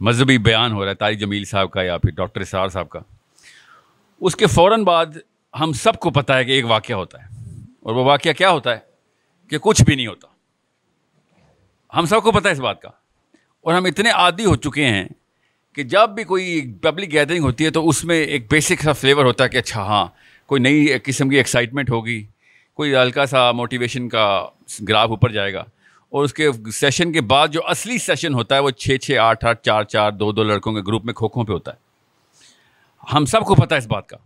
مذہبی بیان ہو رہا ہے طارق جمیل صاحب کا یا پھر ڈاکٹر اسرار صاحب کا۔ اس کے فوراً بعد ہم سب کو پتہ ہے کہ ایک واقعہ ہوتا ہے۔ اور وہ واقعہ کیا ہوتا ہے؟ کہ کچھ بھی نہیں ہوتا۔ ہم سب کو پتہ ہے اس بات کا۔ اور ہم اتنے عادی ہو چکے ہیں کہ جب بھی کوئی پبلک گیدرنگ ہوتی ہے تو اس میں ایک بیسک سا فلیور ہوتا ہے کہ اچھا ہاں کوئی نئی قسم کی ایکسائٹمنٹ ہوگی۔ کوئی ہلکا سا موٹیویشن کا گراف اوپر جائے گا۔ اور اس کے سیشن کے بعد جو اصلی سیشن ہوتا ہے وہ چھ چھ آٹھ آٹھ چار چار دو دو لڑکوں کے گروپ میں کھوکھوں پہ ہوتا ہے۔ ہم سب کو پتہ ہے اس بات کا۔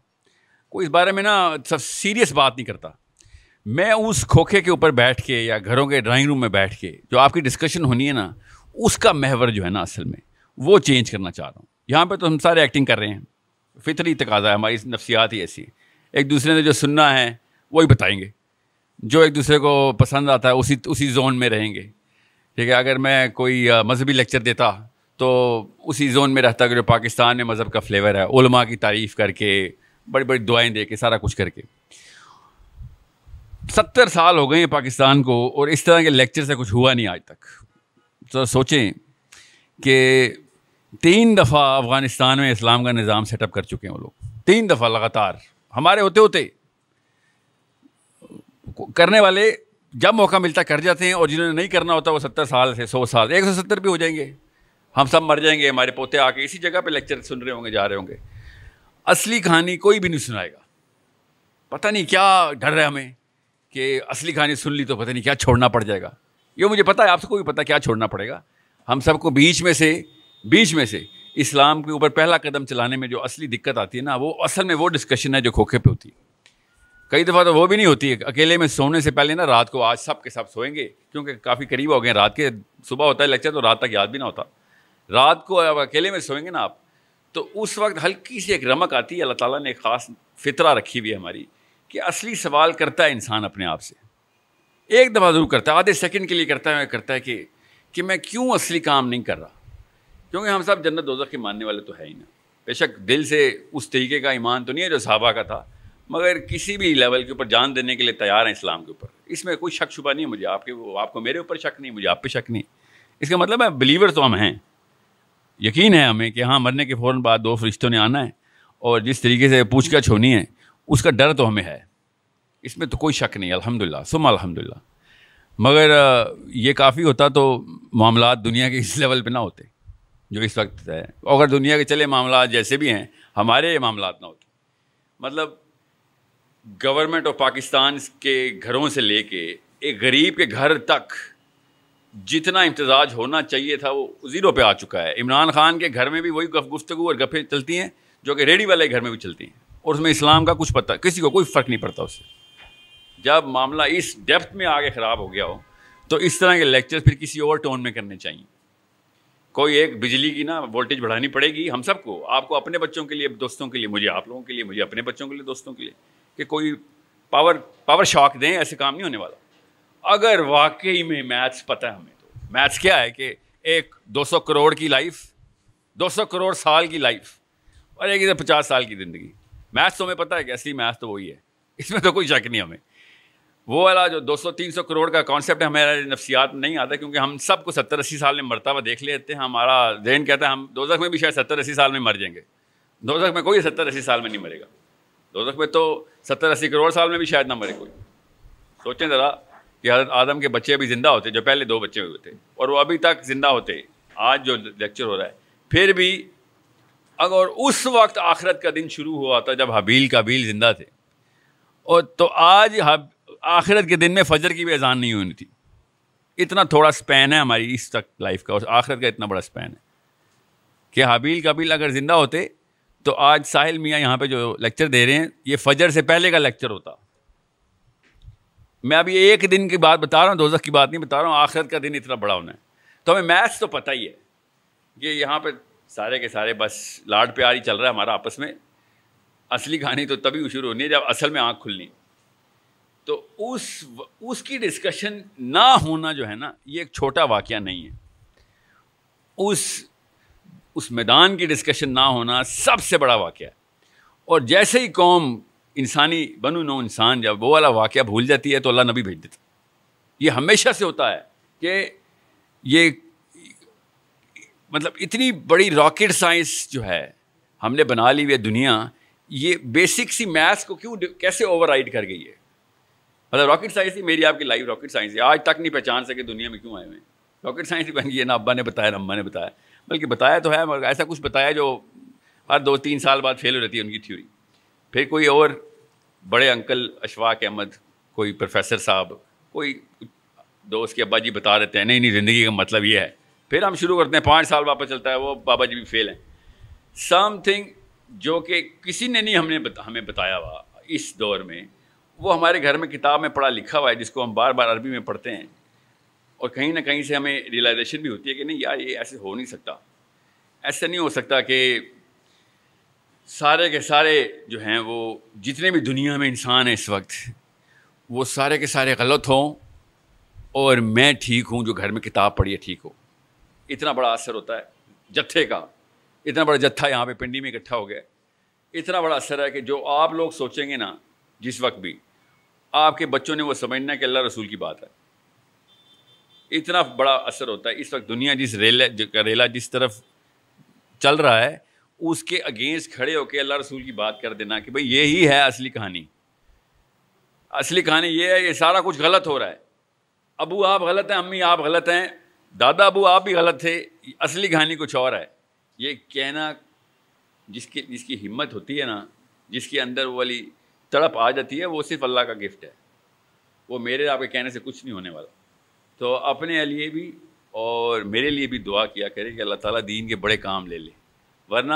کوئی اس بارے میں نا سب سیریس بات نہیں کرتا۔ میں اس کھوکھے کے اوپر بیٹھ کے یا گھروں کے ڈرائنگ روم میں بیٹھ کے جو آپ کی ڈسکشن ہونی ہے نا، اس کا محور جو ہے نا اصل میں، وہ چینج کرنا چاہ رہا ہوں۔ یہاں پہ تو ہم سارے ایکٹنگ کر رہے ہیں۔ فطری تقاضا ہے، ہماری نفسیات ہی ایسی ایک دوسرے نے جو سننا ہے، وہی بتائیں گے۔ جو ایک دوسرے کو پسند آتا ہے، اسی اسی زون میں رہیں گے۔ ٹھیک ہے، اگر میں کوئی مذہبی لیکچر دیتا تو اسی زون میں رہتا کہ جو پاکستان میں مذہب کا فلیور ہے، علماء کی تعریف کر کے، بڑی بڑی دعائیں دے کے، سارا کچھ کر کے۔ ستر سال ہو گئے ہیں پاکستان کو اور اس طرح کے لیکچر سے کچھ ہوا نہیں آج تک۔ تو سوچیں کہ تین دفعہ افغانستان میں اسلام کا نظام سیٹ اپ کر چکے ہیں وہ لوگ۔ تین دفعہ لگاتار۔ ہمارے ہوتے ہوتے کرنے والے جب موقع ملتا کر جاتے ہیں اور جنہوں نے نہیں کرنا ہوتا وہ ستر سال سے سو سال، ایک سو ستر بھی ہو جائیں گے۔ ہم سب مر جائیں گے، ہمارے پوتے آ کے اسی جگہ پہ لیکچر سن رہے ہوں گے، جا رہے ہوں گے۔ اصلی کہانی کوئی بھی نہیں سنائے گا۔ پتہ نہیں کیا ڈر ہے ہمیں کہ اصلی کہانی سن لی تو پتہ نہیں کیا چھوڑنا پڑ جائے گا۔ یہ مجھے پتا ہے، آپ سے کوئی پتا کیا چھوڑنا پڑے گا۔ ہم سب کو بیچ میں سے، بیچ میں سے اسلام کے اوپر پہلا قدم چلانے میں جو اصلی دقت آتی ہے نا، وہ اصل میں وہ ڈسکشن ہے جو کھوکھے پہ ہوتی ہے۔ کئی دفعہ تو وہ بھی نہیں ہوتی ہے اکیلے میں سونے سے پہلے نا رات کو آج سب کے سب سوئیں گے، کیونکہ کافی قریب ہو گئے رات کے صبح ہوتا ہے لیکچر تو رات تک یاد بھی نہ ہوتا۔ رات کو اب اکیلے میں سوئیں گے نا آپ، تو اس وقت ہلکی سی ایک رمک آتی ہے۔ اللہ تعالیٰ نے ایک خاص فطرہ رکھی ہوئی ہے ہماری کہ اصلی سوال کرتا ہے انسان اپنے آپ سے۔ ایک دفعہ ضرور کرتا ہے، آدھے سیکنڈ کے لیے کرتا ہے کرتا ہے کہ کہ میں کیوں اصلی کام نہیں کر رہا؟ کیونکہ ہم سب جنت دوزخ کے ماننے والے تو ہے ہی نا۔ بے شک دل سے اس طریقے کا ایمان تو نہیں ہے جو صحابہ کا تھا۔ مگر کسی بھی لیول کے اوپر جان دینے کے لیے تیار ہیں اسلام کے اوپر۔ اس میں کوئی شک شبہ نہیں ہے مجھے۔ آپ کے آپ کو میرے اوپر شک نہیں، مجھے آپ پہ شک نہیں۔ اس کا مطلب ہے بلیور تو ہم ہیں۔ یقین ہے ہمیں کہ ہاں مرنے کے فوراً بعد دو فرشتوں نے آنا ہے اور جس طریقے سے پوچھ گچھ ہونی ہے، اس کا ڈر تو ہمیں ہے۔ اس میں تو کوئی شک نہیں الحمد للہ سم الحمد للہ مگر یہ کافی ہوتا تو معاملات دنیا کے اس لیول پہ نہ ہوتے، جو اس وقت ہے۔ اگر دنیا کے چلے معاملات جیسے بھی ہیں، ہمارے یہ معاملات نہ ہوتے۔ مطلب گورنمنٹ آف پاکستان کے گھروں سے لے کے ایک غریب کے گھر تک جتنا امتزاج ہونا چاہیے تھا وہ زیرو پہ آ چکا ہے۔ عمران خان کے گھر میں بھی وہی گفتگو اور گپیں چلتی ہیں جو کہ ریڈی والے گھر میں بھی چلتی ہیں۔ اور اس میں اسلام کا کچھ پتہ، کسی کو کوئی فرق نہیں پڑتا اس سے۔ جب معاملہ اس ڈیپتھ میں آگے خراب ہو گیا ہو، تو اس طرح کے لیکچر پھر کسی اور ٹون میں کرنے چاہیے۔ کوئی ایک بجلی کی نا وولٹیج بڑھانی پڑے گی ہم سب کو، آپ کو اپنے بچوں کے لیے، دوستوں کے لیے، مجھے آپ لوگوں کے لیے، مجھے اپنے بچوں کے لیے، دوستوں کے لیے۔ کہ کوئی پاور پاور شاک دیں، ایسے کام نہیں ہونے والا۔ اگر واقعی میں میتھس پتہ ہے ہمیں تو۔ میتھس کیا ہے کہ ایک دو سو کروڑ کی لائف دو سو کروڑ سال کی لائف اور ایک ادھر پچاس سال کی زندگی۔ میتھس تو ہمیں پتہ ہے کہ اصلی میتھس تو وہی ہے۔ اس میں تو کوئی شک نہیں ہمیں۔ وہ والا جو دو سو، تین سو کروڑ کا کانسیپٹ ہمارے نفسیات میں نہیں آتا کیونکہ ہم سب کو ستر اسی سال میں مرتا ہوا دیکھ لیتے ہیں۔ ہمارا ذہن کہتا ہے ہم دو میں بھی شاید ستر اسی سال میں مر جائیں گے۔ دو میں کوئی ستر اسی سال میں نہیں مرے گا۔ دو میں تو ستر اسی کروڑ سال میں بھی شاید نہ مرے کوئی۔ سوچیں ذرا کہ حضرت آدم کے بچے ابھی زندہ ہوتے، جو پہلے دو بچے ہوئے تھے، اور وہ ابھی تک زندہ ہوتے، آج جو لیکچر ہو رہا ہے، پھر بھی اگر اس وقت آخرت کا دن شروع ہوا تھا جب حبیل کا بیل زندہ تھے، اور تو آج آخرت کے دن میں فجر کی بھی اذان نہیں ہونی تھی۔ اتنا تھوڑا اسپین ہے ہماری اس تک لائف کا، اور آخرت کا اتنا بڑا اسپین ہے کہ حابیل کبیل اگر زندہ ہوتے تو آج ساحل میاں یہاں پہ جو لیکچر دے رہے ہیں، یہ فجر سے پہلے کا لیکچر ہوتا۔ میں ابھی ایک دن کی بات بتا رہا ہوں، دوزخ کی بات نہیں بتا رہا ہوں، آخرت کا دن اتنا بڑا ہونا ہے۔ تو ہمیں میتھس تو پتہ ہی ہے کہ یہاں پہ سارے کے سارے بس لاڈ پیار ہی چل رہا ہے ہمارا آپس میں۔ اصلی کہانی تو تبھی شروع ہونی ہے جب اصل میں آنکھ کھلنی۔ تو اس اس کی ڈسکشن نہ ہونا جو ہے نا، یہ ایک چھوٹا واقعہ نہیں ہے۔ اس اس میدان کی ڈسکشن نہ ہونا سب سے بڑا واقعہ ہے۔ اور جیسے ہی قوم انسانی، بنو نو انسان جب وہ والا واقعہ بھول جاتی ہے تو اللہ نبی بھیج دیتا۔ یہ ہمیشہ سے ہوتا ہے کہ یہ مطلب اتنی بڑی راکٹ سائنس جو ہے، ہم نے بنا لی ہوئی دنیا، یہ بیسک سی میتھس کو کیوں کیسے اوور رائڈ کر گئی ہے؟ مطلب راکٹ سائنس ہی میری آپ کی لائف راکٹ سائنس ہے۔ آج تک نہیں پہچان سکے دنیا میں کیوں آئے ہوئے ہیں۔ راکٹ سائنس ہی بن گئی ہے، نہ ابا نے بتایا، نہ اما نے بتایا۔ بلکہ بتایا تو ہے، مگر ایسا کچھ بتایا جو ہر دو تین سال بعد فیل ہو رہتی ہے ان کی تھیوری پھر کوئی اور بڑے انکل اشفاق احمد، کوئی پروفیسر صاحب، کوئی دوست کے ابا جی بتا دیتے ہیں، نہیں نہیں، زندگی کا مطلب یہ ہے۔ پھر ہم شروع کرتے ہیں، پانچ سال واپس چلتا ہے، وہ بابا جی بھی فیل ہیں۔ سم تھنگ جو کہ کسی نے نہیں ہم نے بتا، ہمیں بتایا ہوا، اس دور میں وہ ہمارے گھر میں کتاب میں پڑھا لکھا ہوا ہے، جس کو ہم بار بار عربی میں پڑھتے ہیں۔ اور کہیں نہ کہیں سے ہمیں ریئلائزیشن بھی ہوتی ہے کہ نہیں، یار یہ ایسے ہو نہیں سکتا۔ ایسا نہیں ہو سکتا کہ سارے کے سارے جو ہیں وہ جتنے بھی دنیا میں انسان ہیں اس وقت، وہ سارے کے سارے غلط ہوں اور میں ٹھیک ہوں جو گھر میں کتاب پڑھی ہے ٹھیک ہو۔ اتنا بڑا اثر ہوتا ہے جتھے کا۔ اتنا بڑا جتھا یہاں پہ پنڈی میں اکٹھا ہو گیا۔ اتنا بڑا اثر ہے کہ جو آپ لوگ سوچیں گے نا جس وقت بھی، آپ کے بچوں نے وہ سمجھنا ہے کہ اللہ رسول کی بات ہے۔ اتنا بڑا اثر ہوتا ہے، اس وقت دنیا جس ریلا ریلا جس طرف چل رہا ہے، اس کے اگینسٹ کھڑے ہو کے اللہ رسول کی بات کر دینا کہ بھائی یہی ہے اصلی کہانی۔ اصلی کہانی یہ ہے، یہ سارا کچھ غلط ہو رہا ہے۔ ابو آپ غلط ہیں، امی آپ غلط ہیں، دادا ابو آپ بھی غلط تھے، اصلی کہانی کچھ اور ہے۔ یہ کہنا جس کی جس کی ہمت ہوتی ہے نا، جس کے اندر وہ والی تڑپ آ جاتی ہے، وہ صرف اللہ کا گفٹ ہے۔ وہ میرے آپ کے کہنے سے کچھ نہیں ہونے والا۔ تو اپنے لیے بھی اور میرے لیے بھی دعا کیا کرے کہ اللہ تعالیٰ دین کے بڑے کام لے لے۔ ورنہ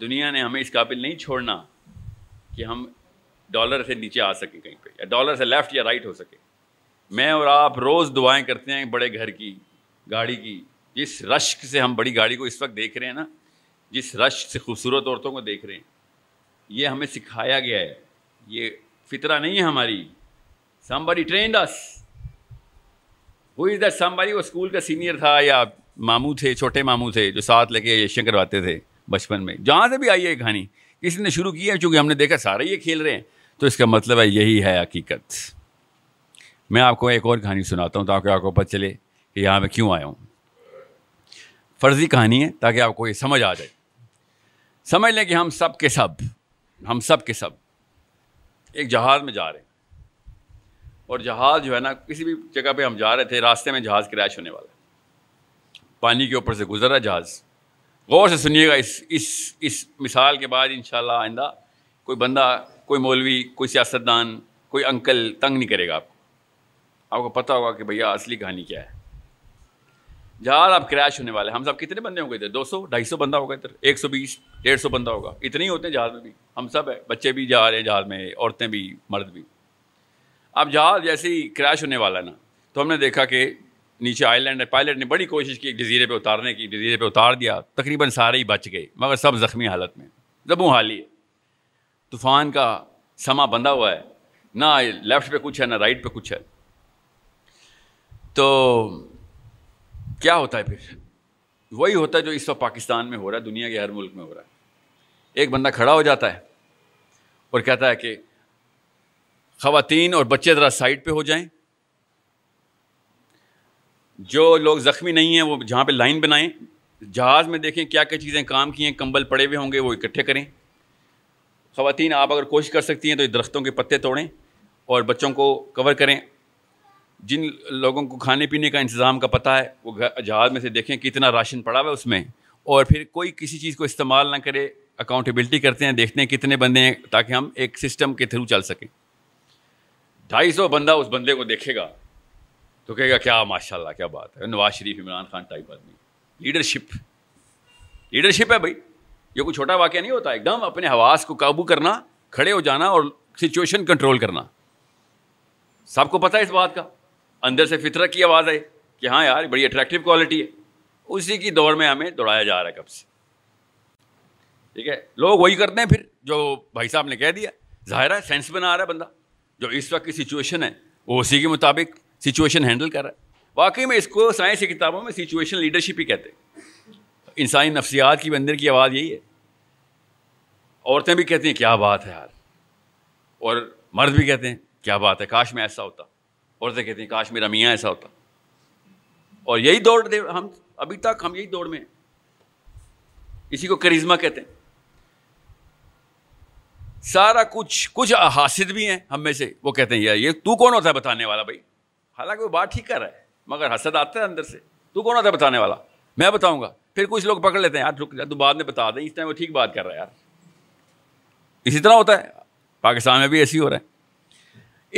دنیا نے ہمیں اس قابل نہیں چھوڑنا کہ ہم ڈالر سے نیچے آ سکیں کہیں پہ، یا ڈالر سے لیفٹ یا رائٹ ہو سکے۔ میں اور آپ روز دعائیں کرتے ہیں بڑے گھر کی، گاڑی کی۔ جس رشک سے ہم بڑی گاڑی کو اس وقت دیکھ رہے ہیں نا، جس رشک سے خوبصورت عورتوں کو دیکھ رہے ہیں، یہ ہمیں سکھایا گیا ہے۔ یہ فطرہ نہیں ہے ہماری۔ سمبری ٹرینڈ اس وہ از دیٹ سمبری وہ اسکول کا سینئر تھا یا ماموں تھے چھوٹے ماموں تھے جو ساتھ لے کے یشن کرواتے تھے بچپن میں جہاں سے بھی آئی ہے یہ کہانی کسی نے شروع کی ہے چونکہ ہم نے دیکھا سارے یہ کھیل رہے ہیں تو اس کا مطلب ہے یہی ہے حقیقت میں آپ کو ایک اور کہانی سناتا ہوں تاکہ آپ کو پتہ چلے کہ یہاں میں کیوں آیا ہوں فرضی کہانی ہے تاکہ آپ کو یہ سمجھ آ جائے سمجھ لیں کہ ہم سب کے سب ہم سب کے سب ایک جہاز میں جا رہے ہیں اور جہاز جو ہے نا، کسی بھی جگہ پہ ہم جا رہے تھے، راستے میں جہاز کریش ہونے والا پانی کے اوپر سے گزر رہا جہاز۔ غور سے سنیے گا، اس اس اس مثال کے بعد انشاءاللہ آئندہ کوئی بندہ، کوئی مولوی، کوئی سیاستدان، کوئی انکل تنگ نہیں کرے گا آپ کو۔ آپ کو پتہ ہوگا کہ بھیا اصلی کہانی کیا ہے۔ جہاز آپ کریش ہونے والے ہم سب کتنے بندے ہو گئے تھے؟ دو سو، ڈھائی سو بندہ ہوگا ادھر، ایک سو بیس، ڈیڑھ سو بندہ ہوگا۔ اتنے ہی ہوتے ہیں جہاز میں بھی۔ ہم سب ہے بچے بھی جا رہے ہیں جہاز میں، عورتیں بھی، مرد بھی۔ اب جہاز جیسے ہی کریش ہونے والا نا، تو ہم نے دیکھا کہ نیچے آئی لینڈ پائلٹ نے بڑی کوشش کی جزیرے پہ اتارنے کی، جزیرے پہ اتار دیا، تقریباً سارے ہی بچ گئے، مگر سب زخمی حالت میں زبوں حالی ہے۔ طوفان کا سما بندھا ہوا ہے، نہ لیفٹ پہ کچھ ہے، نہ رائٹ پہ کچھ ہے۔ تو کیا ہوتا ہے پھر؟ وہی ہوتا ہے جو اس وقت پاکستان میں ہو رہا ہے، دنیا کے ہر ملک میں ہو رہا ہے۔ ایک بندہ کھڑا ہو جاتا ہے اور کہتا ہے کہ خواتین اور بچے ذرا سائڈ پہ ہو جائیں۔ جو لوگ زخمی نہیں ہیں، وہ جہاں پہ لائن بنائیں۔ جہاز میں دیکھیں کیا کیا چیزیں کام کی ہیں، کمبل پڑے ہوئے ہوں گے، وہ اکٹھے کریں۔ خواتین، آپ اگر کوشش کر سکتی ہیں تو درختوں کے پتے توڑیں اور بچوں کو کور کریں۔ جن لوگوں کو کھانے پینے کا انتظام کا پتہ ہے، وہ جہاز میں سے دیکھیں کتنا راشن پڑا ہوا ہے اس میں۔ اور پھر کوئی کسی چیز کو استعمال نہ کرے اکاؤنٹیبلٹی کرتے ہیں، دیکھتے ہیں کتنے بندے ہیں تاکہ ہم ایک سسٹم کے تھرو چل سکیں۔ ڈھائی سو بندہ اس بندے کو دیکھے گا تو کہے گا، کیا ماشاء اللہ کیا بات ہے؟ نواز شریف، عمران خان ٹائپ آدمی لیڈرشپ۔ لیڈرشپ ہے بھائی۔ یہ کوئی چھوٹا واقعہ نہیں ہوتا، ایک دم اپنے حواس کو قابو کرنا، کھڑے ہو جانا اور سچویشن کنٹرول کرنا۔ سب کو پتہ ہے اس بات کا؟ اندر سے فطرت کی آواز ہے کہ ہاں یار، بڑی اٹریکٹیو کوالٹی ہے۔ اسی کی دور میں ہمیں دوڑایا جا رہا ہے کب سے۔ ٹھیک ہے؟ لوگ وہی کرتے ہیں پھر، جو بھائی صاحب نے کہہ دیا۔ ظاہر ہے، سینس بنا رہا ہے بندہ۔ جو اس وقت کی سچویشن ہے، وہ اسی کے مطابق سچویشن ہینڈل کر رہا ہے۔ واقعی میں اس کو سائنس کی کتابوں میں سچویشن لیڈرشپ ہی کہتے ہیں۔ انسانی نفسیات کی اندر کی آواز یہی ہے۔ عورتیں بھی کہتی ہیں، کیا بات ہے یار؟ اور مرد بھی کہتے ہیں، کیا بات ہے؟ کاش میں ایسا ہوتا۔ عورتیں کہتی ہیں، کاش میرا میاں ایسا ہوتا۔ اور یہی دوڑ دے، ہم ابھی تک ہم یہی دوڑ میں اسی کو کریزما کہتے ہیں۔ سارا کچھ کچھ حاصل بھی ہیں ہم میں سے۔ وہ کہتے ہیں، یار، یہ تو کون ہوتا ہے بتانے والا بھائی؟ حالانکہ وہ بات ٹھیک کر رہا ہے، مگر حسد آتا ہے اندر سے۔ تو کون ہوتا ہے بتانے والا؟ میں بتاؤں گا۔ پھر کچھ لوگ پکڑ لیتے ہیں، یار، رک تو بعد میں بتا دیں، اس ٹائم وہ ٹھیک بات کر رہا ہے، یار۔ اسی طرح ہوتا ہے۔ پاکستان میں بھی ایسی ہو رہا ہے۔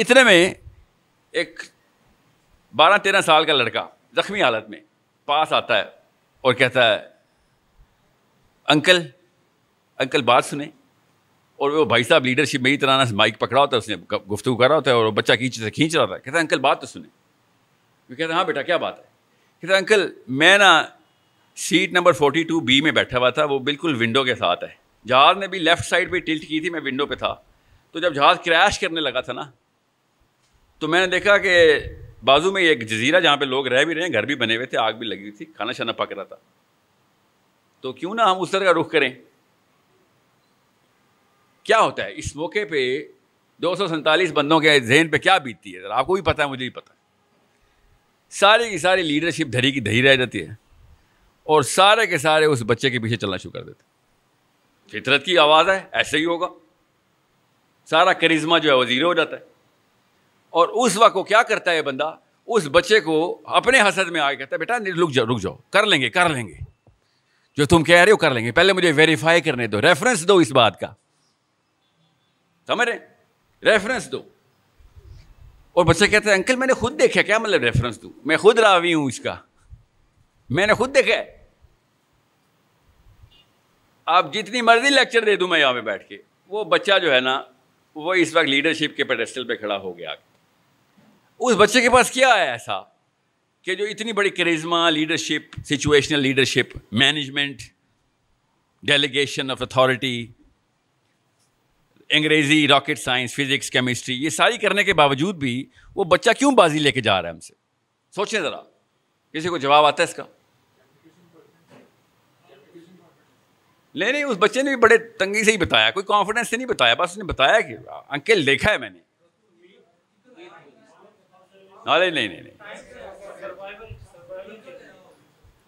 اتنے میں ایک بارہ تیرہ سال کا لڑکا زخمی حالت میں پاس آتا ہے اور کہتا ہے، انکل انکل، بات سنیں۔ اور وہ بھائی صاحب لیڈرشپ میری طرح مائک پکڑا ہوتا ہے، اس نے گفتگو کر رہا ہوتا ہے اور بچہ کھینچ سے کھینچ رہا ہوتا ہے کہتا ہے، انکل، بات تو سنیں۔ وہ کہتا ہاں بیٹا، کیا بات ہے؟ کہتا ہے، انکل، میں نا seat number forty two B میں بیٹھا ہوا تھا۔ وہ بالکل ونڈو کے ساتھ ہے۔ جہاز نے بھی لیفٹ سائڈ پہ ٹلٹ کی تھی، میں ونڈو پہ تھا۔ تو جب جہاز کریش کرنے لگا تھا نا، تو میں نے دیکھا کہ بازو میں ایک جزیرہ جہاں پہ لوگ رہ بھی رہے ہیں، گھر بھی بنے ہوئے تھے، آگ بھی لگی ہوئی تھی، کھانا شانا پک رہا تھا۔ تو کیوں نہ ہم اس طرح کا رخ کریں۔ کیا ہوتا ہے؟ اس موقع پہ دو سو سینتالیس بندوں کے ذہن پہ کیا بیتتی ہے؟ آپ کو بھی پتا ہے، مجھے بھی پتا ہے۔ ساری کی ساری لیڈرشپ دھری کی دہی رہ جاتی ہے اور سارے کے سارے اس بچے کے پیچھے چلنا شروع کر دیتے فطرت کی آواز ہے، ایسے ہی ہوگا۔ سارا کرزما جو ہے وہ زیرو ہو جاتا ہے۔ اور اس وقت وہ کیا کرتا ہے بندہ؟ اس بچے کو اپنے حسد میں آ کے کہتا ہے، بیٹا، رک جاؤ رک جاؤ، کر لیں گے، کر لیں گے۔ جو تم کہہ رہے ہو، کر لیں گے۔ پہلے مجھے ویریفائی کرنے دو ریفرنس دو اس بات کا۔ سمجھ رہے ریفرنس دو۔ اور بچے کہتے ہیں، انکل میں نے خود دیکھا کیا مطلب ریفرنس دوں؟ میں خود راوی ہوں اس کا۔ میں نے خود دیکھا آپ جتنی مرضی لیکچر دے دوں میں یہاں پہ بیٹھ کے۔ وہ بچہ جو ہے نا، وہ اس وقت لیڈرشپ کے پیڈسٹل پہ کھڑا ہو گیا۔ اس بچے کے پاس کیا ہے ایسا؟ کہ جو اتنی بڑی charisma leadership situational leadership management delegation of authority انگریزی، راکٹ سائنس، فزکس، کیمسٹری، یہ ساری کرنے کے باوجود بھی وہ بچہ کیوں بازی لے کے جا رہا ہے ہم سے؟ سوچیں ذرا۔ کسی کو جواب آتا ہے اس کا؟ نہیں نہیں، اس بچے نے بھی بڑے تنگی سے ہی بتایا، کوئی کانفیڈینس سے نہیں بتایا، بس اس نے بتایا کہ انکل دیکھا ہے میں نے۔ نہیں نہیں نہیں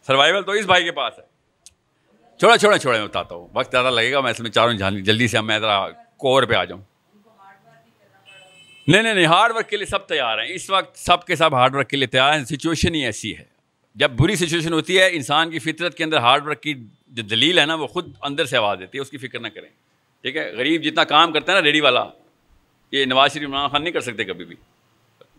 سروائول تو اس بھائی کے پاس ہے۔ چھوڑا چھوڑا چھوڑا میں بتاتا ہوں۔ وقت زیادہ لگے گا، میں اس میں چاروں جلدی سے میں ذرا کور پہ آ جاؤں۔ نہیں نہیں نہیں ہارڈ ورک کے لیے سب تیار ہیں۔ اس وقت سب کے سب ہارڈ ورک کے لیے تیار ہیں۔ سچویشن ہی ایسی ہے۔ جب بری سچویشن ہوتی ہے، انسان کی فطرت کے اندر ہارڈ ورک کی جو دلیل ہے نا، وہ خود اندر سے آواز دیتی ہے، اس کی فکر نہ کریں۔ ٹھیک ہے؟ غریب جتنا کام کرتا ہے نا ریڈی والا، یہ نواز شریف عمران خان نہیں کر سکتے کبھی بھی۔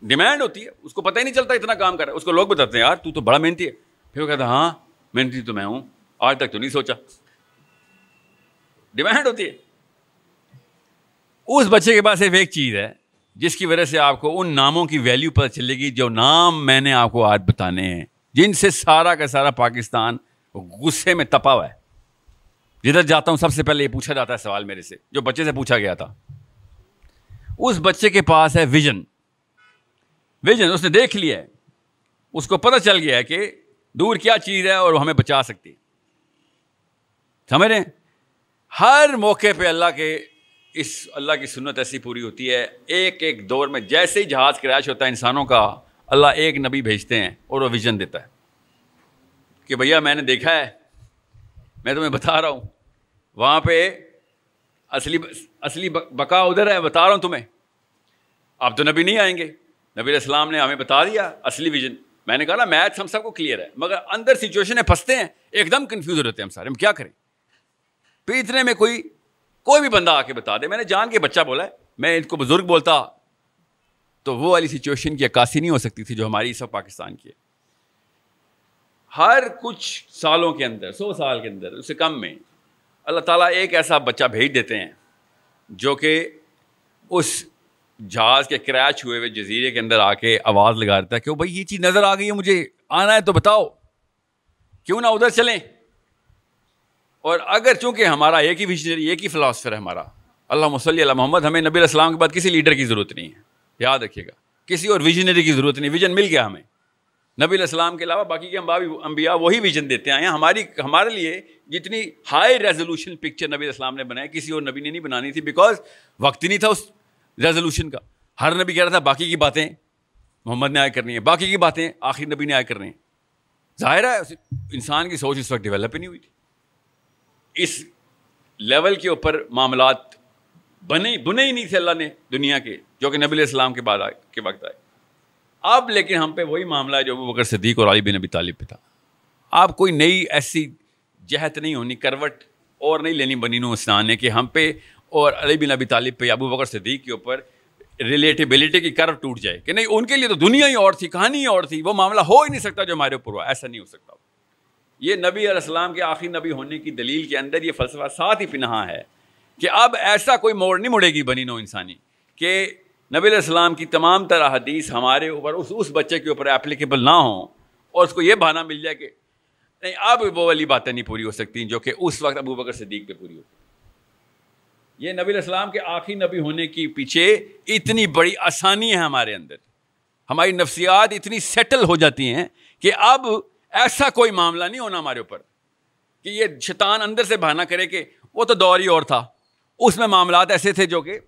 ڈیمانڈ ہوتی ہے، اس کو پتہ ہی نہیں چلتا اتنا کام کر رہا ہے۔ اس کو لوگ بتاتے ہیں، یار، تو تو بڑا محنتی ہے۔ پھر وہ کہتا ہے ہاں محنتی تو میں ہوں، آج تک تو نہیں سوچا۔ ڈیمانڈ ہوتی ہے۔ اس بچے کے پاس صرف ایک چیز ہے، جس کی وجہ سے آپ کو ان ناموں کی ویلیو پتہ چلے گی جو نام میں نے آپ کو آج بتانے ہیں، جن سے سارا کا سارا پاکستان غصے میں تپا ہوا ہے۔ جدھر جاتا ہوں، سب سے پہلے یہ پوچھا جاتا ہے سوال میرے سے، جو بچے سے پوچھا گیا تھا۔ اس بچے کے پاس ہے ویژن ویژن اس نے دیکھ لیا ہے۔ اس کو پتہ چل گیا ہے کہ دور کیا چیز ہے اور وہ ہمیں بچا سکتی سمجھ رہے ہیں؟ ہر موقع پہ اللہ کے اس اللہ کی سنت ایسی پوری ہوتی ہے، ایک ایک دور میں جیسے ہی جہاز کریش ہوتا ہے انسانوں کا، اللہ ایک نبی بھیجتے ہیں اور وہ ویژن دیتا ہے۔ کہ بھیا میں نے دیکھا ہے، میں تمہیں بتا رہا ہوں۔ وہاں پہ اصلی اصلی بقا ادھر ہے، بتا رہا ہوں تمہیں۔ آپ تو نبی نہیں آئیں گے۔ نبی علیہ السلام نے ہمیں بتا دیا اصلی ویژن۔ میں نے کہا نا، میتھ ہم سب کو کلیئر ہے، مگر اندر سچویشن ہے، پھنستے ہیں، ایک دم کنفیوز ہو رہتے ہیں ہم سارے۔ ہم کیا کریں؟ پھر اتنے میں کوئی کوئی بھی بندہ آ کے بتا دے، میں نے جان کے بچہ بولا ہے، میں ان کو بزرگ بولتا، تو وہ والی سچویشن کی عکاسی نہیں ہو سکتی تھی جو ہماری اس وقت پاکستان کی ہے۔ ہر کچھ سالوں کے اندر، سو سال کے اندر، اس سے کم میں، اللہ تعالیٰ ایک ایسا بچہ بھیج دیتے ہیں جو کہ اس جہاز کے کریچ ہوئے ہوئے جزیرے کے اندر آ کے آواز لگا دیتا ہے کہ بھائی یہ چیز نظر آ گئی ہے، مجھے آنا ہے تو بتاؤ، کیوں نہ ادھر چلیں؟ اور اگر چونکہ ہمارا ایک ہی ویژنری ایک ہی فلاسفر ہے ہمارا اللہ مسلی اللہ محمد، ہمیں نبی السلام کے بعد کسی لیڈر کی ضرورت نہیں ہے۔ یاد رکھیے گا، کسی اور ویژنری کی ضرورت نہیں ویژن مل گیا ہمیں۔ نبی السلام کے علاوہ باقی کے انبیاء وہی ویژن دیتے آئے ہیں ہماری، ہمارے لیے جتنی ہائی ریزولوشن پکچر نبی السلام نے بنایا کسی اور نبی نے نہیں بنانی تھی بیکاز وقت ہی نہیں تھا اس ریزولوشن کا۔ ہر نبی کہہ رہا تھا، باقی کی باتیں محمد نے آئے کرنی ہے باقی کی باتیں آخر نبی نے آئے کرنی ہیں۔ ظاہر ہے، انسان کی سوچ اس وقت ڈیولپ ہی نہیں ہوئی تھی۔ اس لیول کے اوپر معاملات بنے بنے ہی نہیں تھے اللہ نے دنیا کے، جو کہ نبی علیہ السلام کے بعد آئے، کے وقت آئے۔ اب لیکن ہم پہ وہی معاملہ ہے جو ابو بکر صدیق اور علی بن نبی طالب پہ تھا۔ آپ کوئی نئی ایسی جہت نہیں ہونی، کروٹ اور نہیں لینی بنی نو اسنان نے کہ ہم پہ اور علی بن ابی طالب پہ ابو بکر صدیق کے اوپر ریلیٹیبلٹی کی کرو ٹوٹ جائے کہ نہیں، ان کے لیے تو دنیا ہی اور تھی، کہانی ہی اور تھی، وہ معاملہ ہو ہی نہیں سکتا جو ہمارے اوپر ہوا، ایسا نہیں ہو سکتا۔ یہ نبی علیہ السلام کے آخری نبی ہونے کی دلیل کے اندر یہ فلسفہ ساتھ ہی پنہا ہے کہ اب ایسا کوئی موڑ نہیں مڑے گی بنی نو انسانی کہ نبی علیہ السلام کی تمام طرح حدیث ہمارے اوپر اس اس بچے کے اوپر اپلیکیبل نہ ہوں اور اس کو یہ بہانا مل جائے کہ نہیں، اب وہ والی باتیں نہیں پوری ہو سکتی جو کہ اس وقت ابو بکر صدیق پہ پوری ہوتی یہ نبی علیہ السلام کے آخری نبی ہونے کی پیچھے اتنی بڑی آسانی ہے ہمارے اندر۔ ہماری نفسیات اتنی سیٹل ہو جاتی ہیں کہ اب ایسا کوئی معاملہ نہیں ہونا ہمارے اوپر کہ یہ شیطان اندر سے بہانا کرے کہ وہ تو دور ہی اور تھا۔ اس میں معاملات ایسے تھے جو کہ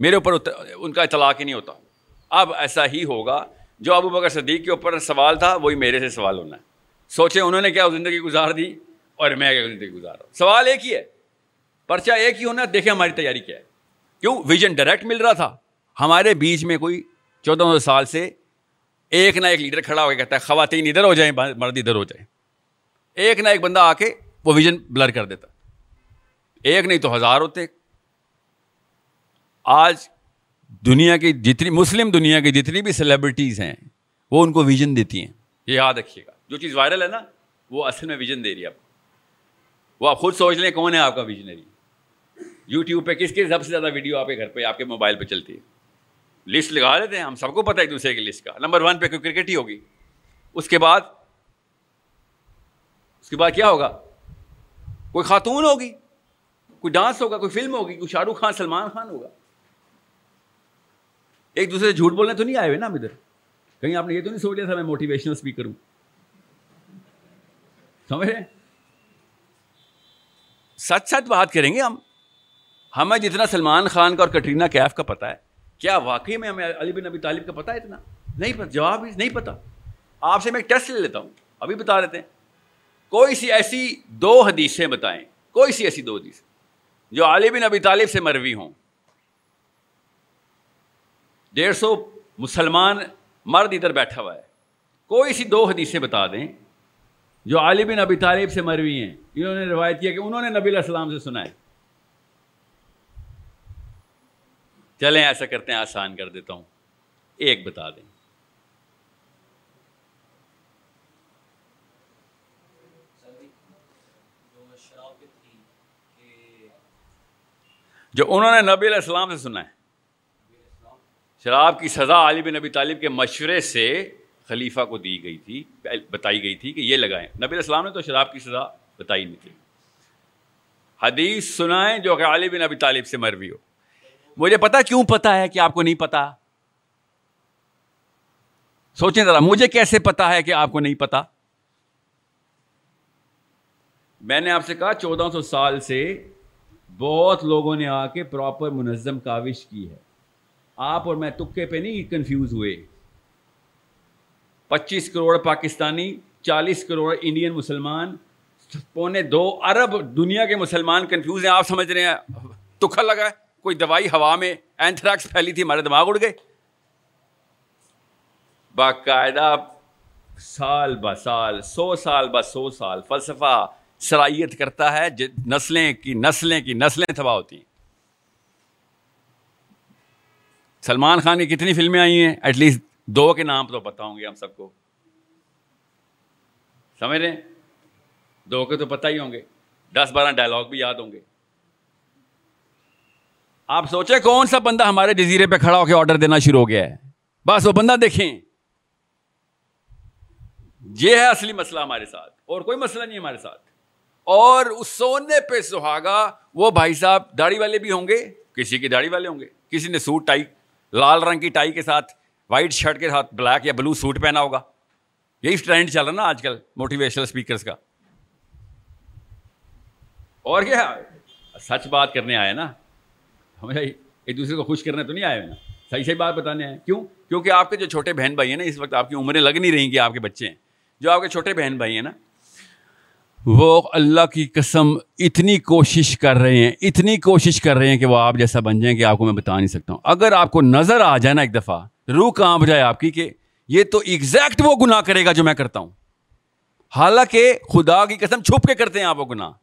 میرے اوپر ان کا اطلاق ہی نہیں ہوتا۔ اب ایسا ہی ہوگا۔ جو ابو بکر صدیق کے اوپر سوال تھا، وہی میرے سے سوال ہونا ہے۔ سوچیں انہوں نے کیا زندگی گزار دی اور میں کیا زندگی گزار رہا ہوں۔ سوال ایک ہی ہے۔ پرچہ ایک ہی ہونا، دیکھیں ہماری تیاری کیا ہے۔ کیوں؟ ویژن ڈائریکٹ مل رہا تھا۔ ہمارے بیچ میں کوئی چودہ سو سال سے ایک نہ ایک لیڈر کھڑا ہو کے کہتا ہے، خواتین ادھر ہو جائیں، مرد ادھر ہو جائیں۔ ایک نہ ایک بندہ آ کے وہ ویژن بلر کر دیتا۔ ایک نہیں تو ہزار ہوتے۔ آج دنیا کی جتنی، مسلم دنیا کی جتنی بھی سیلیبریٹیز ہیں، وہ ان کو ویژن دیتی ہیں۔ یہ یاد رکھیے گا۔ جو چیز وائرل ہے نا، وہ اصل میں ویژن دے رہی ہے آپ کو۔ وہ آپ خود سوچ لیں کون ہے آپ کا ویژنری۔ یوٹیوب پہ کس کی سب سے زیادہ ویڈیو آپ کے گھر پہ، آپ کے موبائل پہ چلتی ہے۔ لسٹ لگا لیتے ہیں، ہم سب کو پتہ ہے ایک دوسرے کی لسٹ کا۔ نمبر ون پہ کوئی کرکٹ ہی ہوگی۔ اس کے بعد، اس کے بعد کیا ہوگا؟ کوئی خاتون ہوگی، کوئی ڈانس ہوگا، کوئی فلم ہوگی، کوئی شاہ رخ خان، سلمان خان ہوگا۔ ایک دوسرے سے جھوٹ بولنے تو نہیں آئے ہوئے نا ہم ادھر۔ کہیں آپ نے یہ تو نہیں سوچ لیا تھا میں موٹیویشنل اسپیکر ہوں۔ سمجھ رہے سچ سچ بات کریں گے ہم۔ ہمیں جتنا سلمان خان کا اور کٹرینا کیف کا پتا ہے کیا واقعی میں ہمیں علی بن ابی طالب کا پتا ہے اتنا؟ نہیں پتا جواب نہیں پتا آپ سے میں ایک ٹیسٹ لے لیتا ہوں، ابھی بتا دیتے ہیں۔ کوئی سی ایسی دو حدیثیں بتائیں، کوئی سی ایسی دو حدیث جو علی بن ابی طالب سے مروی ہوں۔ ڈیڑھ سو مسلمان مرد ادھر بیٹھا ہوا ہے۔ کوئی سی دو حدیثیں بتا دیں جو علی بن ابی طالب سے مروی ہیں۔ انہوں نے روایت کیا کہ انہوں نے نبی علیہ السلام سے سنا ہے۔ چلیں، ایسا کرتے ہیں، آسان کر دیتا ہوں۔ ایک بتا دیں۔ جو انہوں نے نبی علیہ السلام سے سنا ہے، شراب کی سزا علی بن نبی طالب کے مشورے سے خلیفہ کو دی گئی تھی، بتائی گئی تھی کہ یہ لگائیں۔ نبی علیہ السلام نے تو شراب کی سزا بتائی نہیں تھی۔ حدیث سنائیں جو کہ علی بن نبی طالب سے مروی ہو۔ مجھے پتا کیوں پتا ہے کہ آپ کو نہیں پتا؟ سوچیں ذرا، مجھے کیسے پتا ہے کہ آپ کو نہیں پتا؟ میں نے آپ سے کہا، چودہ سو سال سے بہت لوگوں نے آ کے پراپر منظم کاوش کی ہے۔ آپ اور میں تکے پہ نہیں کنفیوز ہوئے۔ پچیس کروڑ پاکستانی، چالیس کروڑ انڈین مسلمان، پونے دو ارب دنیا کے مسلمان کنفیوز ہیں، آپ سمجھ رہے ہیں؟ تکھا لگا ہے؟ کوئی دوائی ہوا میں اینتھریکس پھیلی تھی، ہمارے دماغ اڑ گئے۔ باقاعدہ سال ب سال، سو سال ب سو سال فلسفہ صلاحیت کرتا ہے نسلیں کی نسلیں کی نسلیں تباہ ہوتی ہیں۔ سلمان خان کی کتنی فلمیں آئی ہیں؟ ایٹ لیسٹ دو کے نام تو پتہ ہوں گے ہم سب کو۔ سمجھ رہے ہیں؟ دو کے تو پتہ ہی ہوں گے۔ دس بارہ ڈائلاگ بھی یاد ہوں گے۔ آپ سوچے کون سا بندہ ہمارے جزیرے پہ کھڑا ہو کے آرڈر دینا شروع ہو گیا ہے؟ بس وہ بندہ دیکھیں۔ یہ ہے اصلی مسئلہ ہمارے ساتھ، اور کوئی مسئلہ نہیں ہمارے ساتھ۔ اور اس سونے پہ سہاگا، وہ بھائی صاحب داڑھی والے بھی ہوں گے، کسی کی داڑھی والے ہوں گے۔ کسی نے سوٹ ٹائی، لال رنگ کی ٹائی کے ساتھ وائٹ شرٹ کے ساتھ بلیک یا بلو سوٹ پہنا ہوگا۔ یہی ٹرینڈ چل رہا نا آج کل موٹیویشنل اسپیکرس کا۔ اور کیا سچ بات کرنے آئے نا۔ ہمیں جی؟ ایک دوسرے کو خوش کرنے تو نہیں آئے ہوئے۔ نا صحیح صحیح بات بتانے آئے کیوں؟ کیونکہ آپ کے جو چھوٹے بہن بھائی ہیں نا، اس وقت آپ کی عمریں لگ نہیں رہیں کہ آپ کے بچے ہیں۔ جو آپ کے چھوٹے بہن بھائی ہیں نا، وہ اللہ کی قسم اتنی کوشش کر رہے ہیں، اتنی کوشش کر رہے ہیں کہ وہ آپ جیسا بن جائیں کہ آپ کو میں بتا نہیں سکتا ہوں۔ اگر آپ کو نظر آ جائے نا ایک دفعہ، روح کانپ جائے آپ کی کہ یہ تو ایگزیکٹ وہ گناہ کرے گا جو میں کرتا ہوں۔ حالانکہ خدا کی قسم چھپ کے کرتے ہیں آپ وہ گناہ۔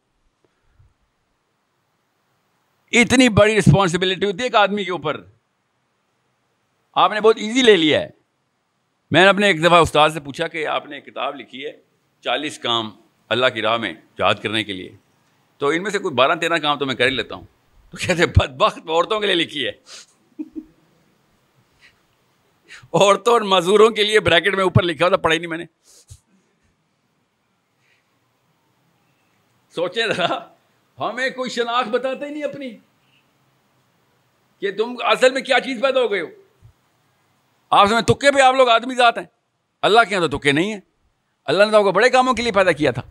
اتنی بڑی رسپانسبلٹی ہوتی ہے ایک آدمی کے اوپر۔ آپ نے بہت ایزی لے لیا ہے۔ میں نے اپنے ایک دفعہ استاد سے پوچھا کہ آپ نے کتاب لکھی ہے چالیس کام اللہ کی راہ میں یاد کرنے کے لیے۔ تو ان میں سے کوئی بارہ تیرہ کام تو میں کر ہی لیتا ہوں۔ تو کہتے بد بخت عورتوں کے لیے لکھی ہے۔ عورتوں اور مزدوروں کے لیے بریکٹ میں اوپر لکھا تھا پڑھائی نہیں میں نے۔ سوچیں ذرا۔ ہمیں کوئی شناخت بتاتا ہی نہیں اپنی کہ تم اصل میں کیا چیز پیدا ہو گئے ہو؟ آپ سمجھ، تکے پہ آپ لوگ آدمی ذات ہیں۔ اللہ کے یہاں تو تکے نہیں ہیں۔ اللہ نے تو آپ کو بڑے کاموں کے لیے پیدا کیا تھا۔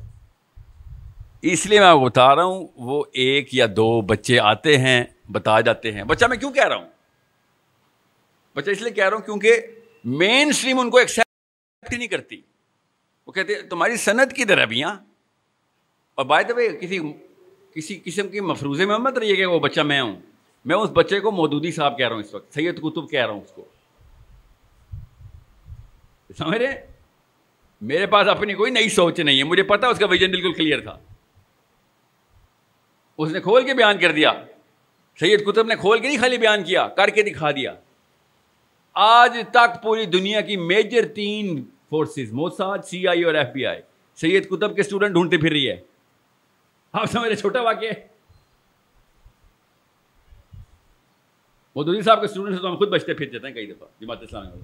اس لیے میں بتا رہا ہوں، وہ ایک یا دو بچے آتے ہیں، بتا جاتے ہیں۔ بچہ میں کیوں کہہ رہا ہوں؟ بچہ اس لیے کہہ رہا ہوں کیونکہ مین اسٹریم ان کو ایکسپٹ نہیں کرتی۔ وہ کہتے تمہاری صنعت کی طرح بھی ہاں اور بھائی تو کسی کسی قسم کی مفروضے میں مت رہیے کہ وہ بچہ میں ہوں۔ میں اس بچے کو مودودی صاحب کہہ رہا ہوں اس وقت، سید کتب کہہ رہا ہوں اس کو۔ سمجھ رہے؟ میرے پاس اپنی کوئی نئی سوچ نہیں ہے، مجھے پتا اس کا ویژن بالکل کلیئر تھا۔ اس نے کھول کے بیان کر دیا۔ سید کتب نے کھول کے نہیں خالی بیان کیا، کر کے دکھا دیا۔ آج تک پوری دنیا کی میجر تین فورسز موساد سی آئی اور ایف بی آئی سید کتب کے اسٹوڈنٹ ڈھونڈتے پھر رہی ہے۔ آپ سمجھ رہے چھوٹا واقع مودودی صاحب کے اسٹوڈنٹ سے تو ہم خود بچتے پھر جاتے ہیں کئی دفعہ، جماعت اسلامی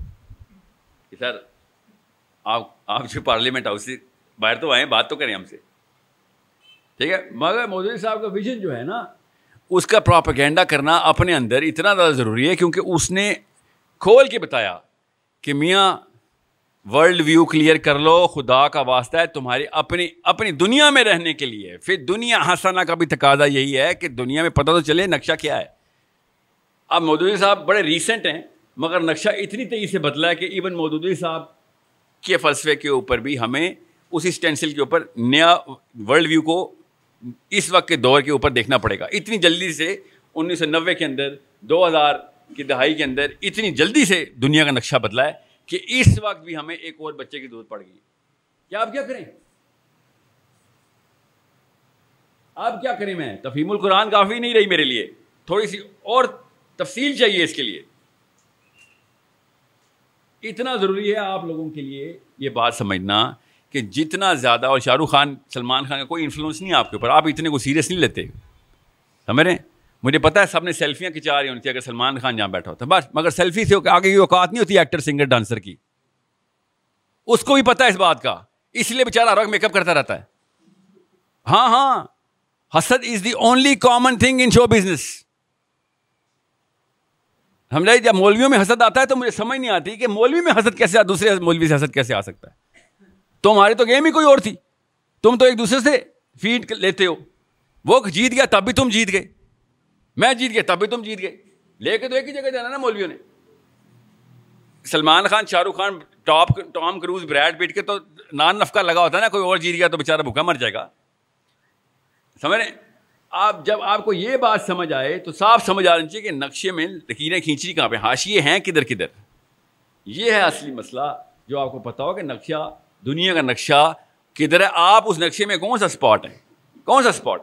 کہ سر، آپ آپ جو پارلیمنٹ ہاؤس سے باہر تو آئیں، بات تو کریں ہم سے۔ ٹھیک ہے؟ مگر مودودی صاحب کا ویژن جو ہے نا، اس کا پراپیگینڈا کرنا اپنے اندر اتنا زیادہ ضروری ہے کیونکہ اس نے کھول کے بتایا کہ میاں ورلڈ ویو کلیئر کر لو، خدا کا واسطہ ہے تمہاری اپنی اپنی دنیا میں رہنے کے لیے۔ پھر دنیا ہنسانا کا بھی تقاضا یہی ہے کہ دنیا میں پتہ تو چلے نقشہ کیا ہے۔ اب مودودی صاحب بڑے ریسنٹ ہیں، مگر نقشہ اتنی تیزی سے بدلا ہے کہ ایون مودودی صاحب کے فلسفے کے اوپر بھی ہمیں اسی اسٹینسل کے اوپر نیا ورلڈ ویو کو اس وقت کے دور کے اوپر دیکھنا پڑے گا۔ اتنی جلدی سے انیس سو نوے کے اندر، دو ہزار کی دہائی کے اندر اتنی جلدی سے دنیا کا نقشہ بدلا ہے۔ کہ اس وقت بھی ہمیں ایک اور بچے کی ضرورت پڑ گئی۔ کیا آپ کیا کریں؟ آپ کیا کریں میں؟ تفہیم القرآن کافی نہیں رہی میرے لیے۔ تھوڑی سی اور تفصیل چاہیے اس کے لیے۔ اتنا ضروری ہے آپ لوگوں کے لیے یہ بات سمجھنا کہ جتنا زیادہ، اور شاہ رخ خان، سلمان خان کا کوئی انفلوئنس نہیں آپ کے اوپر۔ آپ اتنے کو سیریس نہیں لیتے۔ سمجھ رہے ہیں؟ مجھے پتا ہے سب نے سیلفیاں کھچا رہی ہونی تھی اگر سلمان خان جہاں بیٹھا ہوتا بس، مگر سیلفی سے آگے کی اوقات نہیں ہوتی ایکٹر سنگر ڈانسر کی۔ اس کو بھی پتا ہے اس بات کا۔ اس لیے بےچارا ہر وقت میک اپ کرتا رہتا ہے۔ ہاں ہاں۔ حسد is the only common thing in show business ہم جب مولویوں میں حسد آتا ہے تو مجھے سمجھ نہیں آتی کہ مولوی میں حسد کیسے دوسرے مولوی سے حسد کیسے آ سکتا ہے۔ تمہاری تو گیم ہی کوئی اور تھی۔ تم تو ایک دوسرے سے فیڈ لیتے ہو۔ وہ جیت گیا، تب بھی تم جیت گئے۔ میں جیت گیا، تب بھی تم جیت گئے۔ لے کے تو ایک ہی جگہ جانا نا مولویوں نے۔ Salman Khan, Shah Rukh Khan, top, Tom Cruise Brad Pitt کے تو نان نفقہ لگا ہوتا ہے نا، کوئی اور جیت گیا تو بےچارا بھوکا مر جائے گا۔ سمجھ رہے آپ جب آپ کو یہ بات سمجھ آئے تو صاف سمجھ آنا چاہیے کہ نقشے میں لکیریں کھینچی کہاں پہ ہاشیے ہیں کدھر کدھر؟ یہ ہے اصلی مسئلہ جو آپ کو پتا ہو کہ نقشہ، دنیا کا نقشہ کدھر ہے۔ آپ اس نقشے میں کون سا اسپاٹ ہے کون سا اسپاٹ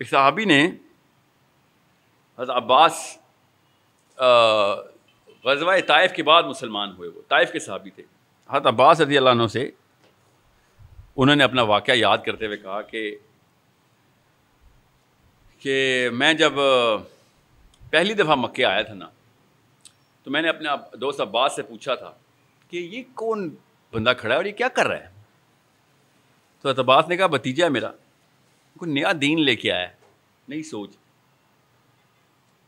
ایک صحابی نے حضرت عباس غزوہ طائف کے بعد مسلمان ہوئے وہ، طائف کے صحابی تھے۔ حضرت عباس رضی اللہ عنہ سے انہوں نے اپنا واقعہ یاد کرتے ہوئے کہا کہ کہ میں جب پہلی دفعہ مکے آیا تھا نا، تو میں نے اپنے دوست عباس سے پوچھا تھا کہ یہ کون بندہ کھڑا ہے اور یہ کیا کر رہا ہے؟ تو اعتباس نے کہا بتیجا ہے میرا۔ کوئی نیا دین لے کے آیا ہے، نئی سوچ۔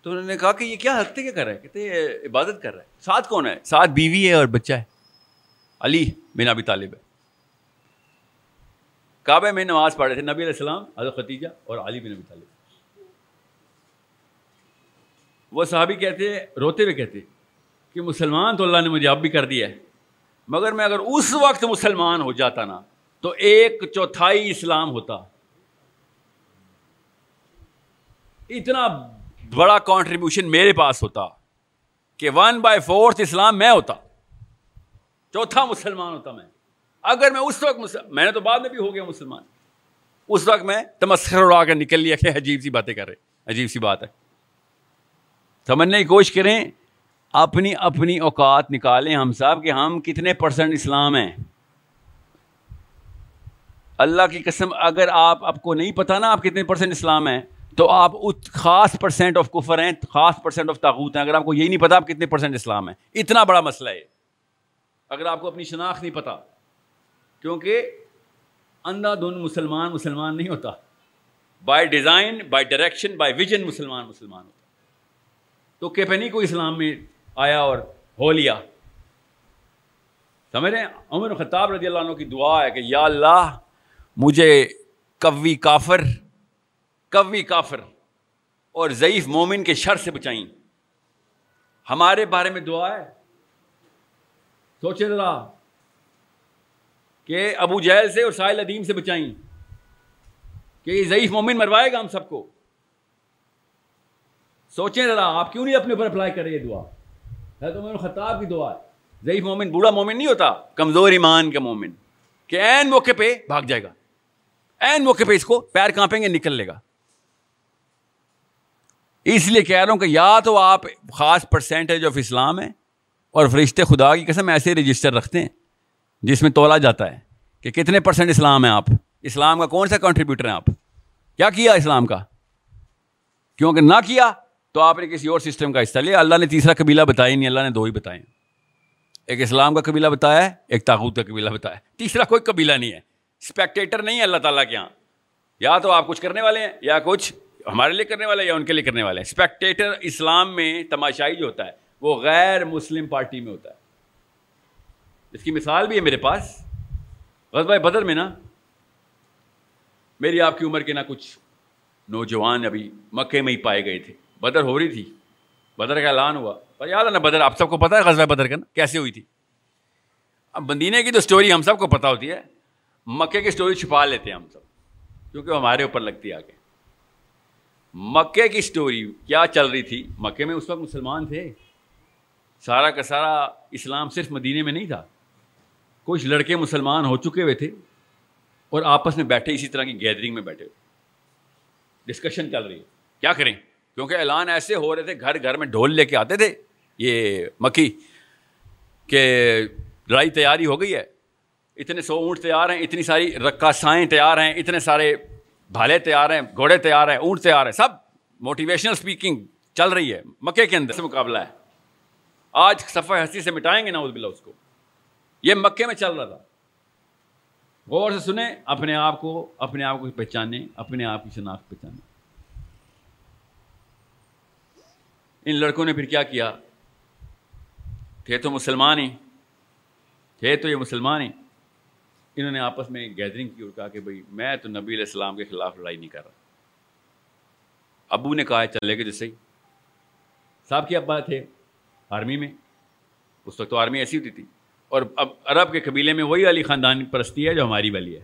تو انہوں نے کہا کہ یہ کیا ہفتے کیا کر رہا ہے کہتے عبادت کر رہا ہے ساتھ کون ہے؟ ساتھ بیوی ہے اور بچہ ہے۔ علی بن ابی طالب ہے۔ کعبے میں نماز پڑھ رہے تھے، نبی علیہ السلام، حضرت ختیجہ اور علی بن ابی طالب۔ وہ صحابی کہتے روتے ہوئے کہتے کہ مسلمان تو اللہ نے مجھے اب بھی کر دیا ہے، مگر میں اگر اس وقت مسلمان ہو جاتا نا، تو ایک چوتھائی اسلام ہوتا۔ اتنا بڑا کانٹریبیوشن میرے پاس ہوتا کہ ون بائی فورتھ اسلام میں ہوتا، چوتھا مسلمان ہوتا میں۔ اگر میں اس وقت میں نے تو بعد میں بھی ہو گیا مسلمان۔ اس وقت میں تمسخر اڑا کر نکل لیا کہ عجیب سی باتیں کر رہے عجیب سی بات ہے۔ سمجھنے کی کوشش کریں، اپنی اپنی اوقات نکالیں۔ ہم صاحب کہ ہم کتنے پرسنٹ اسلام ہیں۔ اللہ کی قسم، اگر آپ آپ کو نہیں پتا نا آپ کتنے پرسنٹ اسلام ہیں۔ تو آپ خاص پرسینٹ آف کفر ہیں، خاص پرسینٹ آف تاغوت ہیں۔ اگر آپ کو یہی نہیں پتا آپ کتنے پرسینٹ اسلام ہیں۔ اتنا بڑا مسئلہ ہے۔ اگر آپ کو اپنی شناخت نہیں پتا، کیونکہ اندھا دھن مسلمان مسلمان نہیں ہوتا۔ By design by direction by vision مسلمان مسلمان ہوتا۔ تو کیپنی کو اسلام میں آیا اور ہو لیا۔ سمجھ رہے ہیں؟ عمر خطاب رضی اللہ عنہ کی دعا ہے کہ یا اللہ مجھے کوی کافر کوی کافر اور ضعیف مومن کے شر سے بچائیں۔ ہمارے بارے میں دعا ہے۔ سوچے ذرا کہ ابو جہل سے اور ساحل ادیم سے بچائیں۔ کہ یہ ضعیف مومن مروائے گا ہم سب کو۔ سوچیں ذرا، آپ کیوں نہیں اپنے اوپر اپلائی کریں یہ دعا؟ ہے تو خطاب کی دعا ہے۔ ضعیف مومن بوڑھا مومن نہیں ہوتا، کمزور ایمان کا مومن، کہ این موقع پہ بھاگ جائے گا۔ این موقع پہ اس کو پیر کانپیں گے، نکل لے گا۔ اس لیے کہہ رہا ہوں کہ یا تو آپ خاص پرسینٹیج آف اسلام ہے اور فرشتے خدا کی قسم ایسے رجسٹر رکھتے ہیں جس میں تولا جاتا ہے کہ کتنے پرسینٹ اسلام ہیں آپ؟ اسلام کا کون سا کنٹریبیوٹر ہیں آپ؟ کیا کیا اسلام کا؟ کیونکہ نہ کیا تو آپ نے کسی اور سسٹم کا حصہ لیا۔ اللہ نے تیسرا قبیلہ بتایا نہیں، اللہ نے دو ہی بتائے ایک اسلام کا قبیلہ بتایا ہے، ایک تاغوت کا قبیلہ بتایا تیسرا کوئی قبیلہ نہیں ہے۔ اسپیکٹیٹر نہیں ہے اللہ تعالیٰ کے یہاں یا تو آپ کچھ کرنے والے ہیں یا کچھ ہمارے لیے کرنے والے یا ان کے لیے کرنے والے ہیں؟ اسپیکٹیٹر اسلام میں تماشائی جو ہوتا ہے، وہ غیر مسلم پارٹی میں ہوتا ہے۔ اس کی مثال بھی ہے میرے پاس۔ بھائی بدر میں نا، میری آپ کی عمر کے نہ کچھ نوجوان ابھی مکے میں ہی پائے گئے تھے۔ بدر ہو رہی تھی۔ بدر کا اعلان ہوا۔ پر یاد ہے نا بدر، آپ سب کو پتا ہے غزوہ بدر کا نا، کیسے ہوئی تھی؟ اب بندینے کی تو اسٹوری ہم سب کو پتا ہوتی ہے۔ مکے کی اسٹوری چھپا لیتے ہیں ہم سب، کیونکہ ہمارے اوپر لگتی ہے آگے۔ مکے کی اسٹوری کیا چل رہی تھی؟ مکے میں اس وقت مسلمان تھے۔ سارا کا سارا اسلام صرف مدینے میں نہیں تھا۔ کچھ لڑکے مسلمان ہو چکے ہوئے تھے اور آپس میں بیٹھے، اسی طرح کی گیدرنگ میں بیٹھے۔ ڈسکشن چل رہی۔ ہے کیا کریں؟ کیونکہ اعلان ایسے ہو رہے تھے، گھر گھر میں ڈھول لے کے آتے تھے۔ یہ مکی کہ لڑائی تیاری ہو گئی ہے۔ اتنے سو اونٹ تیار ہیں، اتنی ساری رقاصائیں تیار ہیں، اتنے سارے بھالے تیار ہیں، گھوڑے تیار ہیں، اونٹ تیار ہیں، سب موٹیویشنل اسپیکنگ چل رہی ہے، مکے کے اندر سے مقابلہ ہے۔ آج صفحہ ہنسی سے مٹائیں گے نا بلا اس کو۔ یہ مکے میں چل رہا تھا۔ غور سے سنیں، اپنے آپ کو، اپنے آپ کو پہچانے اپنے آپ کی شناخت پہچانے ان لڑکوں نے پھر کیا کیا؟ تھے تو مسلمان ہی، تھے تو یہ مسلمان ہی۔ انہوں نے آپس میں گیدرنگ کی اور کہا کہ بھائی میں تو نبی علیہ السلام کے خلاف لڑائی نہیں کر رہا۔ ابو نے کہا چلے گا جیسے ہی۔ صاحب کے ابا تھے آرمی میں۔ اس وقت تو آرمی ایسی ہوتی تھی۔ اور اب عرب کے قبیلے میں وہی والی خاندان پرستی ہے جو ہماری والی ہے۔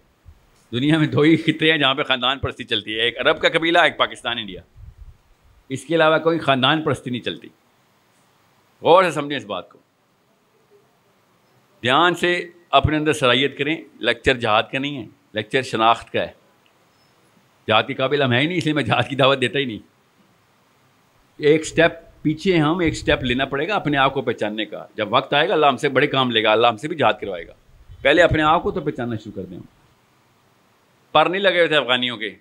دنیا میں دو ہی خطے ہیں جہاں پہ خاندان پرستی چلتی ہے۔ ایک عرب کا قبیلہ، ایک پاکستان، انڈیا۔ اس کے علاوہ کوئی خاندان پرستی نہیں چلتی۔ غور سے سمجھیں اس بات کو۔ دھیان سے اپنے اندر صلاحیت کریں لیکچر جہاد کا نہیں ہے لیکچر شناخت کا ہے۔ جہاد کے قابل ہم ہیں ہی نہیں، اس لیے میں جہاد کی دعوت دیتا ہی نہیں۔ ایک اسٹیپ پیچھے ہم، ایک اسٹیپ لینا پڑے گا اپنے آپ کو پہچاننے کا۔ جب وقت آئے گا، اللہ ہم سے بڑے کام لے گا، اللہ ہم سے بھی جہاد کروائے گا۔ پہلے اپنے آپ کو تو پہچاننا شروع کر دیں پر نہیں لگے ہوئے تھے افغانیوں کے،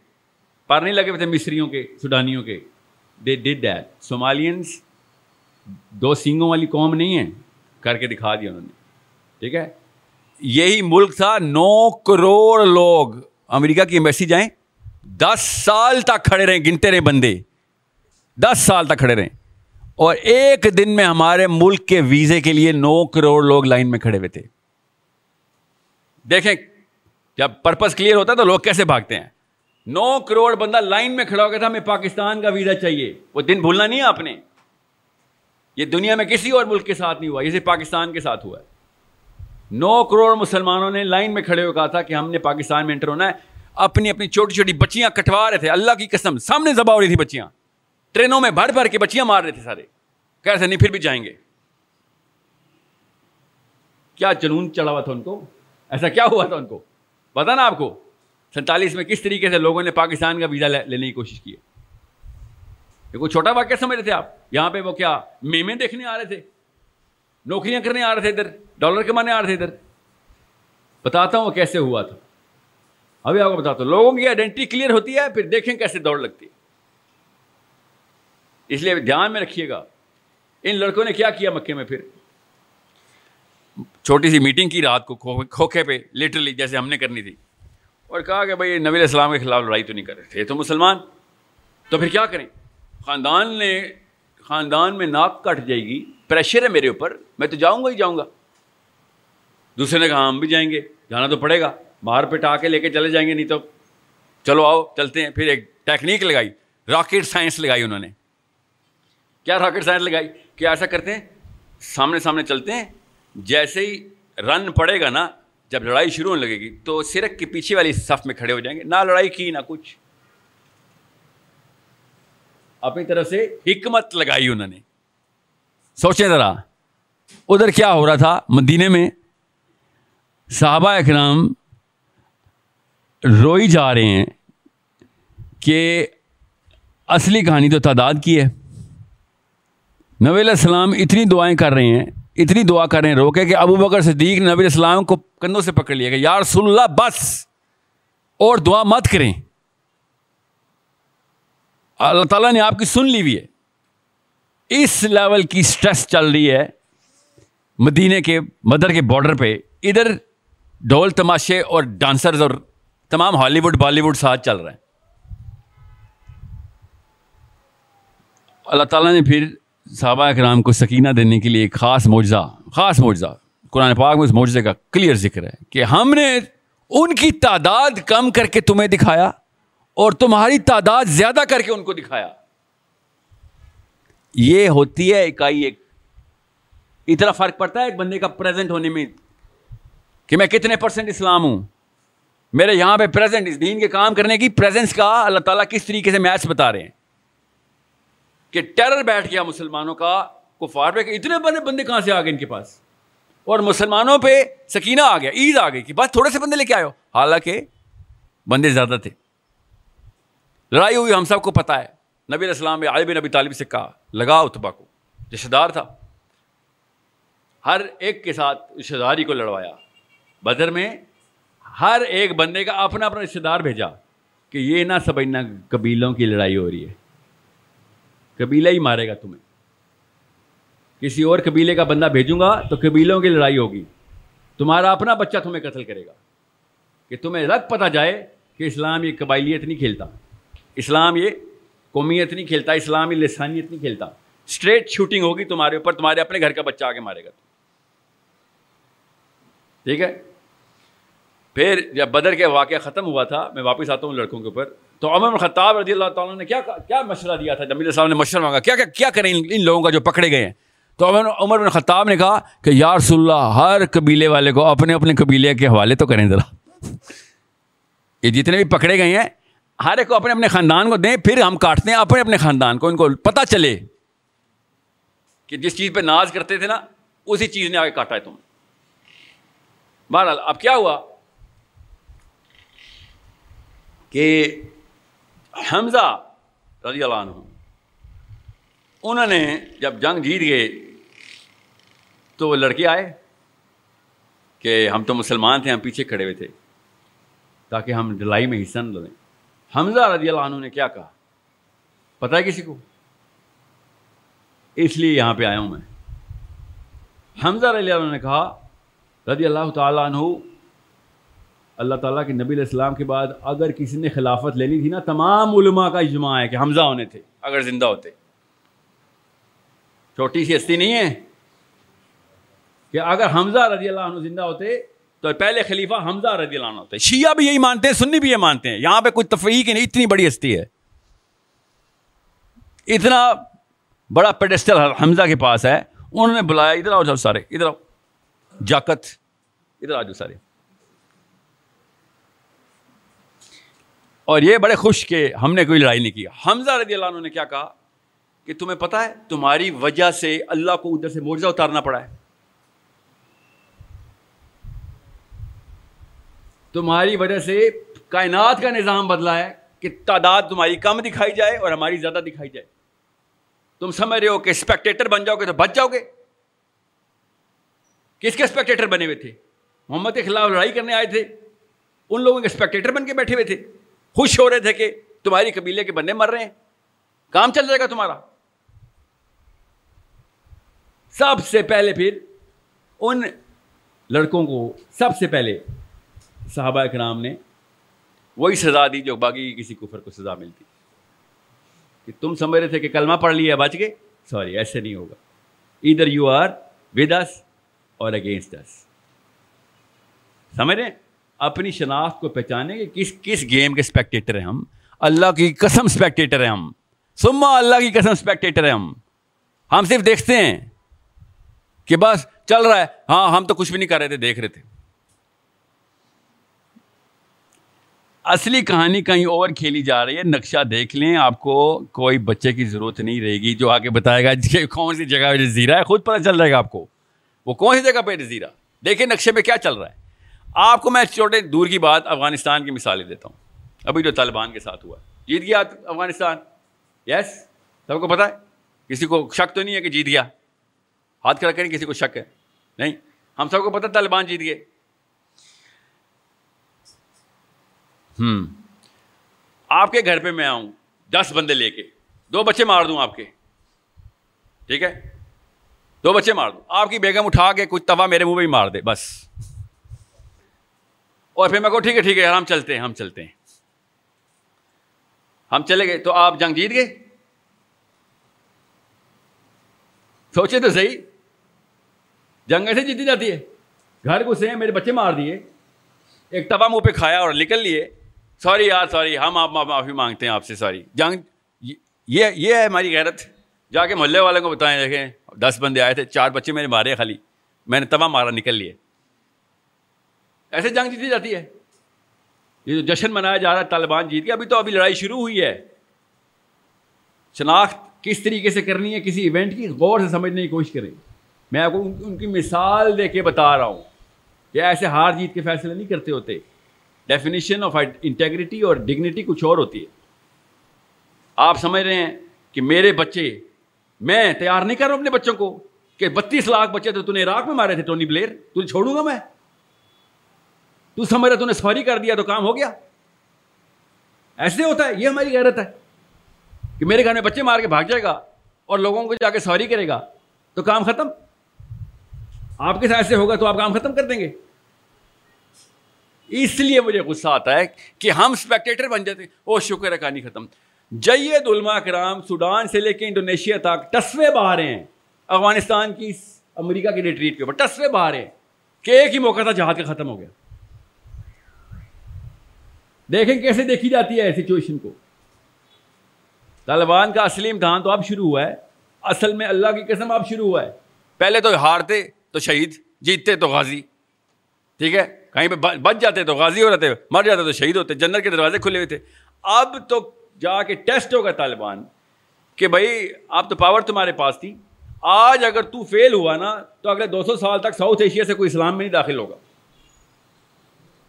پر نہیں لگے ہوئے تھے مصریوں کے، سوڈانیوں کے۔ دے ڈڈ دیٹ سومالینس دو سینگوں والی قوم نہیں ہے کر کے دکھا دیا انہوں نے۔ ٹھیک ہے؟ یہی ملک تھا، نو کروڑ لوگ امریکہ کی ایمبیسی جائیں، دس سال تک کھڑے رہیں، گنتے رہے بندے۔ دس سال تک کھڑے رہیں۔ اور ایک دن میں ہمارے ملک کے ویزے کے لیے نو کروڑ لوگ لائن میں کھڑے ہوئے تھے۔ دیکھیں، جب پرپز کلیئر ہوتا ہے تو لوگ کیسے بھاگتے ہیں؟ نو کروڑ بندہ لائن میں کھڑا ہو گیا تھا، ہمیں پاکستان کا ویزا چاہیے۔ وہ دن بھولنا نہیں ہے آپ نے۔ یہ دنیا میں کسی اور ملک کے ساتھ نہیں ہوا، یہ صرف پاکستان کے ساتھ ہوا۔ ہے نو کروڑ مسلمانوں نے لائن میں کھڑے ہو کہا تھا کہ ہم نے پاکستان میں انٹر ہونا ہے۔ اپنی اپنی چھوٹی چھوٹی بچیاں کٹوا رہے تھے۔ اللہ کی قسم، سامنے ذبح ہو رہی تھی بچیاں۔ ٹرینوں میں بھر بھر کے بچیاں مار رہے تھے سارے۔ کہہ رہے تھے، نہیں، پھر بھی جائیں گے۔ کیا جنون چڑھا ہوا تھا ان کو؟ ایسا کیا ہوا تھا ان کو؟ پتا نا آپ کو سینتالیس میں کس طریقے سے لوگوں نے پاکستان کا ویزا لینے کی کوشش کی ہے؟ یہ کوئی چھوٹا واقعہ سمجھ رہے تھے آپ؟ یہاں پہ وہ کیا، میمے دیکھنے آ رہے تھے؟ نوکریاں کرنے آ رہے تھے ادھر، ڈالر کمانے آ رہے تھے ادھر۔ بتاتا ہوں کیسے ہوا تھا۔ ابھی آپ کو بتاتا ہوں، لوگوں کی آئیڈینٹی کلیئر ہوتی ہے، پھر دیکھیں کیسے دوڑ لگتی ہے۔ اس لیے دھیان میں رکھیے گا۔ ان لڑکوں نے کیا کیا مکے میں پھر؟ چھوٹی سی میٹنگ کی رات کو کھوکھے پہ لٹرلی جیسے ہم نے کرنی تھی۔ اور کہا کہ بھائی نبی السلام کے خلاف لڑائی تو نہیں کر رہے تھے تو مسلمان۔ تو پھر کیا کریں؟ خاندان نے، خاندان میں ناک کٹ جائے گی۔ پریشر ہے میرے اوپر، میں تو جاؤں گا ہی جاؤں گا۔ دوسرے نے کہا، ہم بھی جائیں گے، جانا تو پڑے گا مار پٹا کے لے کے چلے جائیں گے، نہیں تو چلو آؤ، چلتے ہیں۔ پھر ایک ٹیکنیک لگائی راکٹ سائنس لگائی انہوں نے۔ کیا راکٹ سائنس لگائی؟ کیا ایسا کرتے ہیں، سامنے سامنے چلتے ہیں۔ جیسے ہی رن پڑے گا نا، جب لڑائی شروع ہونے لگے گی، تو سرک کے پیچھے والی صف میں کھڑے ہو جائیں گے۔ نہ لڑائی کی، نہ کچھ۔ اپنی طرف سے حکمت لگائی انہوں نے۔ سوچیں ذرا۔ ادھر کیا ہو رہا تھا؟ مدینے میں صحابہ اکرام روئی جا رہے ہیں کہ اصلی کہانی تو تعداد کی ہے۔ نبی علیہ السلام اتنی دعائیں کر رہے ہیں، اتنی دعا کر رہے ہیں، روکے کہ ابو بکر صدیق نبی علیہ السلام کو کندھوں سے پکڑ لیا کہ یا رسول اللہ بس اور دعا مت کریں۔ اللہ تعالیٰ نے آپ کی سن لی ہوئی ہے۔ اس لیول کی سٹریس چل رہی ہے مدینے کے مدر کے بارڈر پہ۔ ادھر ڈول تماشے اور ڈانسرز اور تمام ہالی ووڈ بالی ووڈ ساتھ چل رہے ہیں۔ اللہ تعالیٰ نے پھر صحابہ اکرام کو سکینہ دینے کے لیے ایک خاص معجزہ خاص معجزہ۔ قرآن پاک میں اس معجزے کا کلیئر ذکر ہے کہ ہم نے ان کی تعداد کم کر کے تمہیں دکھایا اور تمہاری تعداد زیادہ کر کے ان کو دکھایا۔ یہ ہوتی ہے اکائی ایک اتنا فرق پڑتا ہے ایک بندے کا پریزنٹ ہونے میں کہ میں کتنے پرسنٹ اسلام ہوں؟ میرے یہاں پہ پریزنٹ اس دین کے کام کرنے کی پریزنس کا اللہ تعالیٰ کس طریقے سے میچ بتا رہے ہیں؟ کہ ٹیرر بیٹھ گیا مسلمانوں کا، کفار پہ، کہ اتنے بندے بندے کہاں سے آ گئے ان کے پاس؟ اور مسلمانوں پہ سکینہ آ گیا، عید آ گئی کہ بس تھوڑے سے بندے لے کے آئے ہو۔ حالانکہ بندے زیادہ تھے۔ لڑائی ہوئی، ہم سب کو پتا ہے۔ نبی علیہ السلام نے عالب نبی طالب سے کہا لگا اتبا کو۔ رشتے دار تھا۔ ہر ایک کے ساتھ رشتے داری کو لڑوایا۔ بدر میں ہر ایک بندے کا اپنا اپنا رشتے دار بھیجا کہ یہ نہ سمجھنا قبیلوں کی لڑائی ہو رہی ہے۔ قبیلہ ہی مارے گا تمہیں۔ کسی اور قبیلے کا بندہ بھیجوں گا تو قبیلوں کی لڑائی ہوگی۔ تمہارا اپنا بچہ تمہیں قتل کرے گا۔ کہ تمہیں رق پتہ جائے کہ اسلام یہ قبائلیت نہیں کھیلتا۔ اسلام یہ قومیت نہیں کھیلتا اسلام یہ لسانیت نہیں کھیلتا۔ اسٹریٹ شوٹنگ ہوگی تمہارے اوپر، تمہارے اپنے گھر کا بچہ آگے مارے گا ٹھیک ہے؟ پھر جب بدر کے واقعہ ختم ہوا تھا، میں واپس آتا ہوں لڑکوں کے اوپر، تو عمر خطاب رضی اللہ تعالیٰ نے کیا کیا مشورہ دیا تھا؟ جمیل صاحب نے مشورہ مانگا، کیا کیا کریں ان لوگوں کا جو پکڑے گئے ہیں؟ تو عمر عمر بن خطاب نے کہا کہ یا رسول اللہ، ہر قبیلے والے کو اپنے اپنے قبیلے کے حوالے تو کریں ذرا۔ یہ جتنے بھی پکڑے گئے ہیں ہر ایک کو اپنے اپنے خاندان کو دیں، پھر ہم کاٹتے ہیں اپنے اپنے خاندان کو، ان کو پتہ چلے کہ جس چیز پہ ناز کرتے تھے نا، اسی چیز نے آگے کاٹا ہے تم۔ بہرحال، اب کیا ہوا؟ کہ حمزہ رضی اللہ عنہ، انہوں نے جب جنگ جیت گئے تو وہ لڑکے آئے کہ ہم تو مسلمان تھے، ہم پیچھے کھڑے ہوئے تھے، تاکہ ہم لڑائی میں حصہ نہ لیں۔ حمزہ رضی اللہ عنہ نے کیا کہا؟ پتہ ہے کسی کو؟ اس لیے یہاں پہ آیا ہوں میں۔ حمزہ رضی اللہ عنہ نے کہا، رضی اللہ تعالیٰ عنہ، اللہ تعالیٰ کے نبی علیہ السلام کے بعد اگر کسی نے خلافت لینی تھی نا، تمام علماء کا اجماع ہے کہ حمزہ ہونے تھے، اگر زندہ ہوتے۔ چھوٹی سی ہستی نہیں ہے کہ اگر حمزہ رضی اللہ عنہ زندہ ہوتے تو پہلے خلیفہ حمزہ رضی اللہ عنہ ہوتے شیعہ بھی یہی مانتے ہیں، سنی بھی یہ مانتے ہیں۔ یہاں پہ کوئی تفریح نہیں، اتنی بڑی ہستی ہے۔ اتنا بڑا پیڈسٹل حمزہ کے پاس ہے۔ انہوں نے بلایا، ادھر آؤ سارے، ادھر آؤ۔ جاکت، ادھر آ جاؤ سارے۔ اور یہ بڑے خوش کہ ہم نے کوئی لڑائی نہیں کی۔ حمزہ رضی اللہ عنہ نے کیا کہا کہ تمہیں پتا ہے، تمہاری وجہ سے اللہ کو ادھر سے موجہ اتارنا پڑا ہے۔ تمہاری وجہ سے کائنات کا نظام بدلا ہے کہ تعداد تمہاری کم دکھائی جائے اور ہماری زیادہ دکھائی جائے۔ تم سمجھ رہے ہو کہ اسپیکٹیٹر بن جاؤ گے تو بچ جاؤ گے۔ کس کے اسپیکٹیٹر بنے ہوئے تھے؟ محمد کے خلاف لڑائی کرنے آئے تھے۔ ان لوگوں کے اسپیکٹیٹر بن کے بیٹھے ہوئے تھے۔ خوش ہو رہے تھے کہ تمہاری قبیلے کے بندے مر رہے ہیں۔ کام چل جائے گا تمہارا۔ سب سے پہلے پھر ان لڑکوں کو سب سے پہلے صحابہ کرام نے وہی سزا دی جو باقی کسی کفر کو سزا ملتی۔ کہ تم سمجھ رہے تھے کہ کلمہ پڑھ لیا بچ گئے۔ سوری ایسے نہیں ہوگا۔ ادھر یو آر ود اس اور اگینسٹ اس سمجھ رہے اپنی شناخت کو پہچانے کہ کس کس گیم کے اسپیکٹیٹر ہیں ہم۔ اللہ کی قسم اسپیکٹیٹر ہیں ہم۔ سما اللہ کی قسم اسپیکٹیٹر ہیں ہم۔ ہم صرف دیکھتے ہیں کہ بس چل رہا ہے۔ ہاں ہم تو کچھ بھی نہیں کر رہے تھے، دیکھ رہے تھے۔ اصلی کہانی کہیں اور کھیلی جا رہی ہے۔ نقشہ دیکھ لیں، آپ کو کوئی بچے کی ضرورت نہیں رہے گی جو آگے بتائے گا کہ کون سی جگہ پہ جزیرہ ہے۔ خود پتہ چل جائے گا آپ کو وہ کون سی جگہ پہ جزیرہ دیکھیں نقشے میں کیا چل رہا ہے۔ آپ کو میں چھوٹے دور کی بات افغانستان کی مثالیں دیتا ہوں۔ ابھی جو طالبان کے ساتھ ہوا۔ جیت گیا افغانستان۔ یس سب کو پتا ہے؟ کسی کو شک تو نہیں ہے کہ جیت گیا؟ ہاتھ کھڑا کریں، کسی کو شک ہے۔ نہیں، ہم سب کو پتا طالبان جیت گئے۔ ہوں آپ کے گھر پہ میں آؤں، دس بندے لے کے۔ دو بچے مار دوں آپ کے۔ ٹھیک ہے؟ دو بچے مار دوں۔ آپ کی بیگم اٹھا کے کچھ توا میرے منہ پہ ہی مار دے، بس۔ اور پھر میں کہوں، ٹھیک ہے ٹھیک ہے، ہم چلتے ہیں، ہم چلتے ہیں۔ ہم چلے گئے، تو آپ جنگ جیت گئے؟ سوچے تو صحیح۔ جنگ ایسے جیتی جاتی ہے۔ گھر گھسے ہیں میرے بچے مار دیے۔ ایک تبا منہ پہ کھایا اور نکل لیے۔ سوری یار سوری ہم آپ معافی مانگتے ہیں آپ سے سوری جنگ یہ یہ ہے ہماری غیرت. جا کے محلے والوں کو بتائیں، دیکھیں. دس بندے آئے تھے، چار بچے میرے مارے خالی. میں نے تباہ مارا، نکل لیے. ایسے جنگ جیتی جاتی ہے. یہ جو جشن منایا جا رہا ہے، طالبان جیت گیا ابھی تو ابھی لڑائی شروع ہوئی ہے. شناخت کس طریقے سے کرنی ہے، کسی ایونٹ کی غور سے سمجھنے کی کوشش کریں. میں آپ کو ان کی مثال دے کے بتا رہا ہوں کہ ایسے ہار جیت کے فیصلے نہیں کرتے ہوتے. ڈیفینیشن آف انٹیگریٹی اور ڈگنیٹی کچھ اور ہوتی ہے۔ آپ سمجھ رہے ہیں کہ میرے بچے، میں تیار نہیں کر رہا ہوں اپنے بچوں کو کہ بتیس لاکھ بچے تو نے عراق میں مارے تھے ٹونی بلیر تجھے چھوڑوں گا میں؟ تو سمجھ رہا تو نے کر دیا تو کام ہو گیا۔ ایسے ہوتا ہے، یہ ہماری غیرت ہے۔ کہ میرے گھر میں بچے مار کے بھاگ جائے گا اور لوگوں کو جا کے سوری کرے گا تو کام ختم۔ آپ کے ساتھ ایسے ہوگا تو آپ کام ختم کر دیں گے۔ اس لیے مجھے غصہ آتا ہے کہ ہم اسپیکٹیٹر بن جاتے ہیں۔ او، شکر ہے، کہانی ختم۔ جید علماء کرام سوڈان سے لے کے انڈونیشیا تک ٹسوے باہر ہیں۔ افغانستان کی امریکہ کی ریٹریٹ کے اوپر ٹسوے باہر ہیں۔ کہ ایک ہی موقع تھا جہاد کا ختم ہو گیا۔ دیکھیں کیسے دیکھی جاتی ہے سچویشن کو۔ طالبان کا اصلی امتحان تو اب شروع ہوا ہے۔ اصل میں اللہ کی قسم اب شروع ہوا ہے۔ پہلے تو ہارتے تو شہید، جیتتے تو غازی۔ ٹھیک ہے؟ کہیں پہ بچ جاتے تو غازی ہو رہتے مر جاتے تو شہید ہوتے جنرل کے دروازے کھلے ہوئے تھے۔ اب تو جا کے ٹیسٹ ہوگا طالبان کہ بھائی، اب تو پاور تمہارے پاس تھی۔ آج اگر تو فیل ہوا نا، تو اگلے دو سو سال تک ساؤتھ ایشیا سے کوئی اسلام میں نہیں داخل ہوگا۔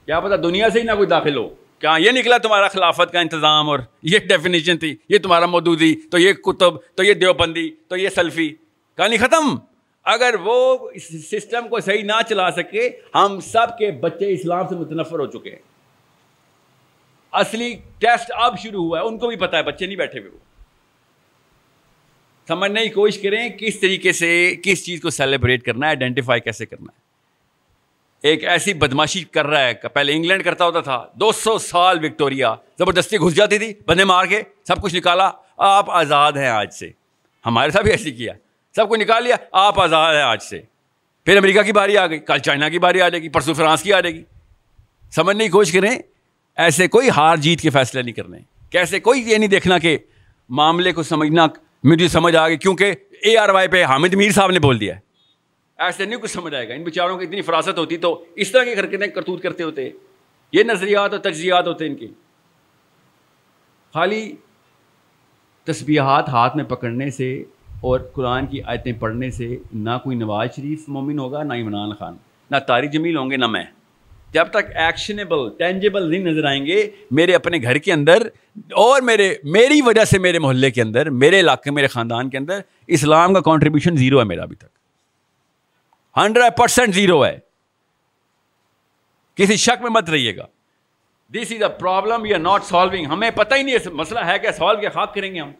کیا پتا دنیا سے ہی نہ کوئی داخل ہو۔ کیا یہ نکلا تمہارا خلافت کا انتظام اور یہ ڈیفینیشن تھی، یہ تمہارا مودودی، تو یہ کتب، تو یہ دیوبندی، تو یہ سلفی کہانی ختم۔ اگر وہ اس سسٹم کو صحیح نہ چلا سکے، ہم سب کے بچے اسلام سے متنفر ہو چکے ہیں۔ اصلی ٹیسٹ اب شروع ہوا ہے، ان کو بھی پتا ہے، بچے نہیں بیٹھے ہوئے۔ وہ سمجھنے کی کوشش کریں کس طریقے سے کس چیز کو سیلیبریٹ کرنا ہے آئیڈینٹیفائی کیسے کرنا ہے۔ ایک ایسی بدماشی کر رہا ہے، پہلے انگلینڈ کرتا ہوتا تھا، دو سو سال وکٹوریا، زبردستی گھس جاتی تھی، بندے مار کے سب کچھ نکالا۔ آپ آزاد ہیں آج سے۔ ہمارے ساتھ بھی ایسی کیا۔ سب کچھ نکال لیا، آپ آزاد ہیں آج سے۔ پھر امریکہ کی باری آ گئی، کل چائنا کی باری آ جائے گی، پرسوں فرانس کی آ جائے گی۔ سمجھنے کی کوشش کریں، ایسے کوئی ہار جیت کے فیصلے نہیں کرنے۔ کیسے کوئی یہ نہیں دیکھنا کہ معاملے کو سمجھنا، مجھے سمجھ آ گئی، کیونکہ اے آر وائی پہ حامد میر صاحب نے بول دیا ایسے نہیں، کچھ سمجھ آئے گا۔ ان بیچاروں کی اتنی فراست ہوتی تو اس طرح کی حرکتیں کرتوت کرتے ہوتے۔ یہ نظریات اور تجزیات ہوتے ان کے۔ خالی تسبیحات ہاتھ میں پکڑنے سے اور قرآن کی آیتیں پڑھنے سے نہ کوئی نواز شریف مومن ہوگا، نہ عمران خان۔ نہ طارق جمیل ہوں گے، نہ میں۔ جب تک ایکشنیبل ٹینجیبل نہیں نظر آئیں گے، میرے اپنے گھر کے اندر اور میرے، میری وجہ سے میرے محلے کے اندر، میرے علاقے، میرے خاندان کے اندر اسلام کا کانٹریبیوشن زیرو ہے میرا ابھی تک۔ ہنڈریڈ پرسینٹ زیرو ہے۔ کسی شک میں مت رہیے گا۔ This is a problem you are not solving ہمیں پتہ ہی نہیں مسئلہ ہے کیا سالو کیا خاک کریں گے ہم۔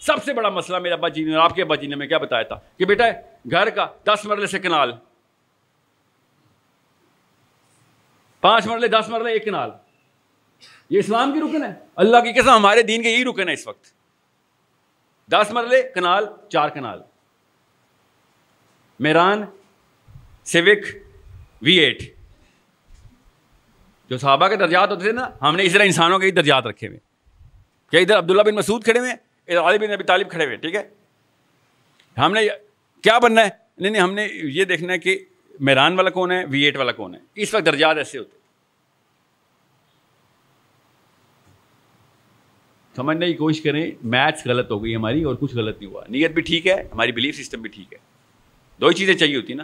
سب سے بڑا مسئلہ میرے ابا جی نے اور آپ کے ابا جی نے میں کیا بتایا تھا کہ بیٹا گھر کا دس مرلے سے کنال۔ پانچ مرلے، دس مرلے، ایک کنال۔ یہ اسلام کی رکن ہے۔ اللہ کی قسم، ہمارے دین کے یہی رکن ہے اس وقت۔ دس مرلے، کنال، چار کنال۔ میران سیوک، وی ایٹ۔ جو صحابہ کے درجات ہوتے تھے نا، ہم نے اس طرح انسانوں کے ہی درجات رکھے ہوئے۔ کیا ادھر عبداللہ بن مسعود کھڑے ہوئے ادھر علی بن ابی طالب کھڑے ہوئے، ٹھیک ہے؟ ہم نے کیا بننا ہے؟ نہیں نہیں، ہم نے یہ دیکھنا ہے کہ میران والا کون ہے، وی ایٹ والا کون ہے؟ اس وقت درجات ایسے ہوتے سمجھنے کی کوشش کریں، میتھس غلط ہو گئی ہماری اور کچھ غلط نہیں ہوا۔ نیت بھی ٹھیک ہے، ہماری بلیف سسٹم بھی ٹھیک ہے۔ دو ہی چیزیں چاہیے ہوتی نا۔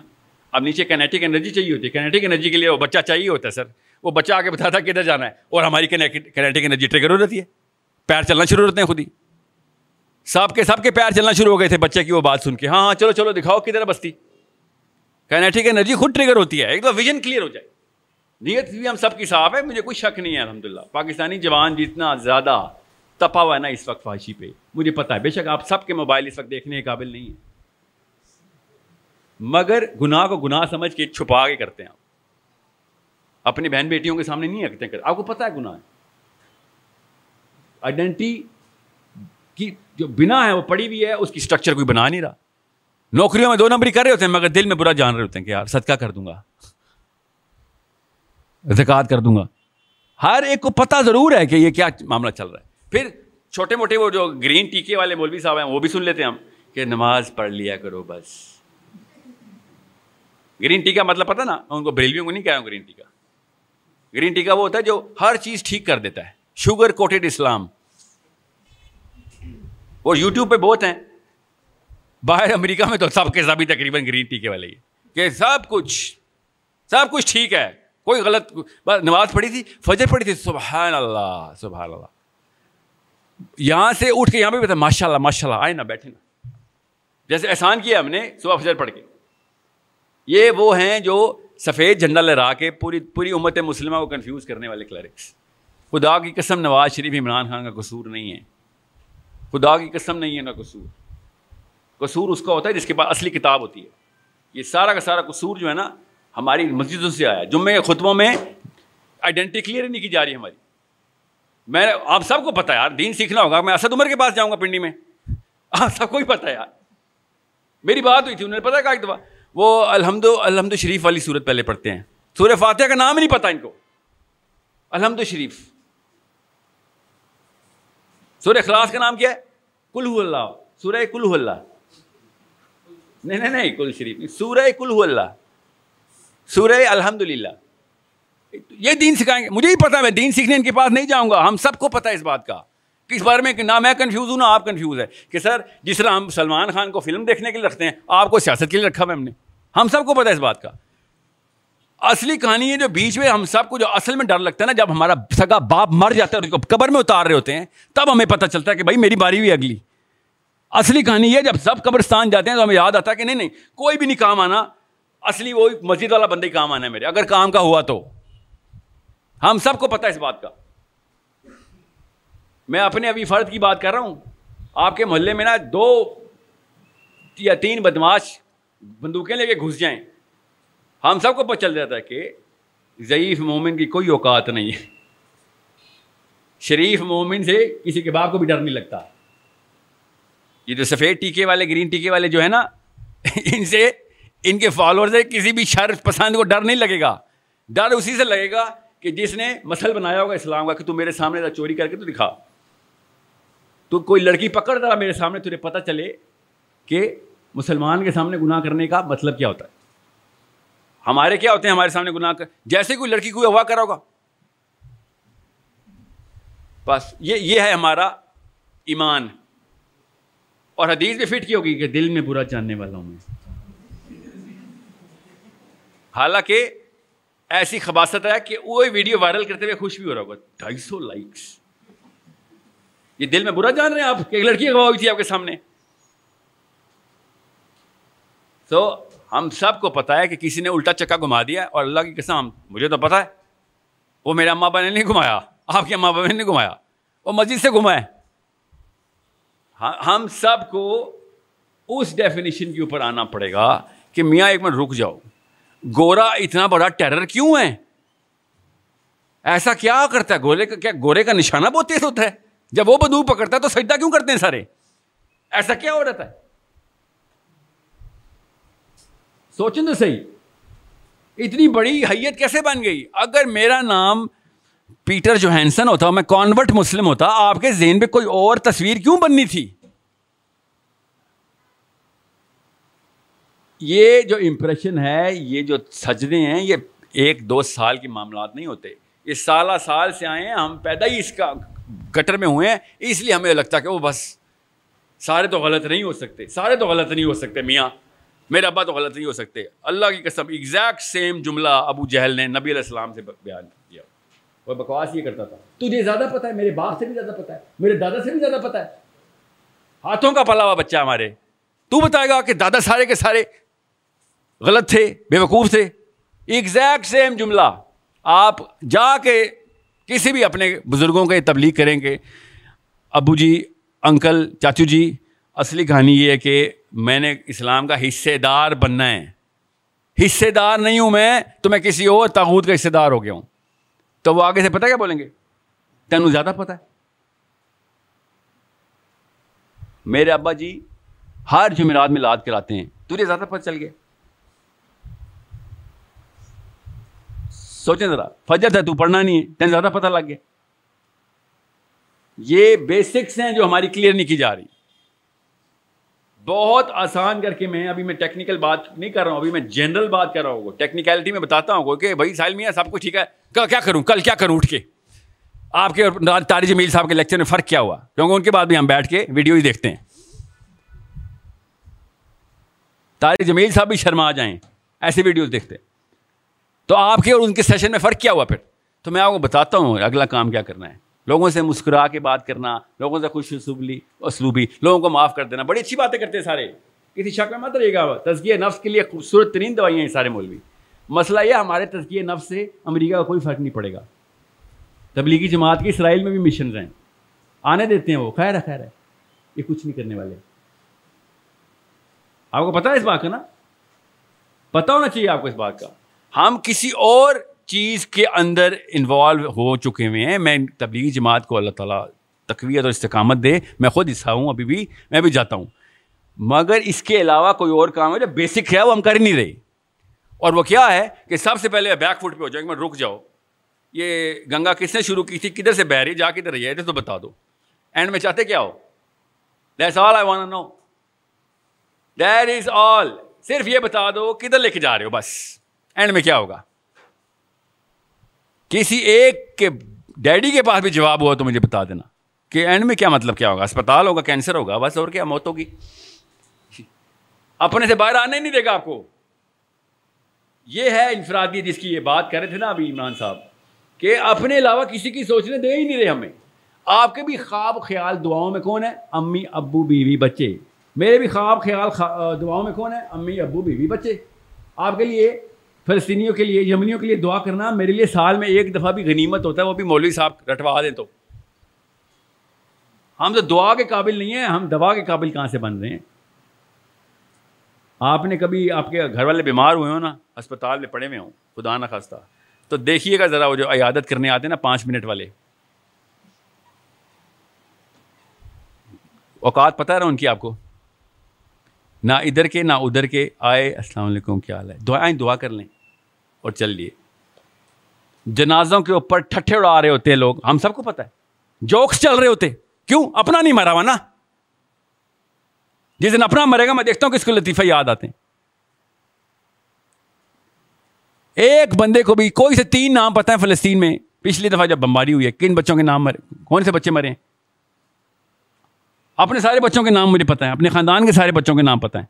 اب نیچے کینیٹک انرجی چاہیے ہوتی ہے۔ کینیٹک انرجی کے لیے وہ بچہ چاہیے ہوتا ہے، سر۔ وہ بچہ آ کے بتاتا کدھر جانا ہے اور ہماری کینیٹک انرجی ٹریگر ہو جاتی ہے۔ پیر چلنا شروع ہوتے ہیں خود ہی۔ سب کے سب کے پیر چلنا شروع ہو گئے تھے بچے کی وہ بات سن کے۔ ہاں ہاں چلو چلو، دکھاؤ کدھر بستی؟ کینیٹک انرجی خود ٹریگر ہوتی ہے۔ ایک تو ویژن کلیئر ہو جائے۔ نیت بھی ہم سب کی صاف ہے، مجھے کوئی شک نہیں ہے الحمد للہ پاکستانی جوان جتنا زیادہ تپا ہوا ہے نا اس وقت فاشی پہ، مجھے پتا ہے۔ بے شک آپ سب کے موبائل اس وقت دیکھنے کے قابل نہیں ہیں۔ مگر گناہ کو گناہ سمجھ کے چھپا کے کرتے ہیں آپ۔ اپنی بہن بیٹیوں کے سامنے نہیں رکھتے آپ کو پتا ہے گناہ آئیڈینٹی کی جو بنا ہے وہ پڑی ہوئی ہے، اس کی اسٹرکچر کوئی بنا نہیں رہا۔ نوکریوں میں دو نمبری کر رہے ہوتے ہیں، مگر دل میں برا جان رہے ہوتے ہیں کہ یار صدقہ کر دوں گا۔ زکات کر دوں گا۔ ہر ایک کو پتا ضرور ہے کہ یہ کیا معاملہ چل رہا ہے۔ پھر چھوٹے موٹے وہ جو گرین ٹیکے والے مولوی صاحب ہیں، وہ بھی سن لیتے ہیں ہم کہ نماز پڑھ لیا کرو بس۔ گرین ٹی کا مطلب پتا نا ان کو بریلویوں کو نہیں کہا گرین ٹی کا۔ گرین ٹی کا وہ ہوتا ہے جو ہر چیز ٹھیک کر دیتا ہے۔ شوگر کوٹیڈ اسلام۔ وہ یوٹیوب پہ بہت ہیں۔ باہر امریکہ میں تو سب کے سبھی تقریباً گرین ٹی کے والے ہی کہ سب کچھ سب کچھ ٹھیک ہے۔ کوئی غلط نماز پڑھی تھی، فجر پڑھی تھی، سبحان اللہ سبحان اللہ۔ یہاں سے اٹھ کے یہاں پہ بتا ماشاء اللہ ماشاء اللہ آئے نا، بیٹھے نا۔ جیسے احسان کیا ہم نے، صبح فجر پڑھ کے۔ یہ وہ ہیں جو سفید جھنڈا لہرا کے پوری پوری امت مسلمہ کو کنفیوز کرنے والے کلرکس خدا کی قسم، نواز شریف عمران خان کا قصور نہیں ہے۔ خدا کی قسم نہیں ہے نا قصور۔ قصور اس کا ہوتا ہے جس کے پاس اصلی کتاب ہوتی ہے۔ یہ سارا کا سارا قصور جو ہے نا ہماری مسجدوں سے آیا۔ جمعے خطبوں میں آئیڈینٹی کلیئر نہیں کی جا رہی ہماری۔ میں آپ سب کو پتا یار، دین سیکھنا ہوگا۔ میں اسد عمر کے پاس جاؤں گا پنڈی میں۔ آپ سب کو ہی پتا ہے یار۔ میری بات ہوئی تھی، انہوں نے پتا ایک دفعہ؟ وہ الحمد الحمد شریف والی صورت پہلے پڑھتے ہیں۔ سورہ فاتحہ کا نام ہی نہیں پتا ان کو۔ الحمد شریف۔ سورہ اخلاص کا نام کیا ہے؟ کل اللہ. سورہ کل اللہ. نہیں نہیں نہیں کل شریف سورہ کل اللہ. سورہ الحمد للہ یہ دین سکھائیں گے. مجھے ہی پتا میں دین سیکھنے ان کے پاس نہیں جاؤں گا. ہم سب کو پتا ہے اس بات کا کس بارے میں نہ میں کنفیوز ہوں، نہ آپ کنفیوز ہے کہ سر، جس طرح ہم سلمان خان کو فلم دیکھنے کے لیے رکھتے ہیں، آپ کو سیاست کے لیے رکھا ہوا ہم نے. ہم سب کو پتا ہے اس بات کا. اصلی کہانی ہے جو بیچ میں ہم سب کو جو اصل میں ڈر لگتا ہے نا، جب ہمارا سگا باپ مر جاتا ہے اور قبر میں اتار رہے ہوتے ہیں، تب ہمیں پتہ چلتا ہے کہ بھائی میری باری بھی اگلی۔ اصلی کہانی یہ جب سب قبرستان جاتے ہیں تو ہمیں یاد آتا ہے کہ نہیں نہیں، کوئی بھی نہیں کام آنا، اصلی وہی مسجد والا بندے کام آنا ہے میرے۔ اگر کام کا ہوا تو۔ ہم سب کو پتا ہے اس بات کا۔ میں اپنے ابھی فرد کی بات کر رہا ہوں۔ آپ کے محلے میں نا دو یا تین بدماش بندوقیں لے کے گھس جائیں۔ ہم سب کو پتہ چل جاتا ہے کہ ضعیف مومن کی کوئی اوقات نہیں ہے۔ شریف مومن سے کسی کے باپ کو بھی ڈر نہیں لگتا۔ یہ جو سفید ٹیکے والے، گرین ٹیکے والے جو ہے نا، ان سے، ان کے فالوور سے کسی بھی شر پسند کو ڈر نہیں لگے گا۔ ڈر اسی سے لگے گا کہ جس نے مسل بنایا ہوگا اسلام کا کہ تو میرے سامنے چوری کر کے تو دکھا۔ تو کوئی لڑکی پکڑ رہا میرے سامنے تجھے پتہ چلے کہ مسلمان کے سامنے گناہ کرنے کا مطلب کیا ہوتا ہے۔ ہمارے کیا ہوتے ہیں ہمارے سامنے گناہ کر؟ جیسے کوئی لڑکی کوئی ہوا کرا ہوگا۔ بس یہ یہ ہے ہمارا ایمان۔ اور حدیث بھی فٹ کی ہوگی کہ دل میں برا جاننے والا ہوں میں۔ حالانکہ ایسی خباست ہے کہ وہ ویڈیو وائرل کرتے ہوئے خوش بھی ہو رہا ہوگا۔ ڈھائی سو لائکس۔ یہ دل میں برا جان رہے ہیں آپ کہ ایک لڑکی گواہ ہوئی تھی آپ کے سامنے۔ تو ہم سب کو پتا ہے کہ کسی نے الٹا چکا گھما دیا اور اللہ کی قسم، مجھے تو پتا ہے، وہ میرے اماں ابا نے نہیں گھمایا، آپ کے اماں ابا نے نہیں گھمایا، وہ مسجد سے گھمائے۔ ہم سب کو اس ڈیفینیشن کے اوپر آنا پڑے گا کہ میاں ایک منٹ رک جاؤ۔ گورا اتنا بڑا ٹیرر کیوں ہے؟ ایسا کیا کرتا ہے؟ گورے کا کیا گورے کا نشانہ بہت تیز ہوتا ہے۔ جب وہ بدو پکڑتا ہے تو سجدہ کیوں کرتے ہیں سارے؟ ایسا کیا ہو رہتا ہے؟ سوچیں تو صحیح۔ اتنی بڑی حیت کیسے بن گئی؟ اگر میرا نام پیٹر جو ہینسن ہوتا، میں کانورٹ مسلم ہوتا، آپ کے ذہن پہ کوئی اور تصویر کیوں بننی تھی؟ یہ جو امپریشن ہے، یہ جو سجدے ہیں، یہ ایک دو سال کے معاملات نہیں ہوتے۔ یہ سالہ سال سے آئے ہیں، ہم پیدا ہی اس کا گٹر میں ہوئے ہیں، اس لیے ہمیں لگتا کہ وہ بس، سارے تو غلط نہیں ہو سکتے، سارے تو غلط نہیں ہو سکتے، میاں۔ میرے ابا تو غلط نہیں ہو سکتے۔ اللہ کی قسم ایگزیکٹ سیم جملہ ابو جہل نے نبی علیہ السلام سے بیان کیا۔ وہ بکواس یہ کرتا تھا۔ تجھے زیادہ پتا ہے، میرے باپ سے بھی زیادہ پتا ہے، میرے دادا سے بھی زیادہ پتا ہے۔ ہاتھوں کا پلا ہوا بچہ ہمارے۔ تو بتائے گا کہ دادا سارے کے سارے غلط تھے، بے وقوف تھے۔ ایگزیکٹ سیم جملہ۔ آپ جا کے کسی بھی اپنے بزرگوں کے تبلیغ کریں گے۔ ابو جی انکل، چاچو جی اصلی کہانی یہ ہے کہ میں نے اسلام کا حصے دار بننا ہے۔ حصے دار نہیں ہوں میں تو میں کسی اور تاغوت کا حصے دار ہو گیا ہوں۔ تو وہ آگے سے پتہ کیا بولیں گے؟ تینوں زیادہ پتہ ہے۔ میرے ابا جی ہر جمعرات میں لاد کراتے ہیں۔ تجھے زیادہ پتہ چل گیا۔ سوچیں ذرا، فجر تھا تو پڑھنا نہیں ہے تین زیادہ پتہ لگ گیا۔ یہ بیسکس ہیں جو ہماری کلیئر نہیں کی جا رہی۔ بہت آسان کر کے میں ابھی میں ٹیکنیکل بات نہیں کر رہا ہوں، ابھی میں جنرل بات کر رہا ہوں۔ ٹیکنیکلٹی میں بتاتا ہوں کہ بھائی ساحل میاں، سب کچھ ٹھیک ہے۔ کل کیا کروں؟ کل کیا کروں؟ اٹھ کے۔ آپ کے تاری جمیل صاحب کے لیکچر میں فرق کیا ہوا؟ کیونکہ ان کے بعد بھی ہم بیٹھ کے ویڈیو ہی دیکھتے ہیں۔ تاری جمیل صاحب بھی شرما آ جائیں، ایسے ویڈیوز دیکھتے تو آپ کے اور ان کے سیشن میں فرق کیا ہوا پھر؟ تو میں آپ کو بتاتا ہوں اگلا کام کیا کرنا ہے۔ لوگوں سے مسکرا کے بات کرنا، لوگوں سے خوش اسلوبلی اسلوبی، لوگوں کو معاف کر دینا، بڑی اچھی باتیں کرتے ہیں سارے۔ کسی شک میں مت رہے گا، تزکیہ نفس کے لیے خوبصورت ترین دوائیاں ہیں سارے مولوی۔ مسئلہ یہ ہمارے تزکیہ نفس سے امریکہ کا کوئی فرق نہیں پڑے گا۔ تبلیغی جماعت کی اسرائیل میں بھی مشنز ہیں۔ آنے دیتے ہیں وہ، خیر ہے خیر ہے۔ یہ کچھ نہیں کرنے والے۔ آپ کو پتا ہے اس بات کا نا؟ پتا ہونا چاہیے آپ کو اس بات کا۔ ہم کسی اور چیز کے اندر انوالو ہو چکے ہوئے ہیں۔ میں تبلیغی جماعت کو اللہ تعالیٰ تقویت اور استقامت دے۔ میں خود حصہ ہوں، ابھی بھی میں بھی جاتا ہوں۔ مگر اس کے علاوہ کوئی اور کام ہے جو بیسک ہے، وہ ہم کر نہیں رہے۔ اور وہ کیا ہے کہ سب سے پہلے بیک فٹ پہ ہو جائے میں رک جاؤ۔ یہ گنگا کس نے شروع کی تھی؟ کدھر سے بہ رہی جا کدھر رہی ہے تو بتا دو۔ اینڈ میں چاہتے کیا ہو؟ That's all I want no that is all صرف یہ بتا دو کدھر لے کے جا رہے ہو؟ بس۔ اینڈ میں کیا ہوگا؟ کسی ایک کے ڈیڈی کے پاس بھی جواب ہوا تو مجھے بتا دینا کہ اینڈ میں کیا مطلب کیا ہوگا؟ اسپتال ہوگا کینسر ہوگا، بس اور کیا، موت ہوگی۔ اپنے سے باہر آنے نہیں دے گا آپ کو۔ یہ ہے انفرادی جس کی یہ بات کر رہے تھے نا ابھی عمران صاحب، کہ اپنے علاوہ کسی کی سوچنے دے ہی نہیں رہے ہمیں۔ آپ کے بھی خواب، خیال، دعاؤں میں کون ہے؟ امی، ابو، بیوی، بچے۔ میرے بھی خواب، خیال دعاؤں میں کون ہے؟ امی، ابو، بیوی، بچے۔ آپ کے لیے فلسطینیوں کے لیے، یمنیوں کے لیے دعا کرنا میرے لیے سال میں ایک دفعہ بھی غنیمت ہوتا ہے، وہ بھی مولوی صاحب رٹوا دیں تو۔ ہم تو دعا کے قابل نہیں ہیں، ہم دوا کے قابل کہاں سے بن رہے ہیں؟ آپ نے کبھی آپ کے گھر والے بیمار ہوئے ہوں نا اسپتال میں پڑے ہوئے ہوں، خدا نہ خواستہ تو دیکھیے گا ذرا وہ جو عیادت کرنے آتے ہیں نا، پانچ منٹ والے۔ اوقات پتہ رہا ان کی آپ کو؟ نہ ادھر کے، نہ ادھر کے۔ آئے، السلام علیکم، کیا حال ہے؟ دعائیں دعا کر لیں اور چل لیے جنازوں کے اوپر ٹھٹھے اڑا رہے ہوتے ہیں لوگ۔ ہم سب کو پتا ہے۔ جوکس چل رہے ہوتے۔ کیوں؟ اپنا نہیں مرا ہوا نا جس دن اپنا مرے گا، میں دیکھتا ہوں کہ اس کو لطیفہ یاد آتے ہیں۔ ایک بندے کو بھی، کوئی سے تین نام پتہ ہے فلسطین میں؟ پچھلی دفعہ جب بمباری ہوئی ہے، کن بچوں کے نام مرے؟ کون سے بچے مرے ہیں؟ اپنے سارے بچوں کے نام مجھے پتہ ہے اپنے خاندان کے سارے بچوں کے نام پتہ ہیں۔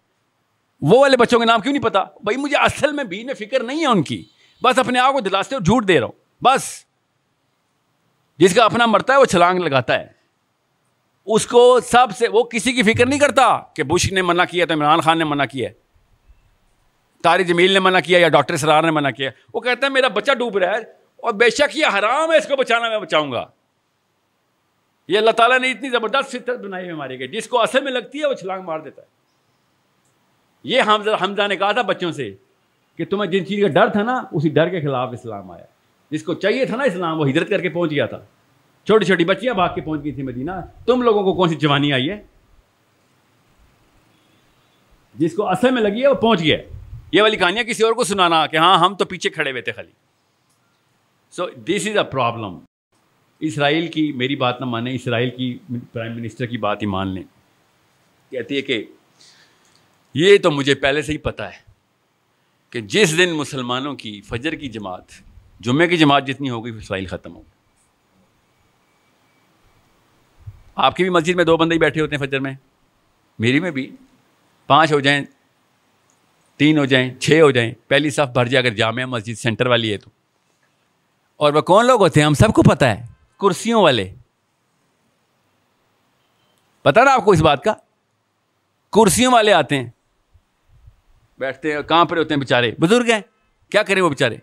وہ والے بچوں کے نام کیوں نہیں پتا بھائی، مجھے اصل میں بھی فکر نہیں ہے ان کی۔ بس اپنے آپ کو دلاستے اور جھوٹ دے رہا ہوں۔ بس۔ جس کا اپنا مرتا ہے، وہ چھلانگ لگاتا ہے۔ اس کو سب سے، وہ کسی کی فکر نہیں کرتا کہ بش نے منع کیا، تو عمران خان نے منع کیا تاری جمیل نے منع کیا یا ڈاکٹر سرار نے منع کیا۔ وہ کہتا ہے، میرا بچہ ڈوب رہا ہے اور بے شک یہ حرام ہے، اس کو بچانا میں بچاؤں گا۔ یہ اللہ تعالیٰ نے اتنی زبردست فطرت بنائی ہے ہمارے کے جس کو اصل میں لگتی ہے وہ چھلانگ مار دیتا ہے۔ یہ حمزہ نے کہا تھا بچوں سے کہ تمہیں جن چیز کا ڈر تھا نا، اسی ڈر کے خلاف اسلام آیا۔ جس کو چاہیے تھا نا اسلام، وہ ہجرت کر کے پہنچ گیا تھا۔ چھوٹی چھوٹی بچیاں بھاگ کے پہنچ گئی تھی مدینہ۔ تم لوگوں کو کون سی جوانی آئی ہے؟ جس کو اصل میں لگی ہے وہ پہنچ گیا۔ یہ والی کہانیاں کسی اور کو سنانا کہ ہاں ہم تو پیچھے کھڑے ہوئے تھے خالی۔ سو دس از اے پرابلم اسرائیل کی میری بات نہ مانیں، اسرائیل کی پرائم منسٹر کی بات ہی مان لیں۔ کہتی ہے کہ یہ تو مجھے پہلے سے ہی پتہ ہے کہ جس دن مسلمانوں کی فجر کی جماعت جمعے کی جماعت جتنی ہوگی اسرائیل ختم ہوگی آپ کی بھی مسجد میں دو بندے ہی بیٹھے ہوتے ہیں فجر میں۔ میری میں بھی۔ پانچ ہو جائیں، تین ہو جائیں، چھ ہو جائیں۔ پہلی صف بھر جائے، اگر جامعہ مسجد سینٹر والی ہے تو۔ اور وہ کون لوگ ہوتے ہیں؟ ہم سب کو پتہ ہے۔ کرسیوں والے۔ پتا نا آپ کو اس بات کا؟ کرسیوں والے آتے ہیں، بیٹھتے ہیں، کہاں پر ہوتے ہیں بےچارے بزرگ ہیں، کیا کریں وہ بےچارے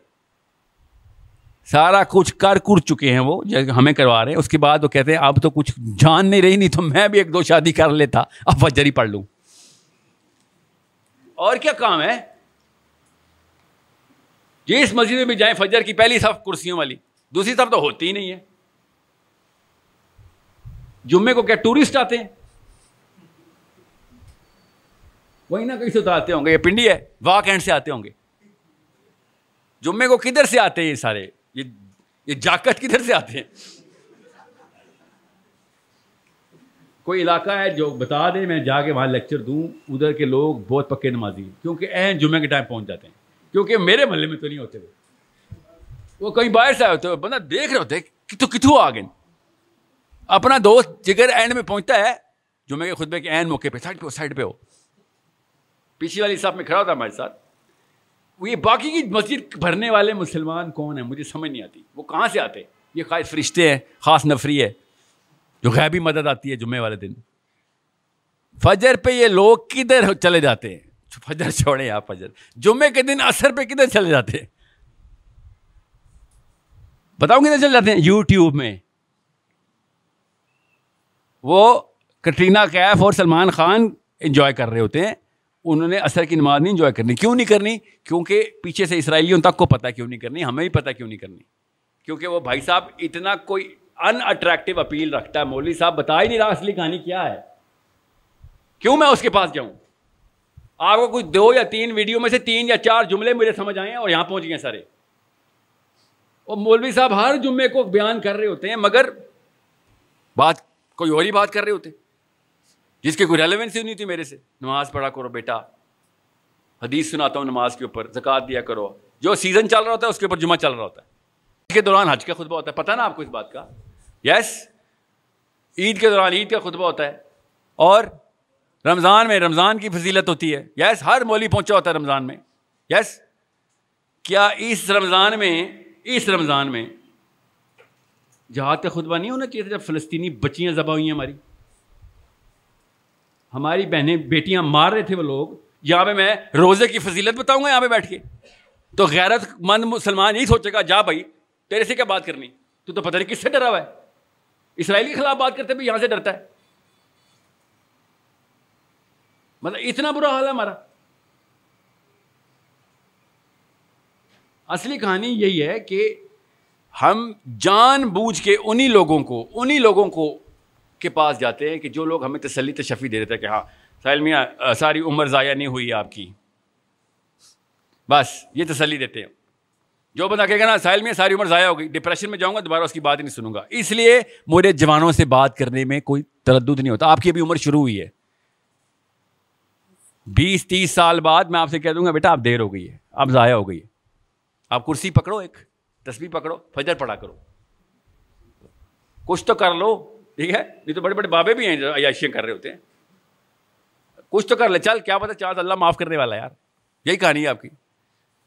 سارا کچھ کر کر چکے ہیں وہ ہمیں کروا رہے ہیں۔ اس کے بعد وہ کہتے ہیں، اب تو کچھ جان نہیں رہی، نہیں تو میں بھی ایک دو شادی کر لیتا، اب فجر ہی پڑھ لوں۔ اور کیا کام ہے؟ جس مسجد میں بھی جائیں، فجر کی پہلی صف کرسیوں والی، دوسری صف تو ہوتی ہی نہیں ہے۔ جمعے کو کیا ٹورسٹ آتے ہیں؟ وہی نہ کہیں سے تو آتے ہوں گے، یہ پنڈی ہے، واک اینڈ سے آتے ہوں گے۔ جمعے کو کدھر سے آتے ہیں یہ سارے؟ یہ یہ جاکٹ کدھر سے آتے ہیں؟ کوئی علاقہ ہے جو بتا دیں میں جا کے وہاں لیکچر دوں، ادھر کے لوگ بہت پکے نمازی ہیں، کیونکہ این جمعے کے ٹائم پہنچ جاتے ہیں۔ کیونکہ میرے محلے میں تو نہیں ہوتے وہ۔ کہیں باہر سے آئے ہوتے بندہ دیکھ رہے ہوتے کتوں کتوں آ گئے اپنا دوست جگر اینڈ میں پہنچتا ہے جمعے کے خطبے کے این موقع پہ سائڈ پہ سائڈ پہ ہو۔ پیچھے والی صاحب میں کھڑا ہوتا ہمارے ساتھ۔ وہ یہ باقی کی مسجد بھرنے والے مسلمان کون ہیں؟ مجھے سمجھ نہیں آتی۔ وہ کہاں سے آتے؟ یہ خاص فرشتے ہیں، خاص نفری ہے، جو غیبی مدد آتی ہے جمعے والے دن۔ فجر پہ یہ لوگ کدھر چلے جاتے ہیں؟ فجر چھوڑے آپ فجر۔ جمعے کے دن اثر پہ کدھر چلے جاتے ہیں؟ بتاؤں کدھر چلے جاتے ہیں؟ یو ٹیوب میں۔ وہ کٹرینا کیف اور سلمان خان انجوائے کر رہے ہوتے ہیں۔ انہوں نے اثر کی نماز نہیں انجوائے کرنی۔ کیوں نہیں کرنی؟ کیونکہ پیچھے سے اسرائیلیوں تک کو پتا کیوں نہیں کرنی، ہمیں بھی پتا کیوں نہیں کرنی۔ کیونکہ وہ بھائی صاحب اتنا کوئی ان اٹریکٹیو اپیل رکھتا ہے۔ مولوی صاحب بتا ہی نہیں رہا اصلی کہانی کیا ہے۔ کیوں میں اس کے پاس جاؤں؟ آپ کو کوئی دو یا تین ویڈیو میں سے تین یا چار جملے مجھے سمجھ آئے ہیں اور یہاں پہنچ گئے سارے۔ اور مولوی صاحب ہر جمعے کو بیان کر رہے ہوتے ہیں، مگر بات کوئی اور ہی بات کر رہے ہوتے؟ جس کی کوئی ریلیونس ہی نہیں تھی میرے سے۔ نماز پڑھا کرو بیٹا۔ حدیث سناتا ہوں نماز کے اوپر۔ زکوٰۃ دیا کرو۔ جو سیزن چل رہا ہوتا ہے، اس کے اوپر جمعہ چل رہا ہوتا ہے۔ اس کے دوران حج کا خطبہ ہوتا ہے۔ پتہ نا آپ کو اس بات کا؟ یس عید کے دوران عید کا خطبہ ہوتا ہے۔ اور رمضان میں رمضان کی فضیلت ہوتی ہے۔ یس ہر مولی پہنچا ہوتا ہے رمضان میں۔ یس کیا اس رمضان میں، اس رمضان میں جہاد کا خطبہ نہیں ہونا چاہیے تھا جب فلسطینی بچیاں ذبح ہوئی ہیں ہماری۔ ہماری بہنیں بیٹیاں مار رہے تھے وہ لوگ۔ یہاں پہ میں روزے کی فضیلت بتاؤں گا یہاں پہ بیٹھ کے۔ تو غیرت مند مسلمان یہی سوچے گا، جا بھائی، تیرے سے کیا بات کرنی؟ تو تو پتہ نہیں کس سے ڈرا ہوا ہے۔ اسرائیل کے خلاف بات کرتے بھی یہاں سے ڈرتا ہے۔ مطلب اتنا برا حال ہے ہمارا۔ اصلی کہانی یہی ہے کہ ہم جان بوجھ کے انہی لوگوں کو، انہی لوگوں کو کے پاس جاتے ہیں کہ جو لوگ ہمیں تسلی، تشفی دے دیتے ہیں کہ ہاں ساحل میاں، ساری عمر ضائع نہیں ہوئی آپ کی۔ بس، یہ تسلی دیتے ہیں۔ جو بندہ کہے گا نا، ساحل میں ساری عمر ضائع ہو گئی ڈپریشن میں جاؤں گا، دوبارہ اس کی بات ہی نہیں سنوں گا۔ اس لیے مجھے جوانوں سے بات کرنے میں کوئی تردد نہیں ہوتا۔ آپ کی ابھی عمر شروع ہوئی ہے۔ بیس، تیس سال بعد میں آپ سے کہہ دوں گا، بیٹا آپ دیر ہو گئی ہے آپ ضائع ہو گئی ہے۔ آپ کرسی پکڑو ایک۔ تصویر پکڑو، فجر پڑا کرو۔ کچھ تو کر لو، ٹھیک ہے؟ نہیں تو بڑے بڑے بابے بھی ہیں جو عیاشیاں کر رہے ہوتے ہیں۔ کچھ تو کر لے، چل، کیا پتا چاہ اللہ معاف کرنے والا یار۔ یہی کہانی ہے آپ کی۔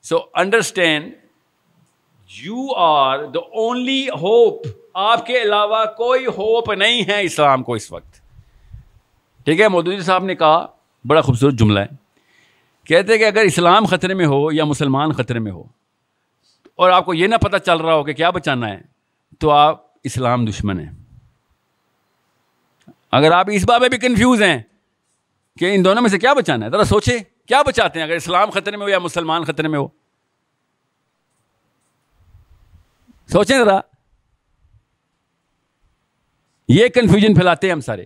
So understand you are the only hope آپ کے علاوہ کوئی ہوپ نہیں ہے اسلام کو اس وقت۔ ٹھیک ہے؟ مودودی صاحب نے کہا، بڑا خوبصورت جملہ ہے۔ کہتے کہ اگر اسلام خطرے میں ہو یا مسلمان خطرے میں ہو اور آپ کو یہ نہ پتہ چل رہا ہو کہ کیا بچانا ہے، تو آپ اسلام دشمن ہیں۔ اگر آپ اس بات میں بھی کنفیوز ہیں کہ ان دونوں میں سے کیا بچانا ہے، ذرا سوچے کیا بچاتے ہیں اگر اسلام خطرے میں ہو یا مسلمان خطرے میں ہو؟ سوچیں ذرا۔ یہ کنفیوژن پھیلاتے ہیں ہم سارے۔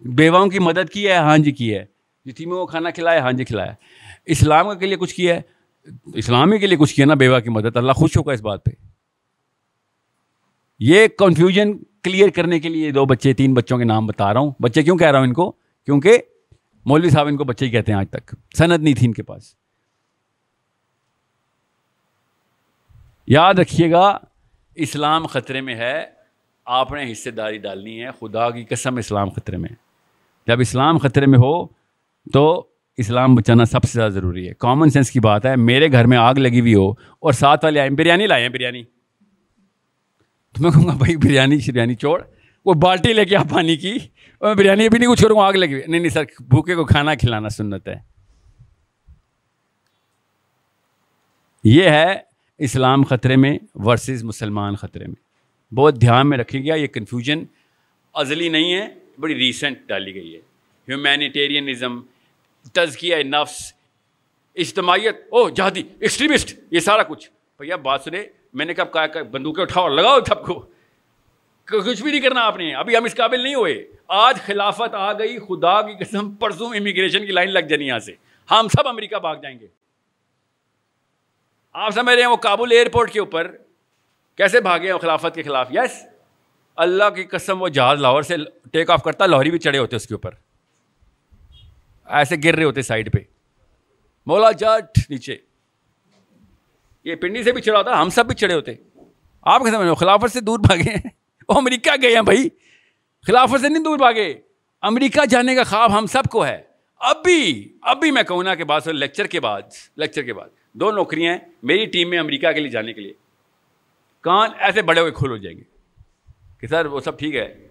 بیواؤں کی مدد کی ہے ہاں جی کی ہے۔ یتیموں کو کھانا کھلایا ہاں جی کھلایا اسلام کے لیے کچھ کیا ہے؟ اسلامی کے لیے کچھ کیا نا بیوہ کی مدد۔ اللہ خوش ہوگا اس بات پہ۔ یہ کنفیوژن کلیئر کرنے کے لیے دو بچے، تین بچوں کے نام بتا رہا ہوں۔ بچے کیوں کہہ رہا ہوں ان کو؟ کیونکہ مولوی صاحب ان کو بچے ہی کہتے ہیں آج تک۔ صنعت نہیں تھی ان کے پاس۔ یاد رکھیے گا، اسلام خطرے میں ہے۔ آپ نے حصے داری ڈالنی ہے۔ خدا کی قسم اسلام خطرے میں۔ جب اسلام خطرے میں ہو تو اسلام بچانا سب سے زیادہ ضروری ہے۔ کامن سینس کی بات ہے، میرے گھر میں آگ لگی ہوئی ہو اور ساتھ والے آئے، بریانی لائے ہیں، بریانی۔ تو میں کہوں گا، بھائی، بریانی، شریانی چوڑ وہ بالٹی لے کے آپ پانی کی۔ اور میں بریانی بھی نہیں کچھ کروں آگ لگی ہوئی۔ نہیں نہیں سر، بھوکے کو کھانا کھلانا سنت ہے۔ یہ ہے اسلام خطرے میں ورسز مسلمان خطرے میں۔ بہت دھیان میں رکھے گیا، یہ کنفیوژن ازلی نہیں ہے، بڑی ریسنٹ ڈالی گئی ہے۔ ہیومینیٹیرینزم تزکیہ نفس، اجتماعیت او جہادی ایکسٹریمسٹ یہ سارا کچھ۔ بھیا، بات سنے، میں نے کب کہا بندوقیں اٹھاؤ، لگاؤ سب کو۔ کچھ بھی نہیں کرنا آپ نے۔ ابھی ہم اس قابل نہیں ہوئے۔ آج خلافت آ گئی، خدا کی قسم، پرسوں امیگریشن کی لائن لگ جانی یہاں سے۔ ہم سب امریکہ بھاگ جائیں گے۔ آپ سمجھ رہے ہیں وہ کابل ایئرپورٹ کے اوپر کیسے بھاگے ہیں خلافت کے خلاف؟ یس اللہ کی قسم، وہ جہاز لاہور سے ٹیک آف کرتا، لاہوری بھی چڑھے ہوتے اس کے اوپر۔ ایسے گر رہے ہوتے سائڈ پہ۔ مولا جٹ نیچے۔ یہ پنڈی سے بھی چڑھا ہوتا، ہم سب بھی چڑھے ہوتے۔ آپ کیسے سمجھ خلافت سے دور بھاگے۔ ہیں وہ امریکہ گئے ہیں بھائی۔ خلافت سے نہیں دور بھاگے۔ امریکہ جانے کا خواب ہم سب کو ہے۔ ابھی ابھی میں کہوں نا کہ بعد لیکچر کے بعد، لیکچر کے بعد۔ دو نوکریاں ہیں میری ٹیم میں امریکہ کے لیے جانے کے لیے۔ کان ایسے بڑے ہوئے کھول ہو جائیں گے کہ سر وہ سب ٹھیک ہے۔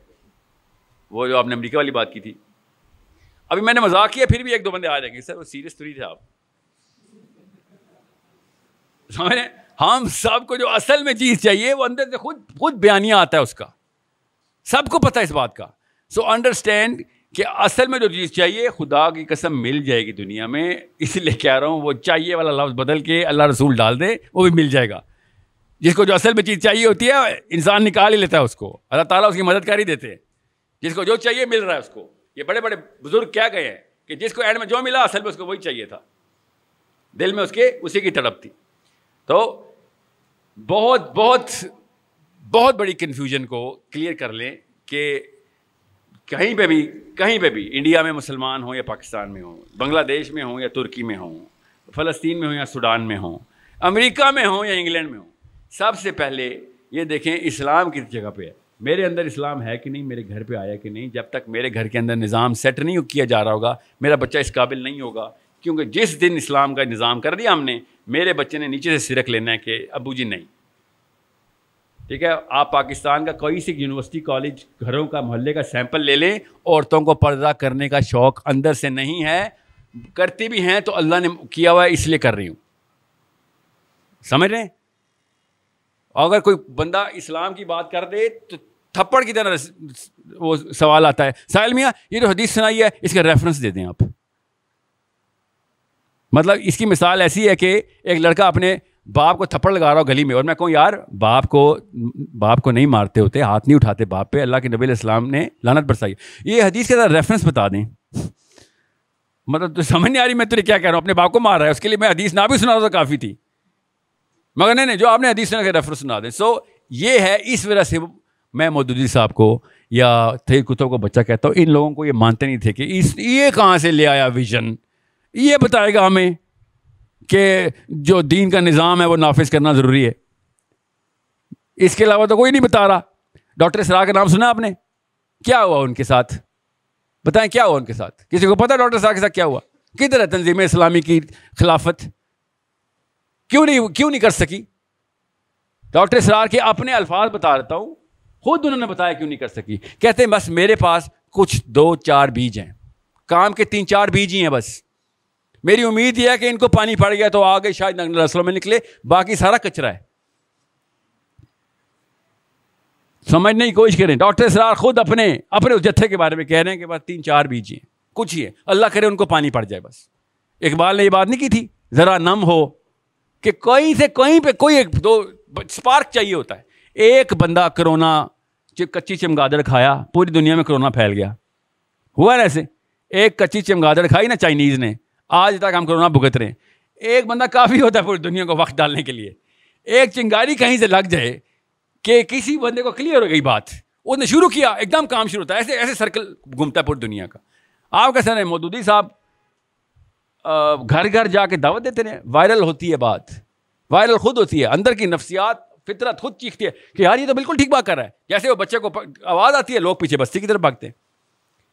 وہ جو آپ نے امریکہ والی بات کی تھی۔ ابھی میں نے مذاق کیا، پھر بھی ایک دو بندے آ جائیں گے۔ سر، وہ سیریس تو نہیں تھے آپ سمجھ ہم سب کو جو اصل میں چیز چاہیے، وہ اندر سے خود خود بیانیہ آتا ہے اس کا۔ سب کو پتہ ہے اس بات کا۔ سو انڈرسٹینڈ کہ اصل میں جو چیز چاہیے، خدا کی قسم مل جائے گی دنیا میں۔ اس لیے کہہ رہا ہوں، وہ چاہیے والا لفظ بدل کے اللہ رسول ڈال دے، وہ بھی مل جائے گا۔ جس کو جو اصل میں چیز چاہیے ہوتی ہے، انسان نکال ہی لیتا ہے اس کو۔ اللہ تعالیٰ اس کی مدد کر ہی دیتے ہیں۔ جس کو جو چاہیے مل رہا ہے اس کو۔ یہ بڑے بڑے بزرگ کیا گئے ہیں کہ جس کو اینڈ میں جو ملا اصل میں اس کو وہی چاہیے تھا۔ دل میں اس کے اسی کی تڑپ تھی۔ تو بہت بہت بہت بڑی کنفیوژن کو کلیئر کر لیں کہ کہیں پہ بھی، کہیں پہ بھی انڈیا میں مسلمان ہوں یا پاکستان میں ہوں، بنگلہ دیش میں ہوں یا ترکی میں ہوں، فلسطین میں ہوں یا سوڈان میں ہوں، امریکہ میں ہوں یا انگلینڈ میں ہوں، سب سے پہلے یہ دیکھیں اسلام کس جگہ پہ ہے۔ میرے اندر اسلام ہے کہ نہیں، میرے گھر پہ آیا کہ نہیں، جب تک میرے گھر کے اندر نظام سیٹ نہیں کیا جا رہا ہوگا، میرا بچہ اس قابل نہیں ہوگا، کیونکہ جس دن اسلام کا نظام کر دیا ہم نے، میرے بچے نے نیچے سے سرک لینا ہے کہ ابو جی نہیں۔ ٹھیک ہے، آپ پاکستان کا کوئی سی یونیورسٹی، کالج، گھروں کا، محلے کا سیمپل لے لیں، عورتوں کو پردہ کرنے کا شوق اندر سے نہیں ہے، کرتی بھی ہیں تو اللہ نے کیا ہوا ہے، اس لیے کر رہی ہوں۔ سمجھ رہے ہیں؟ اگر کوئی بندہ اسلام کی بات کر دے تو تھپڑ کی طرح وہ سوال آتا ہے۔ ساحل میاں، یہ جو حدیث سنائی ہے، اس کا ریفرنس دے دیں آپ۔ مطلب اس کی مثال ایسی ہے کہ ایک لڑکا اپنے باپ کو تھپڑ لگا رہا ہو گلی میں اور میں کہوں، یار، باپ کو باپ کو نہیں مارتے ہوتے، ہاتھ نہیں اٹھاتے باپ پہ، اللہ کے نبی علیہ السلام نے لانت برسائی۔ یہ حدیث کے ساتھ ریفرنس بتا دیں۔ مطلب تو سمجھ نہیں آ رہی میں تجھے کیا کہہ رہا ہوں، اپنے باپ کو مار رہا ہے، اس کے لیے میں حدیث نہ بھی سنا تو کافی تھی۔ مگر نہیں نہیں، جو آپ نے حدیث کے ریفرنس سنا دیں۔ سو یہ ہے، اس وجہ سے میں مودودی صاحب کو یا تھے کتوں کو بچہ کہتا ہوں، ان لوگوں کو یہ مانتے نہیں تھے کہ اس یہ کہاں سے لے آیا ویژن؟ یہ بتائے گا ہمیں کہ جو دین کا نظام ہے وہ نافذ کرنا ضروری ہے۔ اس کے علاوہ تو کوئی نہیں بتا رہا۔ ڈاکٹر اسرا کا نام سنا آپ نے؟ کیا ہوا ان کے ساتھ؟ بتائیں کیا ہوا ان کے ساتھ؟ کسی کو پتا ڈاکٹر اسرا کے ساتھ کیا ہوا؟ کدھر ہے تنظیم اسلامی کی خلافت؟ کیوں نہیں کیوں نہیں کر سکی؟ ڈاکٹر اسرار کے اپنے الفاظ بتا دیتا ہوں۔ خود انہوں نے بتایا کیوں نہیں کر سکی؟ کہتے ہیں بس میرے پاس کچھ دو چار بیج ہیں۔ کام کے تین چار بیج ہی ہیں بس۔ میری امید یہ ہے کہ ان کو پانی پڑ گیا تو آگے شاید نسلوں میں نکلے، باقی سارا کچرا ہے۔ سمجھنے کی کوشش کریں۔ ڈاکٹر اسرار خود اپنے اپنے اس جتھے کے بارے میں کہہ رہے ہیں کہ بس تین چار بیج ہیں۔ کچھ ہی ہے۔ اللہ کرے ان کو پانی پڑ جائے بس۔ اقبال نے یہ بات نہیں کی تھی؟ ذرا نم ہو کہ کوئی سے کوئی پہ کوئی ایک دو اسپارک چاہیے ہوتا ہے۔ ایک بندہ کرونا کچی چمگادڑ کھایا، پوری دنیا میں کرونا پھیل گیا۔ ہوا نا ایسے۔ ایک کچی چمگادڑ کھائی نا چائنیز نے۔ آج تک ہم کرونا بھگت رہے۔ ہیں ایک بندہ کافی ہوتا ہے پوری دنیا کو وقت ڈالنے کے لیے۔ ایک چنگاری کہیں سے لگ جائے کہ کسی بندے کو کلیئر ہو گئی بات۔ اس نے شروع کیا، ایک دم کام شروع ہوتا ہے۔ ایسے ایسے سرکل گھومتا ہے پوری دنیا کا۔ آپ کیسے نہیں مودودی صاحب گھر گھر جا کے دعوت دیتے ہیں وائرل ہوتی ہے بات۔ وائرل خود ہوتی ہے۔ اندر کی نفسیات فطرت خود چیختی ہے کہ یار یہ تو بالکل ٹھیک بات کر رہا ہے۔ جیسے وہ بچے کو آواز آتی ہے، لوگ پیچھے بستی کی طرف بھاگتے ہیں۔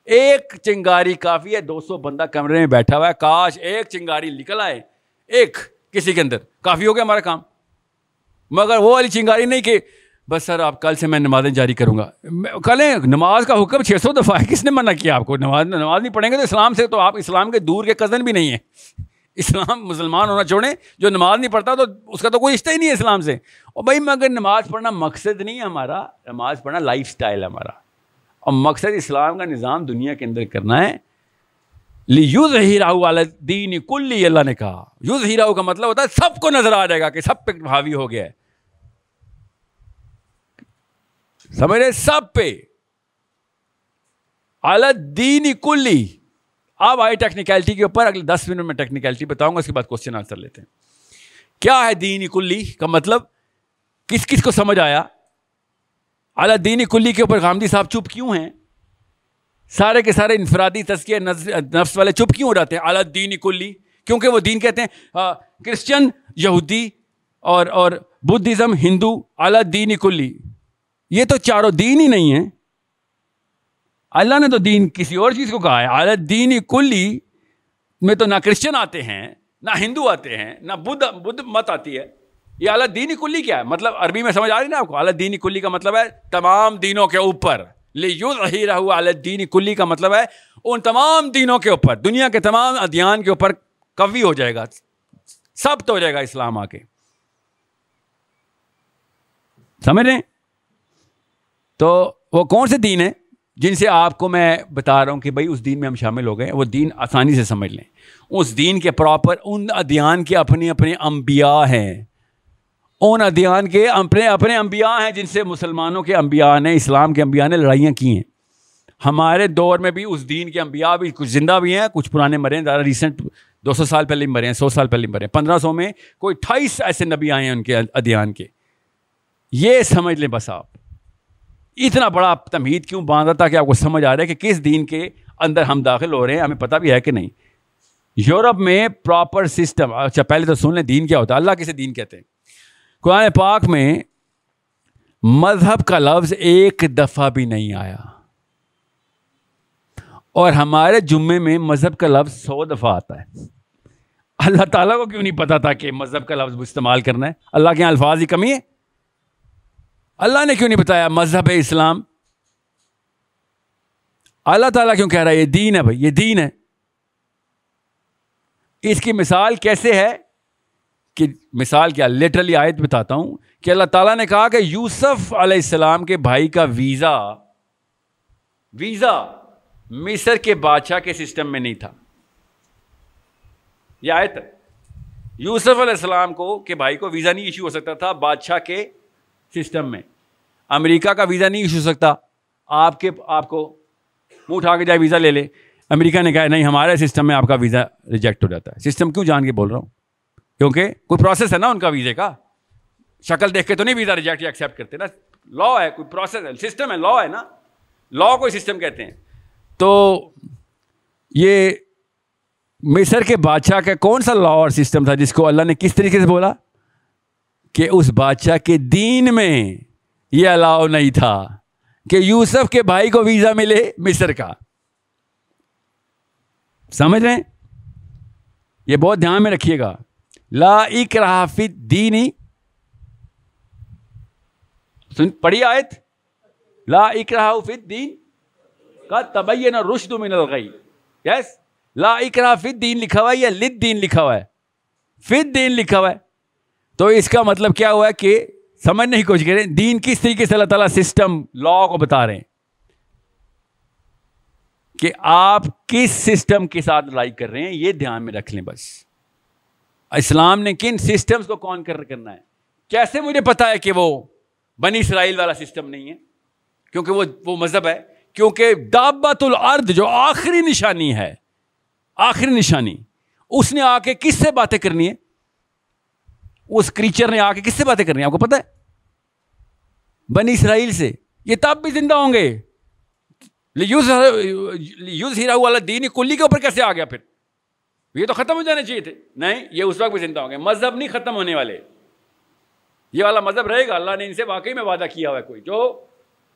ایک چنگاری کافی ہے، دو سو بندہ کمرے میں بیٹھا ہوا ہے۔ کاش ایک چنگاری نکل آئے، ایک کسی کے اندر۔ کافی ہو گیا ہمارا کام۔ مگر وہ والی چنگاری نہیں کہ بس سر، آپ کل سے میں نمازیں جاری کروں گا۔ کل نماز کا حکم چھ سو دفعہ ہے۔ کس نے منع کیا آپ کو؟ نماز نماز نہیں پڑھیں گے تو اسلام سے تو آپ اسلام کے دور کے کزن بھی نہیں ہیں۔ اسلام مسلمان ہونا چھوڑیں، جو نماز نہیں پڑھتا تو اس کا تو کوئی رشتہ ہی نہیں ہے اسلام سے۔ اور بھائی مگر نماز پڑھنا مقصد نہیں ہے ہمارا، نماز پڑھنا لائف اسٹائل ہے ہمارا۔ اور مقصد اسلام کا نظام دنیا کے اندر کرنا ہے۔ یوز ہی والا دین کلی اللہ نے کہا۔ یوز ہی راہو کا مطلب ہوتا ہے سب کو نظر آ جائے گا کہ سب پہ حاوی ہو گیا ہے۔ سمجھ رہے سب پہ۔ دین کلی اب آئی ٹیکنیکلٹی کے اوپر، اگلے دس منٹ میں ٹیکنیکلٹی بتاؤں گا، اس کے بعد کوشچن آنسر لیتے ہیں۔ کیا ہے دین کلی؟ کا مطلب کس کس کو سمجھ آیا؟ اعلیٰ دین کلی کے اوپر گاندھی صاحب چپ کیوں ہیں؟ سارے کے سارے انفرادی تذکیہ نفس والے چپ کیوں ہو جاتے ہیں؟ اعلیٰ دین کلی، کیونکہ وہ دین کہتے ہیں کرسچن یہودی اور اور بدھزم ہندو اعلیٰ دین کلی۔ یہ تو چاروں دین ہی نہیں ہیں۔ اللہ نے تو دین کسی اور چیز کو کہا ہے۔ اعلیٰ دین کلی میں تو نہ کرسچن آتے ہیں، نہ ہندو آتے ہیں، نہ بدھ بدھ مت آتی ہے۔ یہ اعلیٰ دینی کلی کیا ہے؟ مطلب عربی میں سمجھ آ رہی نا آپ کو؟ اعلیٰ دینی کلی کا مطلب ہے تمام دینوں کے اوپر۔ رہی رہو اعلیٰ دینی کلی کا مطلب ہے ان تمام دینوں کے اوپر۔ دنیا کے تمام ادیان کے اوپر کوی ہو جائے گا۔ سب تو ہو جائے گا اسلام آ کے۔ سمجھ رہے ہیں؟ تو وہ کون سے دین ہیں؟ جن سے آپ کو میں بتا رہا ہوں کہ بھائی اس دین میں ہم شامل ہو گئے وہ دین آسانی سے سمجھ لیں۔ اس دین کے پراپر ان ادیان کے اپنے اپنے انبیاء ہیں۔ ان ادیان کے اپنے اپنے انبیاء ہیں جن سے مسلمانوں کے انبیاء نے، اسلام کے انبیاء نے لڑائیاں کی ہیں۔ ہمارے دور میں بھی اس دین کے انبیاء بھی کچھ زندہ بھی ہیں، کچھ پرانے مرے ہیں۔ زیادہ ریسنٹ دو سو سال پہلے مرے ہیں، سو سال پہلے مرے ہیں۔ پندرہ سو میں کوئی اٹھائیس ایسے نبی آئے ہیں ان کے ادیان کے۔ یہ سمجھ لیں بس آپ۔ اتنا بڑا تمہید کیوں باندھا تھا کہ آپ کو سمجھ آ رہا ہے کہ کس دین کے اندر ہم داخل ہو رہے ہیں؟ ہمیں پتہ بھی ہے کہ نہیں۔ یورپ میں پراپر سسٹم اچھا پہلے تو سن لیں دین کیا ہوتا ہے۔ اللہ کسے دین کہتے ہیں؟ قرآن پاک میں مذہب کا لفظ ایک دفعہ بھی نہیں آیا۔ اور ہمارے جمعے میں مذہب کا لفظ سو دفعہ آتا ہے۔ اللہ تعالیٰ کو کیوں نہیں پتا تھا کہ مذہب کا لفظ استعمال کرنا ہے؟ اللہ کے یہاں الفاظ ہی کمی ہے اللہ نے کیوں نہیں بتایا مذہب اسلام؟ اللہ تعالیٰ کیوں کہہ رہا ہے یہ دین ہے بھائی، یہ دین ہے۔ اس کی مثال کیسے ہے؟ کہ مثال کیا لٹرلی آیت بتاتا ہوں کہ اللہ تعالیٰ نے کہا کہ یوسف علیہ السلام کے بھائی کا ویزا ویزا مصر کے بادشاہ کے سسٹم میں نہیں تھا۔ یہ آیت یوسف علیہ السلام کو کہ بھائی کو ویزا نہیں ایشو ہو سکتا تھا، بادشاہ کے سسٹم میں۔ امریکہ کا ویزا نہیں ایشو سکتا۔ آپ کے آپ کو منہ اٹھا کے جائے ویزا لے لے۔ امریکہ نے کہا، نہیں، ہمارے سسٹم میں آپ کا ویزا ریجیکٹ ہو جاتا ہے۔ سسٹم کیوں جان کے بول رہا ہوں؟ کیونکہ کوئی پروسیس ہے نا ان کا ویزے کا۔ شکل دیکھ کے تو نہیں ویزا ریجیکٹ یا ایکسیپٹ کرتے نا۔ لا ہے، کوئی پروسیس ہے۔ سسٹم ہے لا ہے نا۔ لا کوئی سسٹم کہتے ہیں۔ تو یہ مصر کے بادشاہ کا کون سا لا اور سسٹم تھا جس کو اللہ نے کس طریقے سے بولا؟ کہ اس بادشاہ کے دین میں یہ الاؤ نہیں تھا کہ یوسف کے بھائی کو ویزا ملے مصر کا۔ سمجھ رہے ہیں؟ یہ بہت دھیان میں رکھیے گا۔ لا اکرافی دینی سن، پڑھی آیت؟ لا اکراف دین کا تبین رشد من الغی۔ یس لا اکراف دین لکھا ہوا ہے یا لد دین لکھا ہوا ہے؟ فت دین لکھا ہوا ہے۔ تو اس کا مطلب کیا ہوا ہے کہ سمجھنے کی کوشش کریں، دین کس طریقے سے اللہ تعالیٰ سسٹم لا کو بتا رہے ہیں؟ کہ آپ کس سسٹم کے ساتھ لڑائی کر رہے ہیں، یہ دھیان میں رکھ لیں بس۔ اسلام نے کن سسٹمز کو کون کر کرنا ہے؟ کیسے مجھے پتا ہے کہ وہ بنی اسرائیل والا سسٹم نہیں ہے؟ کیونکہ وہ وہ مذہب ہے۔ کیونکہ دابت الارض جو آخری نشانی ہے، آخری نشانی، اس نے آ کے کس سے باتیں کرنی ہے؟ اس کریچر نے آ کے کس سے باتیں کرنی ہے آپ کو پتا ہے؟ بنی اسرائیل سے۔ یہ تب بھی زندہ ہوں گے۔ یوز یوز ہیرا والا دین کلی کے اوپر کیسے آ گیا پھر؟ یہ تو ختم ہو جانے چاہیے تھے۔ نہیں، یہ اس وقت بھی زندہ ہوں گے۔ مذہب نہیں ختم ہونے والے۔ یہ والا مذہب رہے گا۔ اللہ نے ان سے واقعی میں وعدہ کیا ہوا ہے کوئی۔ جو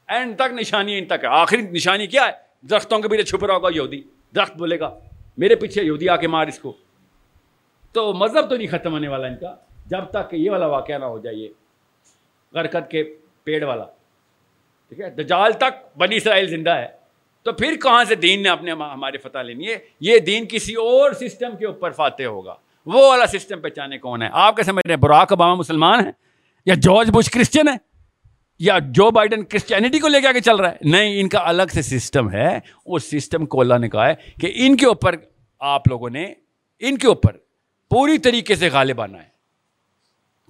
اینڈ تک نشانی ان تک ہے۔ آخری نشانی کیا ہے؟ درختوں کے پیچھے چھپ رہا ہوگا یہودی۔ درخت بولے گا، میرے پیچھے یہودی آ کے مار اس کو۔ تو مذہب تو نہیں ختم ہونے والا ان کا۔ جب تک کہ یہ والا واقعہ نہ ہو جائے یہ غرکت کے پیڑ والا، ٹھیک ہے؟ دجال تک بنی اسرائیل زندہ ہے۔ تو پھر کہاں سے دین نے اپنے ہمارے فتح لینی ہے؟ یہ دین کسی اور سسٹم کے اوپر فاتح ہوگا۔ وہ والا سسٹم پہچانے کون ہے؟ آپ کے سمجھ رہے ہیں براک اوباما مسلمان ہیں؟ یا جارج بش کرسچن ہے یا جو بائیڈن کرسچینٹی کو لے کے آگے چل رہا ہے؟ نہیں، ان کا الگ سے سسٹم ہے۔ اس سسٹم کو اللہ نے کہا ہے کہ ان کے اوپر آپ لوگوں نے، ان کے اوپر پوری طریقے سے غالب آنا ہے۔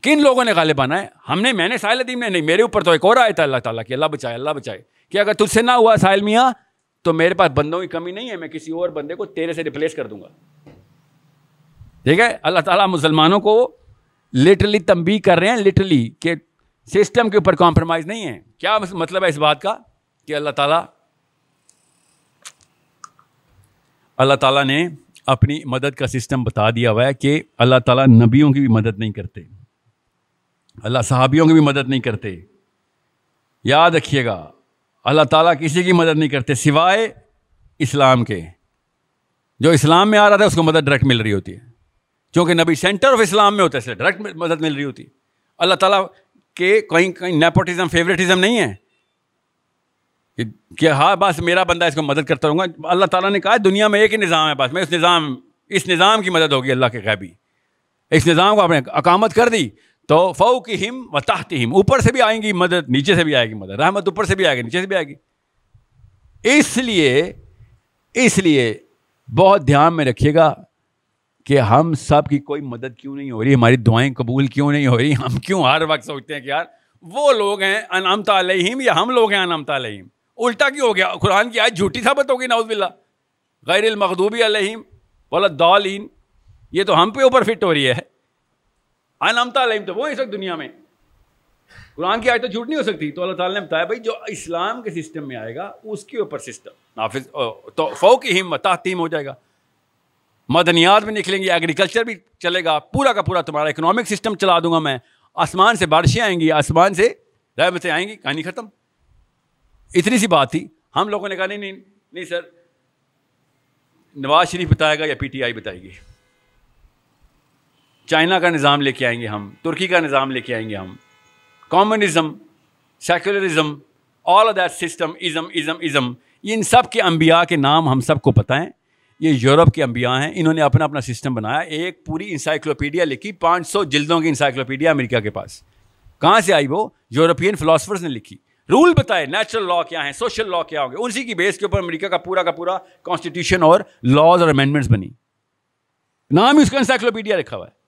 کن لوگوں نے غالب آنا ہے ہم نے، میں نے ساحل ادیم نے نہیں، میرے اوپر تو ایک اور آیا تھا اللہ تعالیٰ کہ اللہ بچائے اللہ بچائے۔ کہ اگر تجھ سے نہ ہوا ساحل میاں، تو میرے پاس بندوں کی کمی نہیں ہے، میں کسی اور بندے کو تیرے سے ریپلیس کر دوں گا۔ ٹھیک ہے؟ اللہ تعالیٰ مسلمانوں کو لٹرلی تمبی کر رہے ہیں لٹرلی کہ سسٹم کے اوپر کمپرومائز نہیں ہے۔ کیا مطلب ہے اس بات کا؟ کہ اللہ تعالیٰ اللہ تعالیٰ نے اپنی مدد کا سسٹم بتا دیا ہوا ہے کہ اللہ تعالیٰ نبیوں کی بھی مدد نہیں کرتے۔ اللہ صحابیوں کی بھی مدد نہیں کرتے۔ یاد رکھیے گا، اللہ تعالیٰ کسی کی مدد نہیں کرتے سوائے اسلام کے۔ جو اسلام میں آ رہا تھا، اس کو مدد ڈائریکٹ مل رہی ہوتی ہے۔ کیونکہ نبی سینٹر آف اسلام میں ہوتا ہے ڈائریکٹ مدد مل رہی ہوتی۔ ہے اللہ تعالیٰ کے کہیں کہیں نیپوٹزم، فیوریٹزم نہیں ہے۔ کہ ہاں بس میرا بندہ اس کو مدد کرتا رہوں گا۔ اللہ تعالیٰ نے کہا، دنیا میں ایک ہی نظام ہے، بس میں اس نظام اس نظام کی مدد ہوگی، اللہ کے غیبی۔ اس نظام کو آپ نے اقامت کر دی۔ تو فو کی ہم و تحت ہم اوپر سے بھی آئیں گی مدد، نیچے سے بھی آئے گی مدد، رحمت اوپر سے بھی آئے گی، نیچے سے بھی آئے گی۔ اس لیے اس لیے بہت دھیان میں رکھیے گا کہ ہم سب کی کوئی مدد کیوں نہیں ہو رہی، ہماری دعائیں قبول کیوں نہیں ہو رہی، ہم کیوں ہر وقت سوچتے ہیں کہ یار وہ لوگ ہیں انعامت علیہم یا ہم لوگ ہیں انعامت علیہم۔ الٹا کیوں ہو گیا؟ قرآن کی آج جھوٹی ثابت ہوگی ناؤز باللہ۔ غیر المغدوبی علیہم ولا دالین یہ تو ہم پہ اوپر فٹ ہو رہی ہے۔ انعامت علیہم تو وہ اس وقت دنیا میں۔ قرآن کی آج تو جھوٹ نہیں ہو سکتی۔ تو اللہ تعالیٰ نے بتایا بھائی جو اسلام کے سسٹم میں آئے گا، اس کے اوپر سسٹم۔ نافذ تو فوق ہم تحتیم ہو جائے گا۔ مدنیات بھی نکلیں گی ایگریکلچر بھی چلے گا۔ پورا کا پورا تمہارا اکنامک سسٹم چلا دوں گا میں۔ آسمان سے بارشیں آئیں گی، آسمان سے رحمتیں آئیں گی، کہانی ختم۔ اتنی سی بات تھی۔ ہم لوگوں نے کہا، نہیں نہیں نہیں سر۔ نواز شریف بتائے گا یا پی ٹی آئی بتائے گی۔ چائنا کا نظام لے کے آئیں گے ہم، ترکی کا نظام لے کے آئیں گے ہم communism secularism all of that system ism ism ism ان سب کے انبیاء کے نام ہم سب کو پتہ ہیں۔ یہ یورپ کے انبیاء ہیں، انہوں نے اپنا اپنا سسٹم بنایا، ایک پوری انسائکلوپیڈیا لکھی، پانچ سو جلدوں کی انسائکلوپیڈیا امریکہ کے پاس۔ کہاں سے آئی وہ؟ یورپین فلاسفرز نے لکھی۔ رول بتائے نیچرل لا کیا ہیں سوشل لا کیا ہوں گے اسی کی بیس کے اوپر امریکہ کا پورا کا پورا کانسٹیٹیوشن اور لاز اور امینڈمنٹس بنی۔ نام ہی اس کا انسائکلوپیڈیا لکھا ہوا ہے۔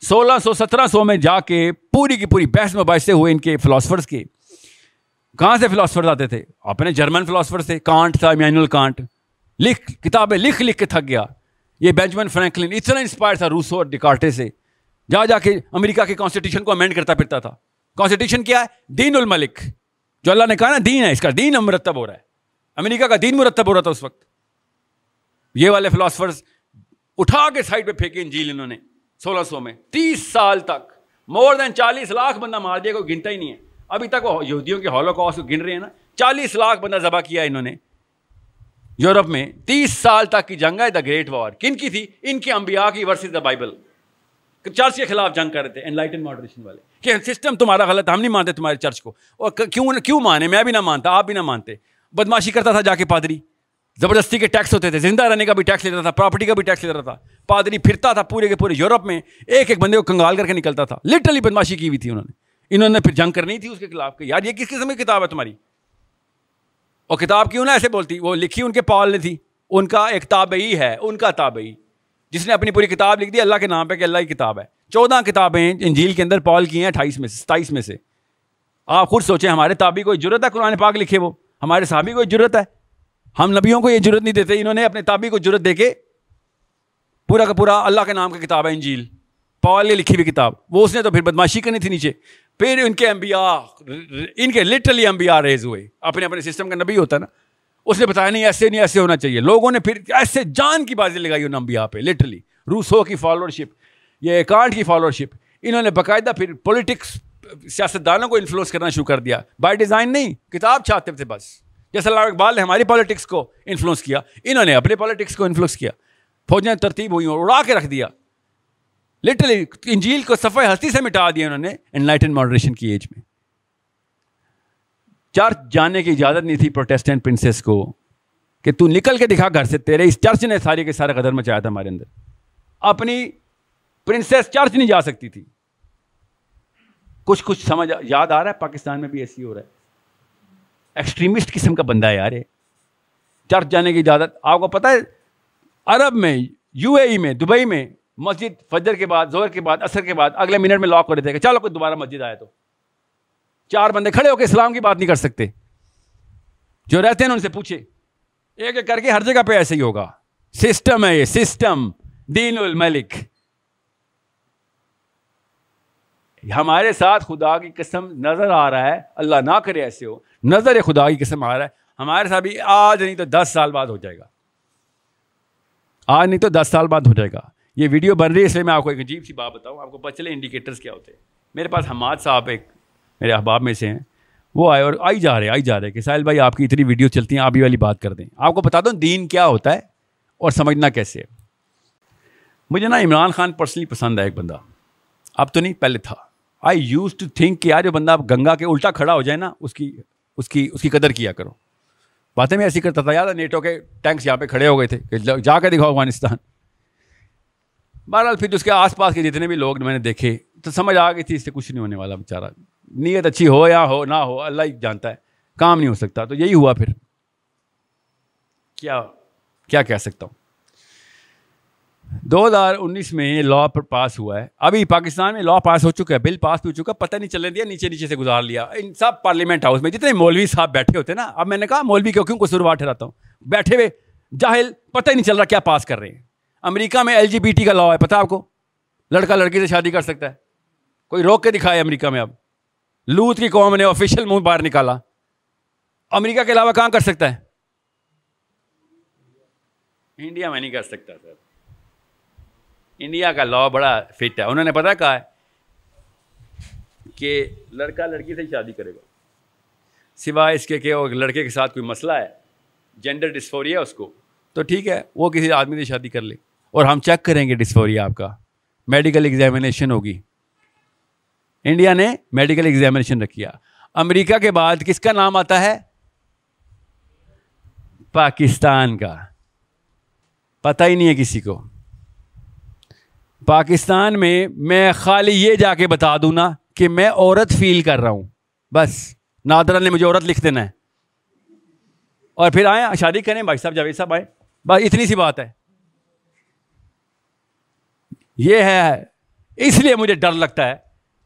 سولہ سو سترہ سو میں جا کے پوری کی پوری بحث مباحثے ہوئے ان کے فلاسفرس کے۔ کہاں سے فلاسفرز آتے تھے؟ اپنے جرمن فلاسفر تھے۔ کانٹ تھا مینول کانٹ لکھ، کتابیں لکھ لکھ کے تھک گیا۔ یہ بینجمن فرینکلن اتنا انسپائر تھا روسو اور ڈکارٹے سے۔ جا جا کے امریکہ کے کانسٹیٹیوشن کو امینڈ کرتا پھرتا تھا۔ کانسٹیٹیوشن کیا ہے؟ دین الملک۔ جو اللہ نے کہا نا، دین ہے، اس کا دین مرتب ہو رہا ہے۔ امریکہ کا دین مرتب ہو رہا تھا اس وقت۔ یہ والے فلاسفرز اٹھا کے سائڈ پہ پھینکے انجیل انہوں نے۔ سولہ سو میں۔ تیس سال تک۔ مور دین چالیس لاکھ بندہ مار دیا، کوئی گنتا ہی نہیں ہے۔ ابھی تک وہ یہودیوں کے ہالو کو گن رہے ہیں نا۔ چالیس لاکھ بندہ ذبح کیا انہوں نے۔ یورپ میں تیس سال تک کی جنگ ہے دا گریٹ وار کن کی تھی؟ ان کے انبیاء کی ورسز دا بائبل چرچ کے خلاف جنگ کر رہے تھے انلائٹن ماڈریشن والے۔ کہ سسٹم تمہارا غلط، ہم نہیں مانتے تمہارے چرچ کو۔ اور کیوں کیوں مانے؟ میں بھی نہ مانتا، آپ بھی نہ مانتے۔ بدماشی کرتا تھا جا کے پادری۔ زبردستی کے ٹیکس ہوتے تھے، زندہ رہنے کا بھی ٹیکس لیتا تھا پراپرٹی کا بھی ٹیکس لیتا تھا۔ پادری پھرتا تھا پورے کے پورے یورپ میں، ایک ایک بندے کو کنگال کر کے نکلتا تھا۔ لٹرلی بدماشی کی ہوئی تھی انہوں نے۔ انہوں نے پھر جنگ کرنی تھی اس کے خلاف کہ یار یہ کس قسم کی کتاب ہے تمہاری؟ اور کتاب کیوں نہ ایسے بولتی؟ وہ لکھی ان کے پال نے تھی۔ ان کا ایک تابعی ہے، ان کا تابعی۔ جس نے اپنی پوری کتاب لکھ دی، اللہ کے نام پہ کہ اللہ کی کتاب ہے۔ چودہ کتابیں انجیل کے اندر پال کی ہیں اٹھائیس میں سے، ستائیس میں سے۔ آپ خود سوچیں، ہمارے تابی کوئی ضرورت ہے قرآن پاک لکھے وہ؟ ہمارے صحابی کو ضرورت ہے؟ ہم نبیوں کو یہ ضرورت نہیں دیتے، انہوں نے اپنے تابی کو ضرورت دے کے پورا کا پورا اللہ کے نام کی کتاب ہے، انجیل۔ پال نے لکھی ہوئی کتاب۔ وہ اس نے تو پھر بدماشی کرنی تھی نیچے۔ پھر ان کے امبیا ان کے لٹرلی امبیا ریز ہوئے۔ اپنے اپنے سسٹم کا نبی ہوتا ہے نا۔ اس نے بتایا نہیں، ایسے نہیں، ایسے ہونا چاہیے۔ لوگوں نے پھر ایسے جان کی بازی لگائی ان امبیا پہ لٹرلی روسو کی فالوورشپ یہ کانٹ کی فالوورشپ انہوں نے باقاعدہ پھر پولیٹکس سیاستدانوں کو انفلوئنس کرنا شروع کر دیا۔ بائی ڈیزائن نہیں، کتاب چاہتے تھے بس۔ جیسے اللہ اقبال نے ہماری پالیٹکس کو انفلوئنس کیا، انہوں نے اپنے پالیٹکس کو انفلوئنس کیا۔ فوجیں ترتیب ہوئی اور اڑا کے رکھ دیا۔ لٹرلی انجیل کو صفحہ ہستی سے مٹا دیا انہوں نے انلائٹن ماڈریشن کی ایج میں۔ چرچ جانے کی اجازت نہیں تھی پروٹیسٹنٹ پرنسس کو کہ تو نکل کے دکھا گھر سے، تیرے اس چرچ نے سارے کے سارے قدر مچایا تھا ہمارے اندر۔ اپنی پرنسس چرچ نہیں جا سکتی تھی۔ کچھ کچھ سمجھ یاد آ رہا ہے، پاکستان میں بھی ایسی ہو رہا ہے۔ ایکسٹریمسٹ قسم کا بندہ ہے یار چرچ جانے کی اجازت۔ آپ کو پتا ہے، عرب میں، یو اے ای میں، دبئی میں مسجد فجر کے بعد زہر کے بعد اثر کے بعد اگلے منٹ میں لاک کر دیتے کہ چلو کوئی دوبارہ مسجد آئے تو۔ چار بندے کھڑے ہو کے اسلام کی بات نہیں کر سکتے۔ جو رہتے ہیں ان سے پوچھے۔ ایک ایک کر کے ہر جگہ پہ ایسے ہی ہوگا۔ سسٹم ہے یہ، سسٹم۔ دین الملک۔ ہمارے ساتھ خدا کی قسم نظر آ رہا ہے۔ اللہ نہ کرے ایسے ہو۔ نظر خدا کی قسم آ رہا ہے۔ ہمارے ساتھ بھی آج نہیں تو دس سال بعد ہو جائے گا۔ آج نہیں تو دس سال بعد ہو جائے گا۔ یہ ویڈیو بن رہی ہے اس لیے میں آپ کو ایک عجیب سی بات بتاؤں۔ آپ کو پتہ چلے انڈیکیٹرس کیا ہوتے ہیں؟ میرے پاس حماد صاحب ایک میرے احباب میں سے ہیں۔ وہ آئے اور آئی جا رہے آئی جا رہے کہ ساحل بھائی آپ کی اتنی ویڈیو چلتی ہیں، آپ ہی والی بات کر دیں۔ آپ کو بتا دوں دین کیا ہوتا ہے اور سمجھنا کیسے ہے۔ مجھے نا عمران خان پرسنلی پسند ہے ایک بندہ۔ اب تو نہیں، پہلے تھا۔ آئی یوز ٹو تھنک کہ یار جو بندہ گنگا کے الٹا کھڑا ہو جائے نا، اس کی اس کی اس کی قدر کیا کرو۔ باتیں میں ایسی کرتا تھا، یاد ہے نیٹو کے ٹینکس یہاں پہ کھڑے ہو گئے تھے کہ جا کے دکھاؤ افغانستان۔ بہرحال پھر اس کے آس پاس کے جتنے بھی لوگ میں نے دیکھے، تو سمجھ آ گئی تھی اس سے کچھ نہیں ہونے والا بیچارہ۔ نیت اچھی ہو یا ہو، نہ ہو، اللہ ہی جانتا ہے، کام نہیں ہو سکتا۔ تو یہی ہوا پھر۔ کیا کیا کہہ سکتا ہوں؟ دو ہزار انیس میں لا پاس ہوا ہے۔ ابھی پاکستان میں لا پاس ہو چکا ہے بل پاس بھی ہو چکا پتہ نہیں چلنے دیا، نیچے نیچے سے گزار لیا۔ ان سب پارلیمنٹ ہاؤس میں جتنے مولوی صاحب بیٹھے ہوتے ہیں نا، اب میں نے کہا مولوی کیوں کیوں قصور ٹھہراتا ہوں؟ بیٹھے ہوئے، جاہل، پتہ ہی نہیں چل رہا کیا پاس کر رہے ہیں۔ امریکہ میں ایل جی بی ٹی کا لا ہے، پتہ آپ کو؟ لڑکا لڑکی سے شادی کر سکتا ہے۔ کوئی روک کے دکھائے امریکہ میں اب۔ لوت کی قوم نے آفیشیل منہ باہر نکالا۔ امریکہ کے علاوہ کہاں کر سکتا ہے؟ انڈیا میں نہیں کر سکتا، سر۔ انڈیا کا لا بڑا فٹ ہے۔ انہوں نے پتا کہا ہے کہ لڑکا لڑکی سے شادی کرے گا۔ سوائے اس کے کہ وہ لڑکے کے ساتھ کوئی مسئلہ ہے جینڈر ڈسفوریا اس کو، تو ٹھیک ہے، وہ کسی آدمی سے شادی کر لے۔ اور ہم چیک کریں گے ڈسفوریا آپ کا۔ میڈیکل ایگزامینیشن ہوگی۔ انڈیا نے میڈیکل ایگزامینیشن رکھیا امریکہ کے بعد کس کا نام آتا ہے؟ پاکستان کا۔ پتہ ہی نہیں ہے کسی کو۔ پاکستان میں میں خالی یہ جا کے بتا دوں نا کہ میں عورت فیل کر رہا ہوں۔ بس نادرا نے مجھے عورت لکھ دینا ہے۔ اور پھر آئے شادی کریں، بھائی صاحب، جاوید صاحب آئے بس، اتنی سی بات ہے۔ یہ ہے، اس لیے مجھے ڈر لگتا ہے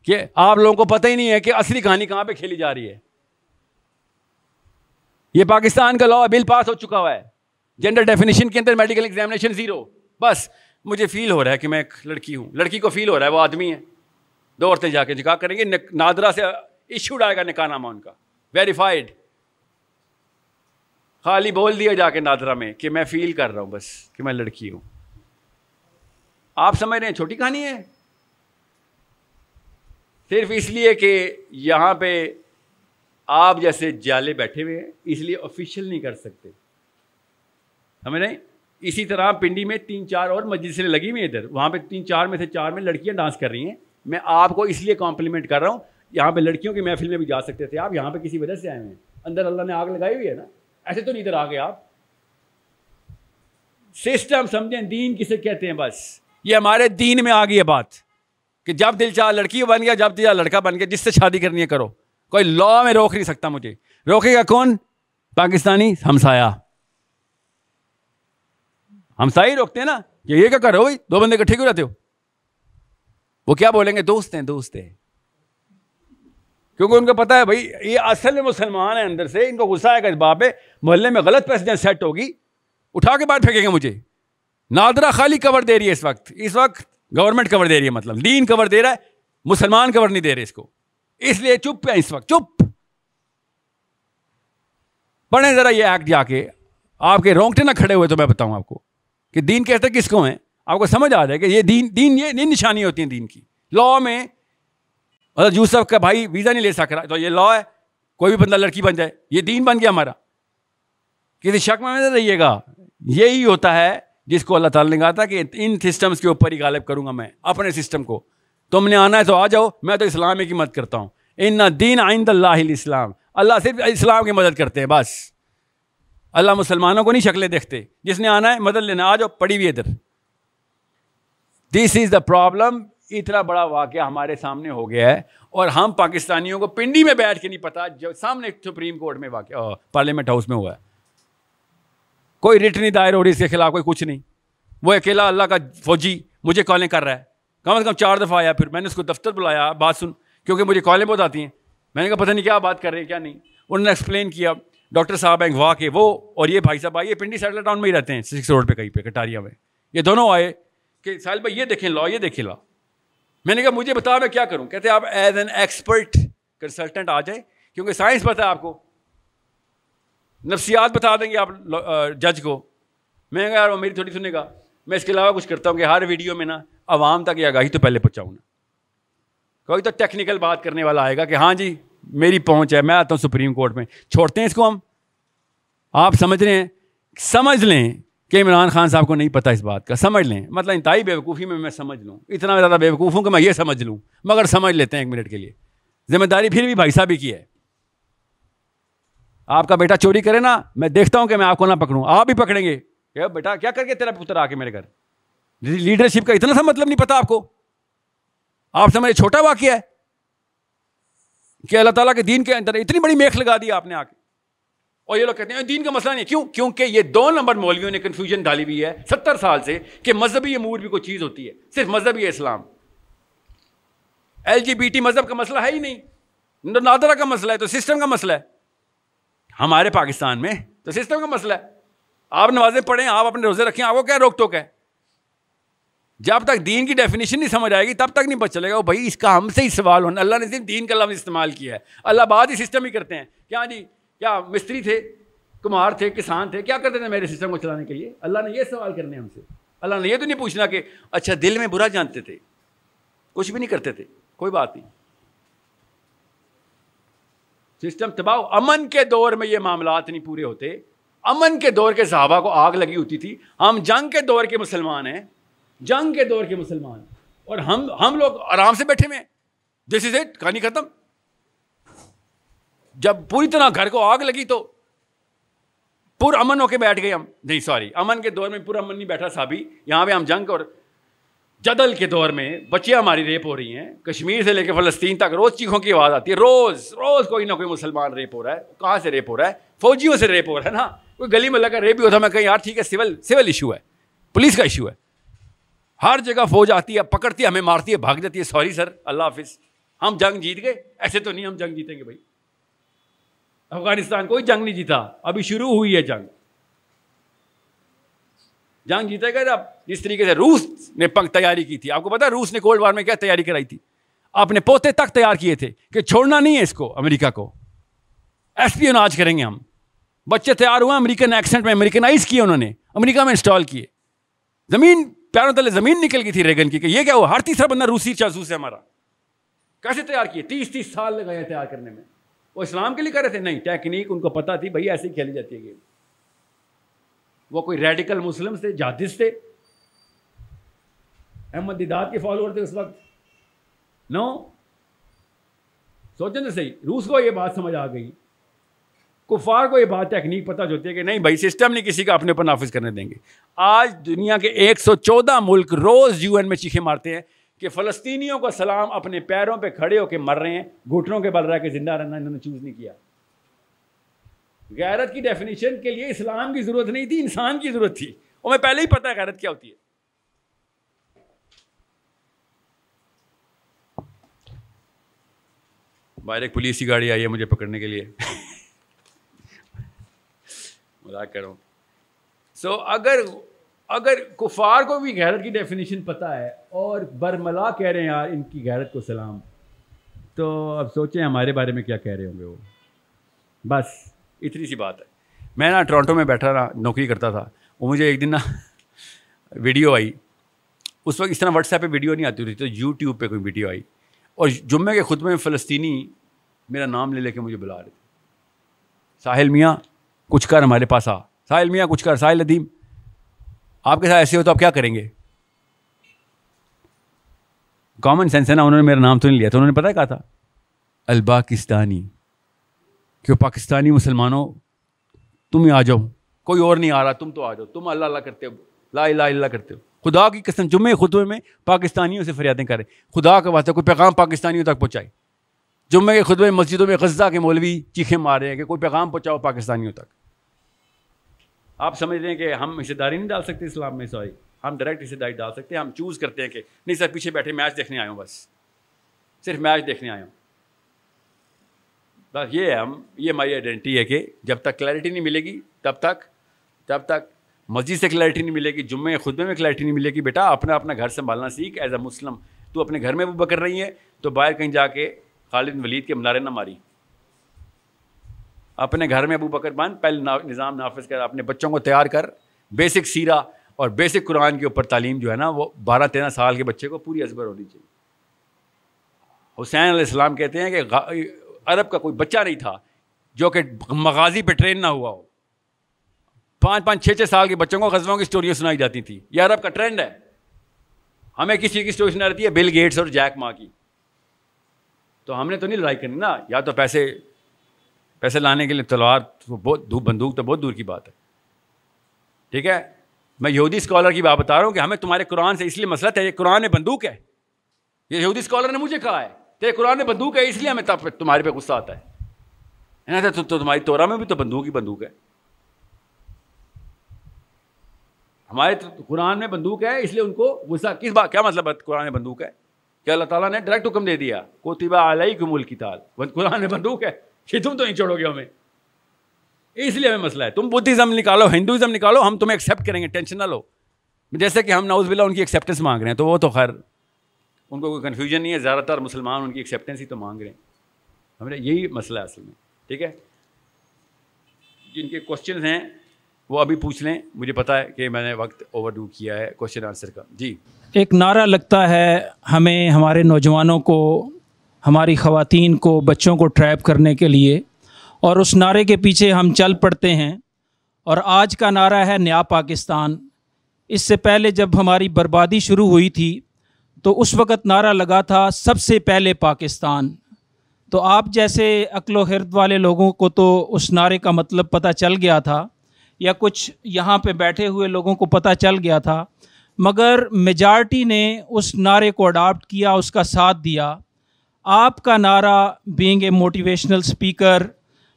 کہ آپ لوگوں کو پتہ ہی نہیں ہے کہ اصلی کہانی کہاں پہ کھیلی جا رہی ہے۔ یہ پاکستان کا لا بل پاس ہو چکا ہوا ہے۔ جینڈر ڈیفینیشن کے اندر میڈیکل ایگزامینیشن زیرو بس مجھے فیل ہو رہا ہے کہ میں ایک لڑکی ہوں۔ لڑکی کو فیل ہو رہا ہے، وہ آدمی ہے۔ دو عورتیں جا کے نکاح کریں گے۔ نادرا سے ایشوڈ آئے گا نکاح نامہ ان کا۔ ویریفائڈ خالی بول دیا جا کے نادرا میں کہ میں فیل کر رہا ہوں بس، کہ میں لڑکی ہوں۔ آپ سمجھ رہے ہیں؟ چھوٹی کہانی ہے۔ صرف اس لیے کہ یہاں پہ آپ جیسے جالے بیٹھے ہوئے ہیں، اس لیے آفیشیل نہیں کر سکتے۔ سمجھ رہے ہیں؟ اسی طرح پنڈی میں تین چار اور مسجد لگی ہوئی ادھر۔ وہاں پہ تین چار میں سے چار میں لڑکیاں ڈانس کر رہی ہیں۔ میں آپ کو اس لیے کمپلیمنٹ کر رہا ہوں، یہاں پہ لڑکیوں کی محفل میں بھی جا سکتے تھے آپ، یہاں پہ کسی وجہ سے آئے ہیں۔ اندر اللہ نے آگ لگائی ہوئی ہے نا؟ ایسے تو نہیں ادھر آ گئے آپ۔ سسٹم سمجھیں، دین کسے کہتے ہیں بس؟ یہ ہمارے دین میں آ گئی ہے بات کہ جب دل چاہ لڑکی بن گیا، جب دل چاہ لڑکا بن گیا، جس سے شادی کرنی ہے کرو۔ کوئی لا میں روک نہیں سکتا مجھے۔ روکے گا کون؟ پاکستانی ہمسایا ہمسا ہی روکتے ہیں نا کہ یہ کیا کرو بھائی؟ دو بندے کٹھے کیوں رہتے ہو؟ وہ کیا بولیں گے؟ دوست ہیں دوست ہیں۔ کیونکہ ان کو پتا ہے بھائی، یہ اصل میں مسلمان ہیں اندر سے۔ ان کو غصہ آئے گا اس باپ پہ۔ محلے میں غلط پیسے سیٹ ہوگی۔ اٹھا کے بعد پھینکیں گے مجھے۔ نادرا خالی کور دے رہی ہے اس وقت۔ اس وقت گورنمنٹ کور دے رہی ہے مطلب۔ دین کور دے رہا ہے۔ مسلمان کور نہیں دے رہے اس کو۔ اس لیے چپ ہے اس وقت۔ چپ۔ پڑھیں ذرا یہ ایکٹ جا کے۔ آپ کے رونگٹے نہ کھڑے ہوئے تو میں بتاؤں آپ کو۔ کہ دین کہتے کس کو ہیں؟ آپ کو سمجھ آ جائے کہ یہ دین دین یہ نہیں نشانی ہوتی ہیں دین کی۔ لا میں مطلب یوسف کا بھائی ویزا نہیں لے سک رہا، تو یہ لا ہے، کوئی بھی بندہ لڑکی بن جائے، یہ دین بن گیا ہمارا۔ کسی شک میں رہیے گا، یہی ہوتا ہے جس کو اللہ تعالیٰ نے کہا تھا کہ ان سسٹمس کے اوپر ہی غالب کروں گا میں، اپنے سسٹم کو۔ تم نے آنا ہے تو آ جاؤ، میں تو اسلام کی مدد کرتا ہوں۔ ان دین آئند اللہ اسلام اللہ صرف اسلام کی مدد کرتے ہیں، بس۔ اللہ مسلمانوں کو نہیں شکلیں دیکھتے۔ جس نے آنا ہے، مدد لینا۔ آ جاؤ پڑی ہوئی ادھر۔ دس از دا پرابلم اتنا بڑا واقعہ ہمارے سامنے ہو گیا ہے۔ اور ہم پاکستانیوں کو پنڈی میں بیٹھ کے نہیں پتا، جو سامنے سپریم کورٹ میں واقع پارلیمنٹ ہاؤس میں ہوا ہے۔ کوئی ریٹ نہیں، دائر ہو رہی اس کے خلاف کوئی کچھ نہیں۔ وہ اکیلا اللہ کا فوجی مجھے کالیں کر رہا ہے۔ کم از کم چار دفعہ آیا، پھر میں نے اس کو دفتر بلایا، بات سن، کیونکہ مجھے کالیں بہت آتی ہیں۔ میں نے کہا، پتہ نہیں کیا بات کر رہے ہیں، کیا نہیں۔ انہوں نے ایکسپلین کیا۔ ڈاکٹر صاحب ہیں وہاں کے، وہ اور یہ بھائی صاحب آئیے پنڈی سیٹل ٹاؤن میں ہی رہتے ہیں، سکس روڈ پہ کہیں پہ کٹاریا میں۔ یہ دونوں آئے کہ ساحل بھائی، یہ دیکھیں، لا، یہ دیکھیں، لا۔ میں نے کہا، مجھے بتا میں کیا کروں؟ کہتے آپ ایز این ایکسپرٹ کنسلٹنٹ آ جائیں، کیونکہ سائنس پتہ ہے آپ کو۔ نفسیات بتا دیں گے آپ جج کو۔ میں کہا، یار، وہ میری تھوڑی سنے گا۔ میں اس کے علاوہ کچھ کرتا ہوں کہ ہر ویڈیو میں نا عوام تک یہ آگاہی تو پہلے پہنچاؤں نا۔ کوئی تو ٹیکنیکل بات کرنے والا آئے گا کہ ہاں جی میری پہنچ ہے، میں آتا ہوں سپریم کورٹ میں۔ چھوڑتے ہیں اس کو ہم؟ آپ سمجھ رہے ہیں؟ سمجھ لیں کہ عمران خان صاحب کو نہیں پتا اس بات کا، سمجھ لیں۔ مطلب انتہائی بے وقوفی میں میں سمجھ لوں۔ اتنا زیادہ بیوقوف ہوں کہ میں یہ سمجھ لوں۔ مگر سمجھ لیتے ہیں ایک منٹ کے لیے۔ ذمہ داری پھر بھی بھائی صاحب ہی کی ہے۔ آپ کا بیٹا چوری کرے نا، میں دیکھتا ہوں کہ میں آپ کو نہ پکڑوں۔ آپ بھی پکڑیں گے۔ کہ بیٹا، کیا کر کے تیرا پتر آ کے میرے گھر؟ لیڈرشپ کا اتنا سا مطلب نہیں پتا آپ کو؟ آپ سمجھے چھوٹا واقعہ ہے۔ کہ اللہ تعالیٰ کے دین کے اندر اتنی بڑی میخ لگا دی آپ نے آ کے اور یہ لوگ کہتے ہیں دین کا مسئلہ نہیں کیوں؟ کیونکہ یہ دو نمبر مولویوں نے کنفیوژن ڈالی ہوئی ہے ستر سال سے کہ مذہبی امور بھی کوئی چیز ہوتی ہے، صرف مذہبی اسلام۔ ایل جی بی ٹی مذہب کا مسئلہ ہے ہی نہیں۔ نادرا کا مسئلہ ہے تو سسٹم کا مسئلہ ہے۔ ہمارے پاکستان میں تو سسٹم کا مسئلہ ہے۔ آپ نمازیں پڑھیں، آپ اپنے روزے رکھیں، آپ کو کیا روک ٹوک ہے؟ جب تک دین کی ڈیفینیشن نہیں سمجھ آئے گی، تب تک نہیں پتہ چلے گا۔ وہ بھائی، اس کا ہم سے ہی سوال ہونا، اللہ نے صرف دین کا لفظ استعمال کیا ہے۔ اللہ بعد ہی سسٹم ہی کرتے ہیں۔ کیا جی؟ کیا مستری تھے؟ کمار تھے؟ کسان تھے؟ کیا کرتے تھے میرے سسٹم کو چلانے کے لیے؟ اللہ نے یہ سوال کرنے ہم سے۔ اللہ نے یہ تو نہیں پوچھنا کہ اچھا دل میں برا جانتے تھے۔ کچھ بھی نہیں کرتے تھے۔ کوئی بات نہیں۔ سسٹم تباہ امن کے دور میں یہ معاملات نہیں پورے ہوتے۔ امن کے دور کے صحابہ کو آگ لگی ہوتی تھی۔ ہم جنگ کے دور کے مسلمان ہیں۔ جنگ کے دور کے مسلمان۔ اور ہم ہم لوگ آرام سے بیٹھے ہوئے دس از اٹ کہانی ختم۔ جب پوری طرح گھر کو آگ لگی تو پر امن ہو کے بیٹھ گئے ہم۔ نہیں سوری امن کے دور میں پورا امن نہیں بیٹھا صابی۔ یہاں پہ ہم جنگ اور جدل کے دور میں بچیاں ہماری ریپ ہو رہی ہیں۔ کشمیر سے لے کے فلسطین تک روز چیخوں کی آواز آتی ہے۔ روز روز کوئی نہ کوئی مسلمان ریپ ہو رہا ہے۔ کہاں سے ریپ ہو رہا ہے؟ فوجیوں سے ریپ ہو رہا ہے نا۔ کوئی گلی میں لگا ریپ بھی ہوتا میں کہیں، یار ٹھیک ہے، سول سول ایشو ہے۔ پولیس کا ایشو ہے۔ ہر جگہ فوج آتی ہے، پکڑتی ہے، ہمیں مارتی ہے، بھاگ جاتی ہے۔ سوری سر اللہ حافظ۔ ہم جنگ جیت گئے۔ ایسے تو نہیں ہم جنگ جیتیں گے بھائی۔ افغانستان کوئی جنگ نہیں جیتا۔ ابھی شروع ہوئی ہے جنگ۔ جنگ جیتے گئے اب جس طریقے سے روس نے پنکھ تیاری کی تھی۔ آپ کو پتا روس نے کولڈ وار میں کیا تیاری کرائی تھی؟ اپنے پوتے تک تیار کیے تھے کہ چھوڑنا نہیں ہے اس کو، امریکہ کو۔ ایس پی اناج کریں گے ہم۔ بچے تیار ہوئے، امریکن ایکسنٹ میں امریکنائز کیے انہوں نے، امریکہ میں انسٹال کیے۔ زمین پیاروں تلے زمین نکل گئی تھی ریگن کی کہ یہ کیا ہوا؟ ہر تیسرا بندہ روسی جاسوس ہے ہمارا۔ کیسے تیار کیے؟ تیس تیس سال لگائے تیار کرنے میں۔ وہ اسلام کے لیے کر رہے تھے؟ نہیں ٹیکنیک ان کو پتا تھی بھائی ایسے ہی کھیلی جاتی ہے گیم۔ وہ کوئی ریڈیکل مسلم تھے جادس تھے۔ احمد دیداد کے فالوور تھے اس وقت۔ نو؟ سوچیں تو صحیح، روس کو یہ بات سمجھ آ گئی۔ کفار کو یہ بات ٹیکنیک پتہ ہوتی ہے کہ نہیں بھائی سسٹم نہیں کسی کا، اپنے اوپر نافذ کرنے دیں گے۔ آج دنیا کے ایک سو چودہ ملک روز یو این میں چیخے مارتے ہیں کہ فلسطینیوں کا سلام، اپنے پیروں پہ کھڑے ہو کے مر رہے ہیں، گھٹنوں کے بل رہا ہے کہ زندہ رہنا، انہوں نے چوز نہیں کیا۔ غیرت کی ڈیفینیشن کے لیے اسلام کی ضرورت نہیں تھی، انسان کی ضرورت تھی۔ اور میں پہلے ہی پتا ہے غیرت کیا ہوتی ہے۔ باہر ایک پولیس کی گاڑی آئی ہے مجھے پکڑنے کے لیے۔ مذاق کر رہا ہوں سو اگر اگر کفار کو بھی غیرت کی ڈیفینیشن پتہ ہے اور برملا کہہ رہے ہیں، یار، ان کی غیرت کو سلام۔ تو اب سوچیں ہمارے بارے میں کیا کہہ رہے ہوں گے وہ۔ بس، اتنی سی بات ہے۔ میں نا ٹورانٹو میں بیٹھا رہا، نوکری کرتا تھا۔ وہ مجھے ایک دن نا ویڈیو آئی۔ اس وقت اس طرح واٹس ایپ پہ ویڈیو نہیں آتی ہوتی، تو یوٹیوب پہ کوئی ویڈیو آئی۔ اور جمعے کے خطبے میں فلسطینی، میرا نام لے لے کے مجھے بلا رہے تھے۔ ساحل میاں کچھ کر ہمارے پاس آ۔ ساحل میاں، کچھ کر۔ ساحل ندیم۔ آپ کے ساتھ ایسے ہو تو آپ کیا کریں گے؟ کامن سینس ہے نا، انہوں نے میرا نام تو نہیں لیا تو انہوں نے پتا کہا تھا۔ الباکستانی۔ کہ پاکستانی مسلمانوں، تم ہی آ جاؤ۔ کوئی اور نہیں آ رہا، تم تو آ جاؤ۔ تم اللہ اللہ کرتے ہو۔ لا الہ اللہ کرتے ہو۔ خدا کی قسم جمعے خطبے میں پاکستانیوں سے فریادیں کریں۔ خدا کا واسطہ کوئی پیغام پاکستانیوں تک پہنچائے۔ جمعے کے خطبے مسجدوں میں غزہ کے مولوی چیخیں مار رہے ہیں کہ کوئی پیغام پہنچاؤ پاکستانیوں تک۔ آپ سمجھ رہے ہیں کہ ہم حصے داری نہیں ڈال سکتے اسلام میں سوری ہم ڈائریکٹ حصے داری ڈال سکتے ہیں، ہم چوز کرتے ہیں کہ نہیں سر، پیچھے بیٹھے میچ دیکھنے آئے ہوں بس۔ صرف میچ دیکھنے آئے ہوں۔ بس یہ ہے، ہم، یہ ہماری آئیڈینٹی ہے کہ جب تک کلیئرٹی نہیں ملے گی، تب تک تب تک مسجد سے کلیئرٹی نہیں ملے گی، جمعے خطبے میں کلیئرٹی نہیں ملے گی۔ بیٹا، اپنا اپنا گھر سنبھالنا سیکھ۔ ایز اے مسلم تو اپنے گھر میں وہ بکر رہی ہے تو باہر کہیں جا کے خالد ولید کے منارے نہ ماری۔ اپنے گھر میں ابو بکر بند پہلے نظام نافذ کر، اپنے بچوں کو تیار کر بیسک سیرا اور بیسک قرآن کے اوپر تعلیم جو ہے نا، وہ بارہ تیرہ سال کے بچے کو پوری ازبر ہونی چاہیے۔ حسین علیہ السلام کہتے ہیں کہ عرب کا کوئی بچہ نہیں تھا جو کہ مغازی پہ ٹرین نہ ہوا ہو۔ پانچ پانچ، چھ چھ سال کے بچوں کو غزلوں کی اسٹوریاں سنائی جاتی تھی۔ یہ عرب کا ٹرینڈ ہے۔ ہمیں کسی کی اسٹوری سنا رہتی ہے بل گیٹس اور جیک ماں کی۔ تو ہم نے تو نہیں لڑائی کرنی نا، یا تو پیسے پیسے لانے کے لیے تلوار بہت دھوپ بندوق تو بہت دور کی بات ہے۔ ٹھیک ہے؟ میں یہودی اسکالر کی بات بتا رہا ہوں کہ ہمیں تمہارے قرآن سے اس لیے مسئلہ ہے یہ قرآن بندوق ہے۔ یہ یہودی اسکالر نے مجھے کہا ہے تیرے قرآن میں بندوق ہے، اس لیے ہمیں تمہارے پہ غصہ آتا ہے۔ تو تمہاری تورا میں بھی تو بندوق ہی بندوق ہے۔ ہمارے قرآن میں بندوق ہے، اس لیے ان کو غصہ کس بات کیا مطلب ہے قرآن بندوق ہے؟ کہ اللہ تعالیٰ نے ڈائریکٹ حکم دے دیا کوتبہ علیہ کو ملک کی تال قرآن بندوق ہے۔ کہ تم تو نہیں چھوڑو گے ہمیں۔ اس لیے ہمیں مسئلہ ہے۔ تم بدھزم نکالو ہندوازم نکالو ہم تمہیں ایکسیپٹ کریں گے ٹینشن نہ لو۔ جیسے کہ ہم ناؤز بلا ان کی ایکسیپٹنس مانگ رہے ہیں تو وہ تو خیر ان کو کوئی کنفیوژن نہیں ہے۔ زیادہ تر مسلمان ان کی ایکسیپٹنس ہی تو مانگ رہے ہیں۔ ہمیں یہی مسئلہ ہے اصل میں ٹھیک ہے؟ جن کے کوشچنز ہیں وہ ابھی پوچھ لیں۔ مجھے پتا ہے کہ میں نے وقت اوور ڈو کیا ہے کوشچن آنسر کا۔ جی۔ ایک نعرہ لگتا ہے ہمیں ہمارے نوجوانوں کو ہماری خواتین کو، بچوں کو ٹریپ کرنے کے لیے اور اس نعرے کے پیچھے ہم چل پڑتے ہیں۔ اور آج کا نعرہ ہے نیا پاکستان۔ اس سے پہلے جب ہماری بربادی شروع ہوئی تھی، تو اس وقت نعرہ لگا تھا سب سے پہلے پاکستان۔ تو آپ جیسے عقل و حرد والے لوگوں کو تو اس نعرے کا مطلب پتہ چل گیا تھا، یا کچھ یہاں پہ بیٹھے ہوئے لوگوں کو پتہ چل گیا تھا، مگر میجارٹی نے اس نعرے کو اڈاپٹ کیا، اس کا ساتھ دیا۔ آپ کا نعرہ بینگ اے موٹیویشنل اسپیکر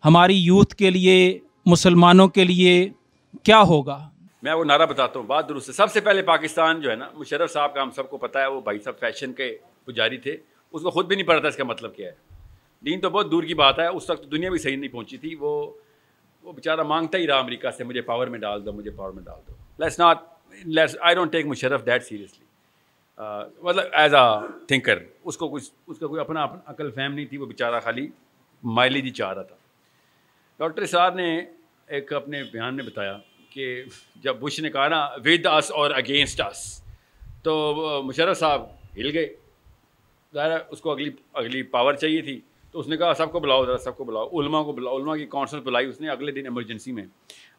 ہماری یوتھ کے لیے، مسلمانوں کے لیے کیا ہوگا؟ میں وہ نعرہ بتاتا ہوں، بات درست ہے۔ سب سے پہلے پاکستان جو ہے نا، مشرف صاحب کا ہم سب کو پتہ ہے، وہ بھائی صاحب فیشن کے پجاری تھے۔ اس کو خود بھی نہیں پڑھا تھا اس کا مطلب کیا ہے۔ دین تو بہت دور کی بات ہے، اس وقت دنیا بھی صحیح نہیں پہنچی تھی۔ وہ وہ بیچارہ مانگتا ہی رہا امریکہ سے، مجھے پاور میں ڈال دو، مجھے پاور میں ڈال دو۔ Let's not let's I don't take Musharraf that seriously مطلب ایز اے تھنکر، اس کو کچھ، اس کا کوئی اپنا اپنا عقل فہم نہیں تھی، وہ بیچارہ خالی مائلیج ہی چاہ رہا تھا۔ ڈاکٹر صاحب نے ایک اپنے بیان میں بتایا کہ جب بش نے کہا نا ود اس اور اگینسٹ اس تو مشرف صاحب ہل گئے۔ ظاہر اس کو اگلی اگلی پاور چاہیے تھی۔ تو اس نے کہا، سب کو بلاؤ، ذرا سب کو بلاؤ۔ علماء کو بلاؤ، علماء کی کانفرنس بلائی اس نے اگلے دن ایمرجنسی میں۔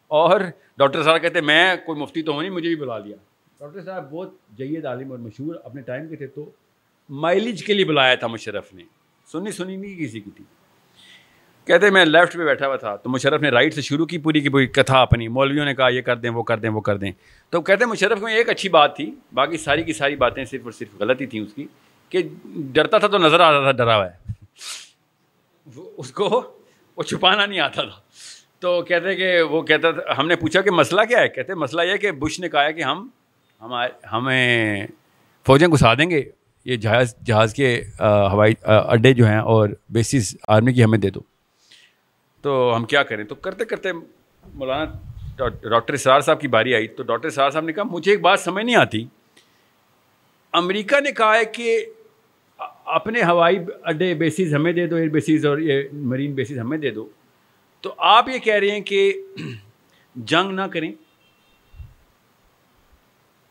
اور ڈاکٹر صاحب کہتے، میں کوئی مفتی تو ہوں نہیں، مجھے بھی بلا لیا۔ ڈاکٹر صاحب بہت جید عالم اور مشہور اپنے ٹائم کے تھے تو مائلیج کے لیے بلایا تھا مشرف نے۔ سنی سنی نہیں کسی کی تھی۔ کہتے میں لیفٹ پہ بیٹھا ہوا تھا۔ تو مشرف نے رائٹ سے شروع کی، پوری کی پوری کتھا اپنی۔ مولویوں نے کہا، یہ کر دیں، وہ کر دیں، وہ کر دیں۔ تو کہتے ہیں، مشرف میں ایک اچھی بات تھی۔ باقی ساری کی ساری باتیں صرف اور صرف غلط ہی تھیں اس کی کہ ڈرتا تھا تو نظر آ رہا تھا، ڈرا ہوا ہے۔ اس کو، وہ چھپانا نہیں آتا تھا۔ تو کہتے کہ وہ کہتا تھا، ہم نے پوچھا کہ مسئلہ کیا ہے؟ کہتے مسئلہ یہ کہ بش نے کہا ہے کہ ہم ہمارے ہمیں فوجیں گھسا دیں گے، یہ جہاز جہاز کے ہوائی اڈے جو ہیں اور بیسز آرمی کی ہمیں دے دو۔ تو ہم کیا کریں؟ تو کرتے کرتے مولانا ڈاکٹر اسرار صاحب کی باری آئی۔ تو ڈاکٹر اسرار صاحب نے کہا، مجھے ایک بات سمجھ نہیں آتی۔ امریکہ نے کہا ہے کہ اپنے ہوائی اڈے بیسز ہمیں دے دو، ایئر بیسز اور یہ مرین بیسز ہمیں دے دو۔ تو آپ یہ کہہ رہے ہیں کہ جنگ نہ کریں۔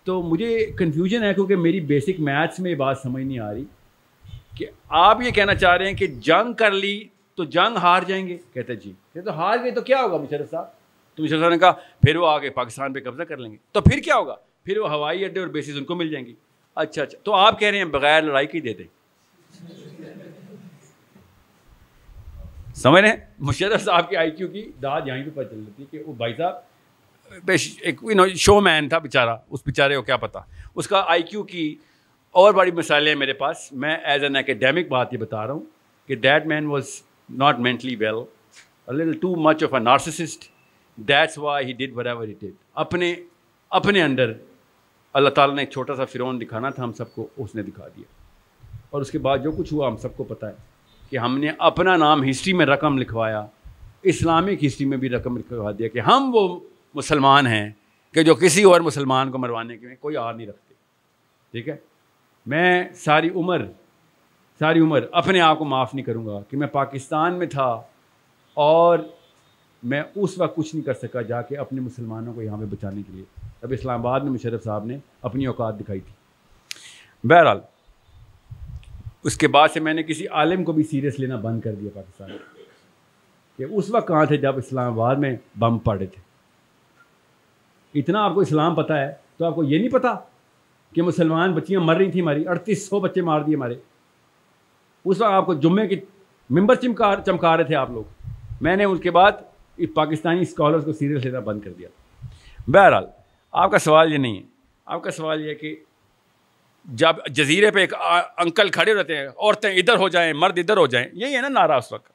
تو مجھے کنفیوژن ہے کیونکہ میری بیسک میتھس میں یہ بات سمجھ نہیں آ رہی کہ آپ یہ کہنا چاہ رہے ہیں کہ جنگ کر لی تو جنگ ہار جائیں گے؟ کہتے جی۔ کہ تو ہار گئے تو کیا ہوگا مشرف صاحب؟ تو مشرف صاحب نے کہا، پھر وہ آگے پاکستان پہ قبضہ کر لیں گے۔ تو پھر کیا ہوگا؟ پھر وہ ہوائی اڈے اور بیسز ان کو مل جائیں گی۔ اچھا اچھا۔ تو آپ کہہ رہے ہیں بغیر لڑائی کی دے دیں۔ سمجھ رہے ہیں؟ مشرف صاحب کی آئی کیو کی داد یہیں پہ پتہ چل رہی تھی کہ وہ بھائی صاحب ایک شو مین تھا بیچارہ، اس بیچارے کو کیا پتا؟ اس کا آئی کیو کی اور بڑی مثالیں ہیں میرے پاس۔ میں ایز این اکیڈیمک بات یہ بتا رہا ہوں کہ that man was not mentally well too much of a narcissist that's why he did whatever did اپنے اپنے اندر اللہ تعالیٰ نے ایک چھوٹا سا فرعون دکھانا تھا ہم سب کو، اس نے دکھا دیا۔ اور اس کے بعد جو کچھ ہوا ہم سب کو پتہ ہے کہ ہم نے اپنا نام ہسٹری میں رقم لکھوایا، اسلامک ہسٹری میں بھی رقم لکھوا دیا کہ ہم وہ مسلمان ہیں کہ جو کسی اور مسلمان کو مروانے کے کوئی آر نہیں رکھتے۔ ٹھیک ہے؟ میں ساری عمر ساری عمر اپنے آپ کو معاف نہیں کروں گا کہ میں پاکستان میں تھا اور میں اس وقت کچھ نہیں کر سکا جا کے اپنے مسلمانوں کو یہاں پہ بچانے کے لیے۔ اب اسلام آباد میں مشرف صاحب نے اپنی اوقات دکھائی تھی۔ بہرحال، اس کے بعد سے میں نے کسی عالم کو بھی سیریس لینا بند کر دیا پاکستان۔ میں کہ اس وقت کہاں تھے جب اسلام آباد میں بم پڑے تھے؟ اتنا آپ کو اسلام پتہ ہے، تو آپ کو یہ نہیں پتہ کہ مسلمان بچیاں مر رہی تھیں ہماری، اڑتیس سو بچے مار دیے ہمارے۔ اس وقت آپ کو جمعے کی ممبر چمکا چمکا رہے تھے آپ لوگ۔ میں نے اس کے بعد پاکستانی اسکالرس کو سیریس لینا بند کر دیا۔ بہرحال، آپ کا سوال یہ نہیں ہے۔ آپ کا سوال یہ ہے کہ جب جزیرے پہ ایک انکل کھڑے رہتے ہیں، عورتیں ادھر ہو جائیں، مرد ادھر ہو جائیں، یہی ہے نا نعرہ اس وقت۔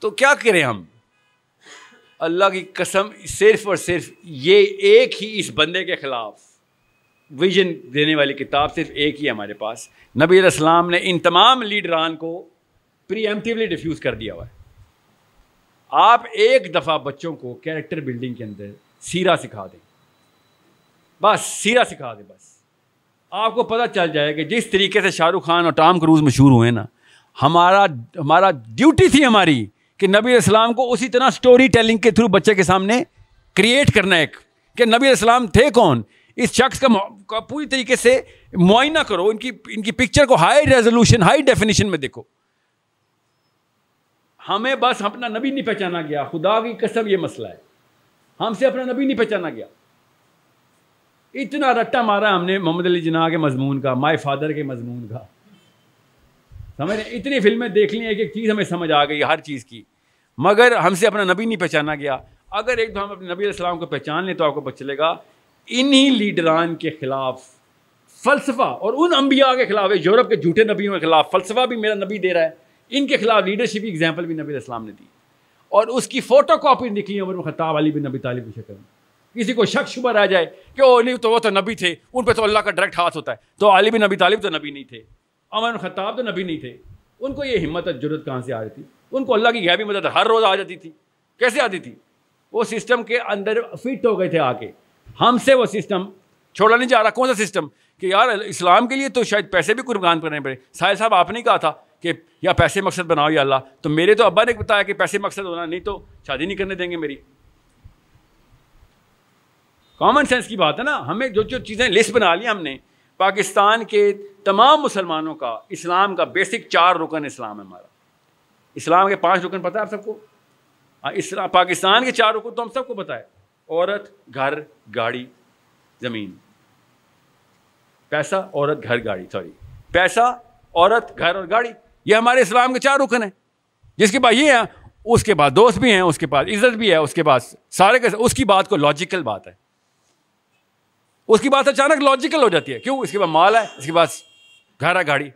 تو کیا کریں ہم؟ اللہ کی قسم صرف اور صرف یہ ایک ہی اس بندے کے خلاف ویژن دینے والی کتاب صرف ایک ہی ہے ہمارے پاس۔ نبی علیہ السلام نے ان تمام لیڈران کو پری ایمٹیولی ڈیفیوز کر دیا ہوا ہے۔ آپ ایک دفعہ بچوں کو کیریکٹر بلڈنگ کے اندر سیرا سکھا دیں۔ بس سیرا سکھا دیں بس۔ آپ کو پتہ چل جائے کہ جس طریقے سے شاہ رخ خان اور ٹام کروز مشہور ہوئے نا، ہمارا ہمارا ڈیوٹی تھی ہماری کہ نبی السلام کو اسی طرح اسٹوری ٹیلنگ کے تھرو بچے کے سامنے کریٹ کرنا ایک کہ نبی السلام تھے کون؟ اس شخص کا پوری طریقے سے معائنہ کرو، ان کی ان کی پکچر کو ہائی ریزولوشن ہائی ڈیفینیشن میں دیکھو۔ ہمیں بس اپنا نبی نہیں پہچانا گیا۔ خدا کی قسم یہ مسئلہ ہے۔ ہم سے اپنا نبی نہیں پہچانا گیا۔ اتنا رٹا مارا ہم نے محمد علی جناح کے مضمون کا مائی فادر کے مضمون کا۔ سمجھ رہے اتنی فلمیں دیکھ لی ایک ایک چیز ہمیں سمجھ آ گئی، ہر چیز کی۔ مگر ہم سے اپنا نبی نہیں پہچانا گیا۔ اگر ایک دو ہم اپنے نبی علیہ السلام کو پہچان لیں تو آپ کو پتہ چلے گا، انہی لیڈران کے خلاف فلسفہ اور ان انبیاء کے خلاف یورپ کے جھوٹے نبیوں کے خلاف فلسفہ بھی میرا نبی دے رہا ہے۔ ان کے خلاف لیڈرشپ ایگزامپل بھی نبی علیہ السلام نے دی۔ اور اس کی فوٹو کاپی نکلی، عمر خطاب، علی بھی نبی طالب کی شکل میں۔ کسی کو شک شبہ رہ جائے کہ وہ نہیں، تو وہ تو نبی تھے۔ ان پہ تو اللہ کا ڈائریکٹ ہاتھ ہوتا ہے۔ تو علی بھی نبی طالب تو نبی نہیں تھے۔ امن خطاب تو نبی نہیں تھے۔ ان کو یہ ہمت ضرورت کہاں سے آ رہی تھی؟ ان کو اللہ کی غیبی مدد ہر روز آ جاتی تھی۔ کیسے آتی تھی؟ وہ سسٹم کے اندر فٹ ہو گئے تھے آ کے ہم سے وہ سسٹم چھوڑا نہیں جا رہا۔ کون سا سسٹم کہ یار، اسلام کے لیے تو شاید پیسے بھی قربان کرنے پڑے۔ ساحل صاحب، آپ نے کہا تھا کہ یا پیسے مقصد بناؤ یا اللہ۔ تو میرے تو ابا نے بتایا کہ پیسے مقصد ہونا، نہیں تو شادی نہیں کرنے دیں گے میری۔ کامن سینس کی بات ہے نا۔ ہمیں جو جو چیزیں لسٹ بنا لی ہم نے پاکستان کے تمام مسلمانوں کا اسلام کا بیسک چار رکن اسلام ہے ہمارا۔ اسلام کے پانچ رکن پتہ ہے آپ سب کو؟ ہاں، اسلام پاکستان کے چار رکن تو ہم سب کو پتہ ہے۔ عورت، گھر، گاڑی، زمین۔ پیسہ، عورت، گھر، گاڑی، سوری۔ پیسہ، عورت، گھر اور گاڑی، یہ ہمارے اسلام کے چار رکن ہیں۔ جس کے بعد یہ ہے اس کے بعد دوست بھی ہیں، اس کے پاس عزت بھی ہے، اس کے پاس سارے کے اس کی بات کو لاجیکل بات ہے۔ اس کی بات اچانک لاجیکل ہو جاتی ہے۔ کیوں؟ اس کے بعد مال ہے، اس کے پاس گھر ہے، گاڑی۔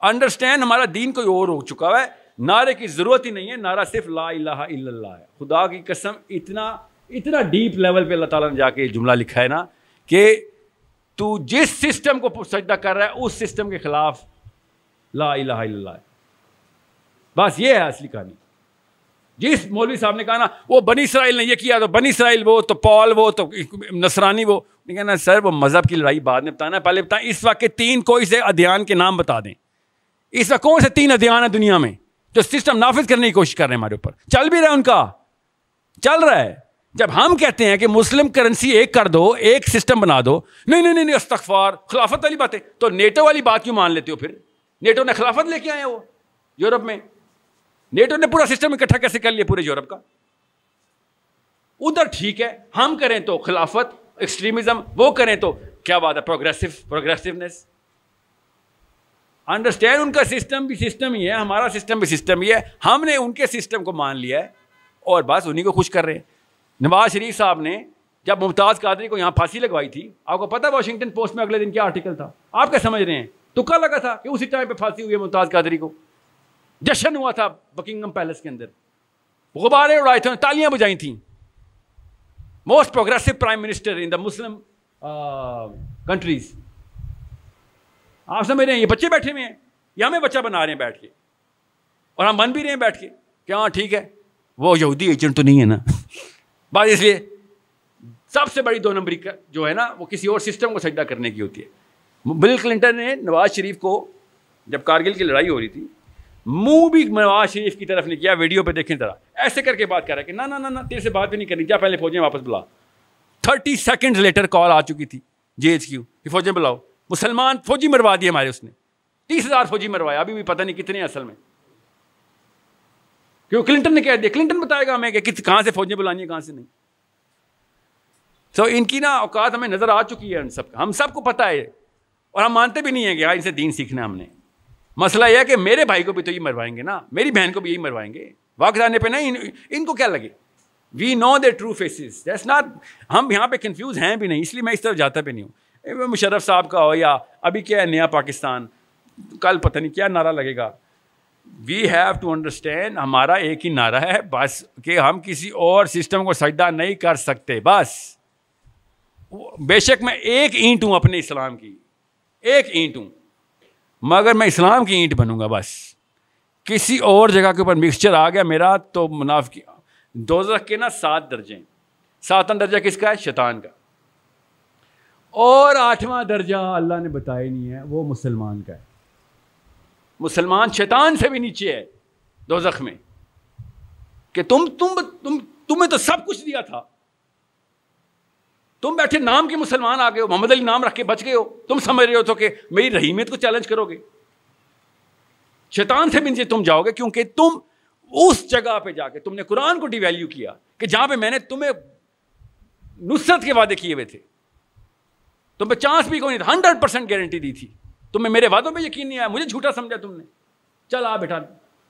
انڈرسٹینڈ ہمارا دین کوئی اور ہو چکا ہے۔ نعرے کی ضرورت ہی نہیں ہے، نعرہ صرف لا الہ الا اللہ ہے۔ خدا کی قسم، اتنا اتنا ڈیپ لیول پہ اللہ تعالیٰ نے جا کے جملہ لکھا ہے نا کہ تو جس سسٹم کو سجدہ کر رہا ہے، اس سسٹم کے خلاف لا الہ الا اللہ ہے۔ بس یہ ہے اصلی کہانی۔ جس مولوی صاحب نے کہا نا، وہ بنی اسرائیل نے یہ کیا تو بنی اسرائیل وہ، تو پال وہ، تو نصرانی وہ۔ کہنا سر، وہ مذہب کی لڑائی بعد میں بتانا پہلے بتائیں، اس وقت کے تین کوئی سے ادھیان کے نام بتا دیں۔ اس وقت کون سے تین ادھیان ہیں دنیا میں جو سسٹم نافذ کرنے کی کوشش کر رہے ہیں ہمارے اوپر؟ چل بھی رہا ہے ان کا۔ چل رہا ہے۔ جب ہم کہتے ہیں کہ مسلم کرنسی ایک کر دو، ایک سسٹم بنا دو، نہیں نہیں نہیں استغفار، خلافت والی باتیں۔ تو نیٹو والی بات کیوں مان لیتے ہو پھر؟ نیٹو نے خلافت لے کے آئے وہ، یورپ میں۔ نیٹو نے پورا سسٹم اکٹھا کیسے کر لیا پورے یورپ کا؟ ادھر ٹھیک ہے، ہم کریں تو خلافت ایکسٹریمزم وہ کریں تو کیا بات ہے پروگریسو پروگریسونیس انڈرسٹینڈ ان کا سسٹم بھی سسٹم ہی ہے، ہمارا سسٹم بھی سسٹم ہی ہے، ہم نے ان کے سسٹم کو مان لیا ہے اور بس انہیں کو خوش کر رہے ہیں۔ نواز شریف صاحب نے جب ممتاز قادری کو یہاں پھانسی لگوائی تھی، آپ کو پتا واشنگٹن پوسٹ میں اگلے دن کیا آرٹیکل تھا؟ آپ کیا سمجھ رہے ہیں؟ تو کیا لگا تھا کہ اسی ٹائم پہ پھانسی ہوئی ہے ممتاز قادری کو۔ جشن ہوا تھا بکنگم پیلس کے اندر۔ غبارے اڑائے تھے تالیاں بجائی تھیں۔ Most progressive prime minister in the Muslim countries آپ سمجھ رہے ہیں، یہ بچے بیٹھے ہوئے ہیں۔ یا ہمیں بچہ بنا رہے ہیں بیٹھ کے۔ اور ہم بن بھی رہے ہیں بیٹھ کے۔ کہ ہاں ٹھیک ہے؟ وہ یہودی ایجنٹ تو نہیں ہے نا۔ بات اس لیے سب سے بڑی دو نمبری کا جو ہے نا، وہ کسی اور سسٹم کو سجدہ کرنے کی ہوتی ہے۔ بل کلنٹن نے نواز شریف کو جب کارگل کی لڑائی ہو رہی تھی منہ بھی نواز شریف کی طرف نہیں کیا ویڈیو پہ دیکھیں ذرا۔ ایسے کر کے بات کر رہا ہے کہ نہ نہ نہ تیرے سے بات بھی نہیں کرنی۔ جا پہلے فوجیں واپس بلا۔ تھرٹی سیکنڈ لیٹر کال آ چکی تھی جی ایچ کیو کہ فوجیں بلاؤ۔ مسلمان فوجی مروا دیے ہمارے اس نے۔ تیس ہزار فوجی مروایا۔ ابھی بھی پتہ نہیں کتنے اصل میں۔ کیوں؟ کلنٹن نے کہہ دیا۔ کلنٹن بتائے گا ہمیں کہ کہاں سے فوجیں بلانی ہیں کہاں سے نہیں۔ سو so, ان کی نا اوقات ہمیں نظر آ چکی ہے ان سب کا۔ ہم سب کو پتہ ہے اور ہم مانتے بھی نہیں ہیں کہ ہاں ان سے دین سیکھنا ہم نے۔ مسئلہ یہ ہے کہ میرے بھائی کو بھی تو یہ مروائیں گے نا۔ میری بہن کو بھی یہی مروائیں گے۔ واقع آنے پہ نہیں ان کو کیا لگے؟ We know the true faces that's not ہم یہاں پہ کنفیوز ہیں بھی نہیں، اس لیے میں اس طرف جاتا بھی نہیں ہوں۔ مشرف صاحب کا ہو یا ابھی کیا ہے نیا پاکستان؟ کل پتہ نہیں کیا نعرہ لگے گا۔ وی ہیو ٹو انڈرسٹینڈ ہمارا ایک ہی نعرہ ہے، بس کہ ہم کسی اور سسٹم کو سجدہ نہیں کر سکتے، بس۔ بے شک میں ایک اینٹ ہوں اپنے اسلام کی۔ ایک اینٹ ہوں۔ مگر میں اسلام کی اینٹ بنوں گا بس۔ کسی اور جگہ کے اوپر مکسچر آ گیا میرا تو منافق دو کے نا سات درجے ساتواں درجہ کس کا ہے؟ شیطان کا۔ اور آٹھواں درجہ اللہ نے بتایا نہیں ہے، وہ مسلمان کا ہے۔ مسلمان شیطان سے بھی نیچے ہے دو میں۔ کہ تم تم تم تمہیں تو سب کچھ دیا تھا۔ تم بیٹھے نام کے مسلمان آ گئے ہو، محمد علی نام رکھ کے بچ گئے ہو۔ تم سمجھ رہے ہو تو کہ میری رحیمیت کو چیلنج کرو گے۔ شیطان سے بھی تم جاؤ گے کیونکہ تم اس جگہ پہ جا کے تم نے قرآن کو ڈی ویلیو کیا کہ جہاں پہ میں نے تمہیں نصرت کے وعدے کیے ہوئے تھے۔ تم پہ چانس بھی کوئی نہیں تھا ہنڈریڈ پرسینٹ گارنٹی دی تھی۔ تمہیں میرے وعدوں پہ یقین نہیں آیا، مجھے جھوٹا سمجھا تم نے۔ چل آ بیٹھا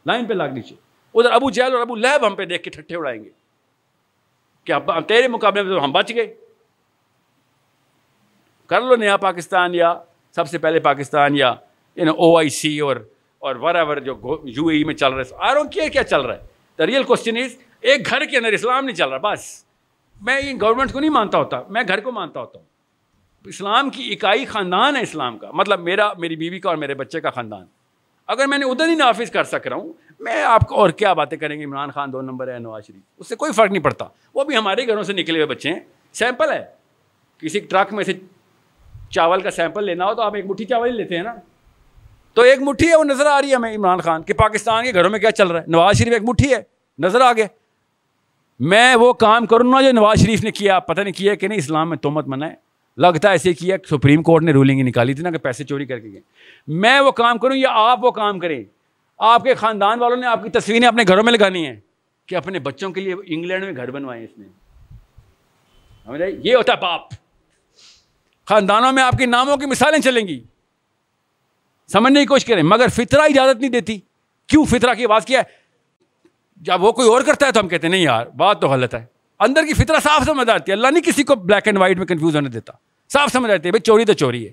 لائن پہ لاگ نیچے۔ ادھر ابو جیل اور ابو لہب ہم پہ دیکھ کے ٹھٹے اڑائیں گے۔ کہ تیرے مقابلے میں ہم بچ گئے۔ کر لو نیا پاکستان یا سب سے پہلے پاکستان یا یو نو او آئی سی اور اور ور ایور جو یو اے ای میں چل رہا ہے آر کیا کیا چل رہا ہے۔ دا ریئل کوشچن از ایک گھر کے اندر اسلام نہیں چل رہا، بس۔ میں گورنمنٹ کو نہیں مانتا ہوتا، میں گھر کو مانتا ہوتا ہوں۔ اسلام کی اکائی خاندان ہے اسلام کا۔ مطلب میرا، میری بیوی کا اور میرے بچے کا خاندان۔ اگر میں نے ادھر ہی نافذ کر سک رہا ہوں، میں آپ کو اور کیا باتیں کریں گے؟ عمران خان دو نمبر ہے، نواز شریف۔ اس سے کوئی فرق نہیں پڑتا۔ وہ بھی ہمارے گھروں سے نکلے ہوئے بچے ہیں سیمپل ہے۔ کسی ٹرک میں سے چاول کا سیمپل لینا ہو تو آپ ایک مٹھی چاول ہی لیتے ہیں نا؟ تو ایک مٹھی ہے، وہ نظر آ رہی ہے ہمیں عمران خان کہ پاکستان کے گھروں میں کیا چل رہا ہے؟ نواز شریف ایک مٹھی ہے، نظر آ گیا میں وہ کام کروں نا جو نواز شریف نے کیا، پتہ نہیں کیا کہ نہیں، اسلام میں تومت منع ہے لگتا ہے ایسے کیا، سپریم کورٹ نے رولنگ نکالی تھی نا کہ پیسے چوری کر کے گئے۔ میں وہ کام کروں یا آپ وہ کام کریں؟ آپ کے خاندان والوں نے آپ کی تصویریں اپنے گھروں میں لگانی ہیں کہ اپنے بچوں کے لیے انگلینڈ میں گھر بنوائے اس نے۔ یہ ہوتا ہے باپ۔ خاندانوں میں آپ کے ناموں کی مثالیں چلیں گی۔ سمجھنے کی کوشش کریں، مگر فطرہ اجازت نہیں دیتی۔ کیوں فطرہ کی آواز کیا ہے؟ جب وہ کوئی اور کرتا ہے تو ہم کہتے ہیں، نہیں یار، بات تو غلط ہے۔ اندر کی فطرہ صاف سمجھ آتی ہے۔ اللہ نہیں کسی کو بلیک اینڈ وائٹ میں کنفیوز ہونے دیتا۔ صاف سمجھ آتی ہے، بھائی چوری تو چوری ہے۔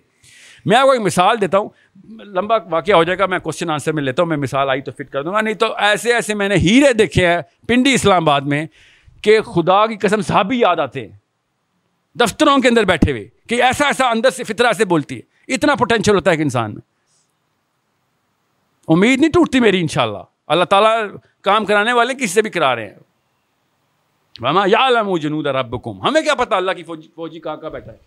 میں آپ کو ایک مثال دیتا ہوں۔ لمبا واقعہ ہو جائے گا، میں کوشچن آنسر میں لیتا ہوں، میں مثال آئی تو فٹ کر دوں گا۔ نہیں تو ایسے ایسے میں نے ہیرے دیکھے ہیں پنڈی اسلام آباد میں کہ خدا کی قسم صحابی یاد آتے ہیں۔ دفتروں کے اندر بیٹھے ہوئے کہ ایسا ایسا اندر سے فطرہ سے بولتی ہے۔ اتنا پوٹینشیل ہوتا ہے کہ انسان۔ میں امید نہیں ٹوٹتی میری انشاءاللہ۔ اللہ تعالیٰ کام کرانے والے کسی سے بھی کرا رہے ہیں۔ یا جنود ربکم ہمیں کیا پتا اللہ کی فوجی فوجی کہاں کا بیٹھا ہے۔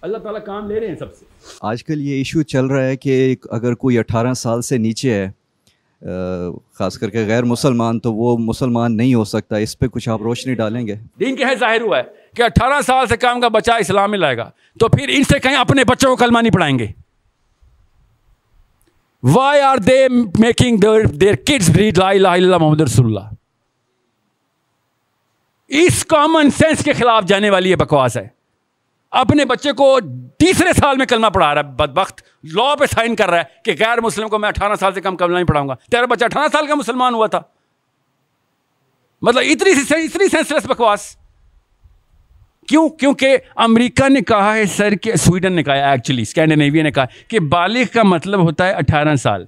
اللہ تعالیٰ کام لے رہے ہیں سب سے۔ آج کل یہ ایشو چل رہا ہے کہ اگر کوئی اٹھارہ سال سے نیچے ہے خاص کر کے غیر مسلمان تو وہ مسلمان نہیں ہو سکتا۔ اس پہ کچھ آپ روشنی ڈالیں گے؟ دین کے ہے ظاہر ہوا ہے۔ کہ اٹھارہ سال سے کام کا بچہ اسلام میں لائے گا، تو پھر ان سے کہیں اپنے بچوں کو کلمہ نہیں پڑھائیں گے۔ Why are they making their kids read لا الہ الا محمد رسول اللہ اس کامن سینس کے خلاف جانے والی یہ بکواس ہے۔ اپنے بچے کو تیسرے سال میں کلمہ پڑھا رہا ہے بد بخت لا پہ سائن کر رہا ہے کہ غیر مسلم کو میں اٹھارہ سال سے کم کلمہ نہیں پڑھاؤں گا۔ تیرا بچہ اٹھارہ سال کا مسلمان ہوا تھا۔ مطلب اتنی اتنی سینسلیس بکواس۔ کیوں؟ کیونکہ امریکہ نے کہا ہے، سر، کہ سویڈن نے کہا ایکچولی اسکینڈینیویا نے کہا کہ بالغ کا مطلب ہوتا ہے اٹھارہ سال۔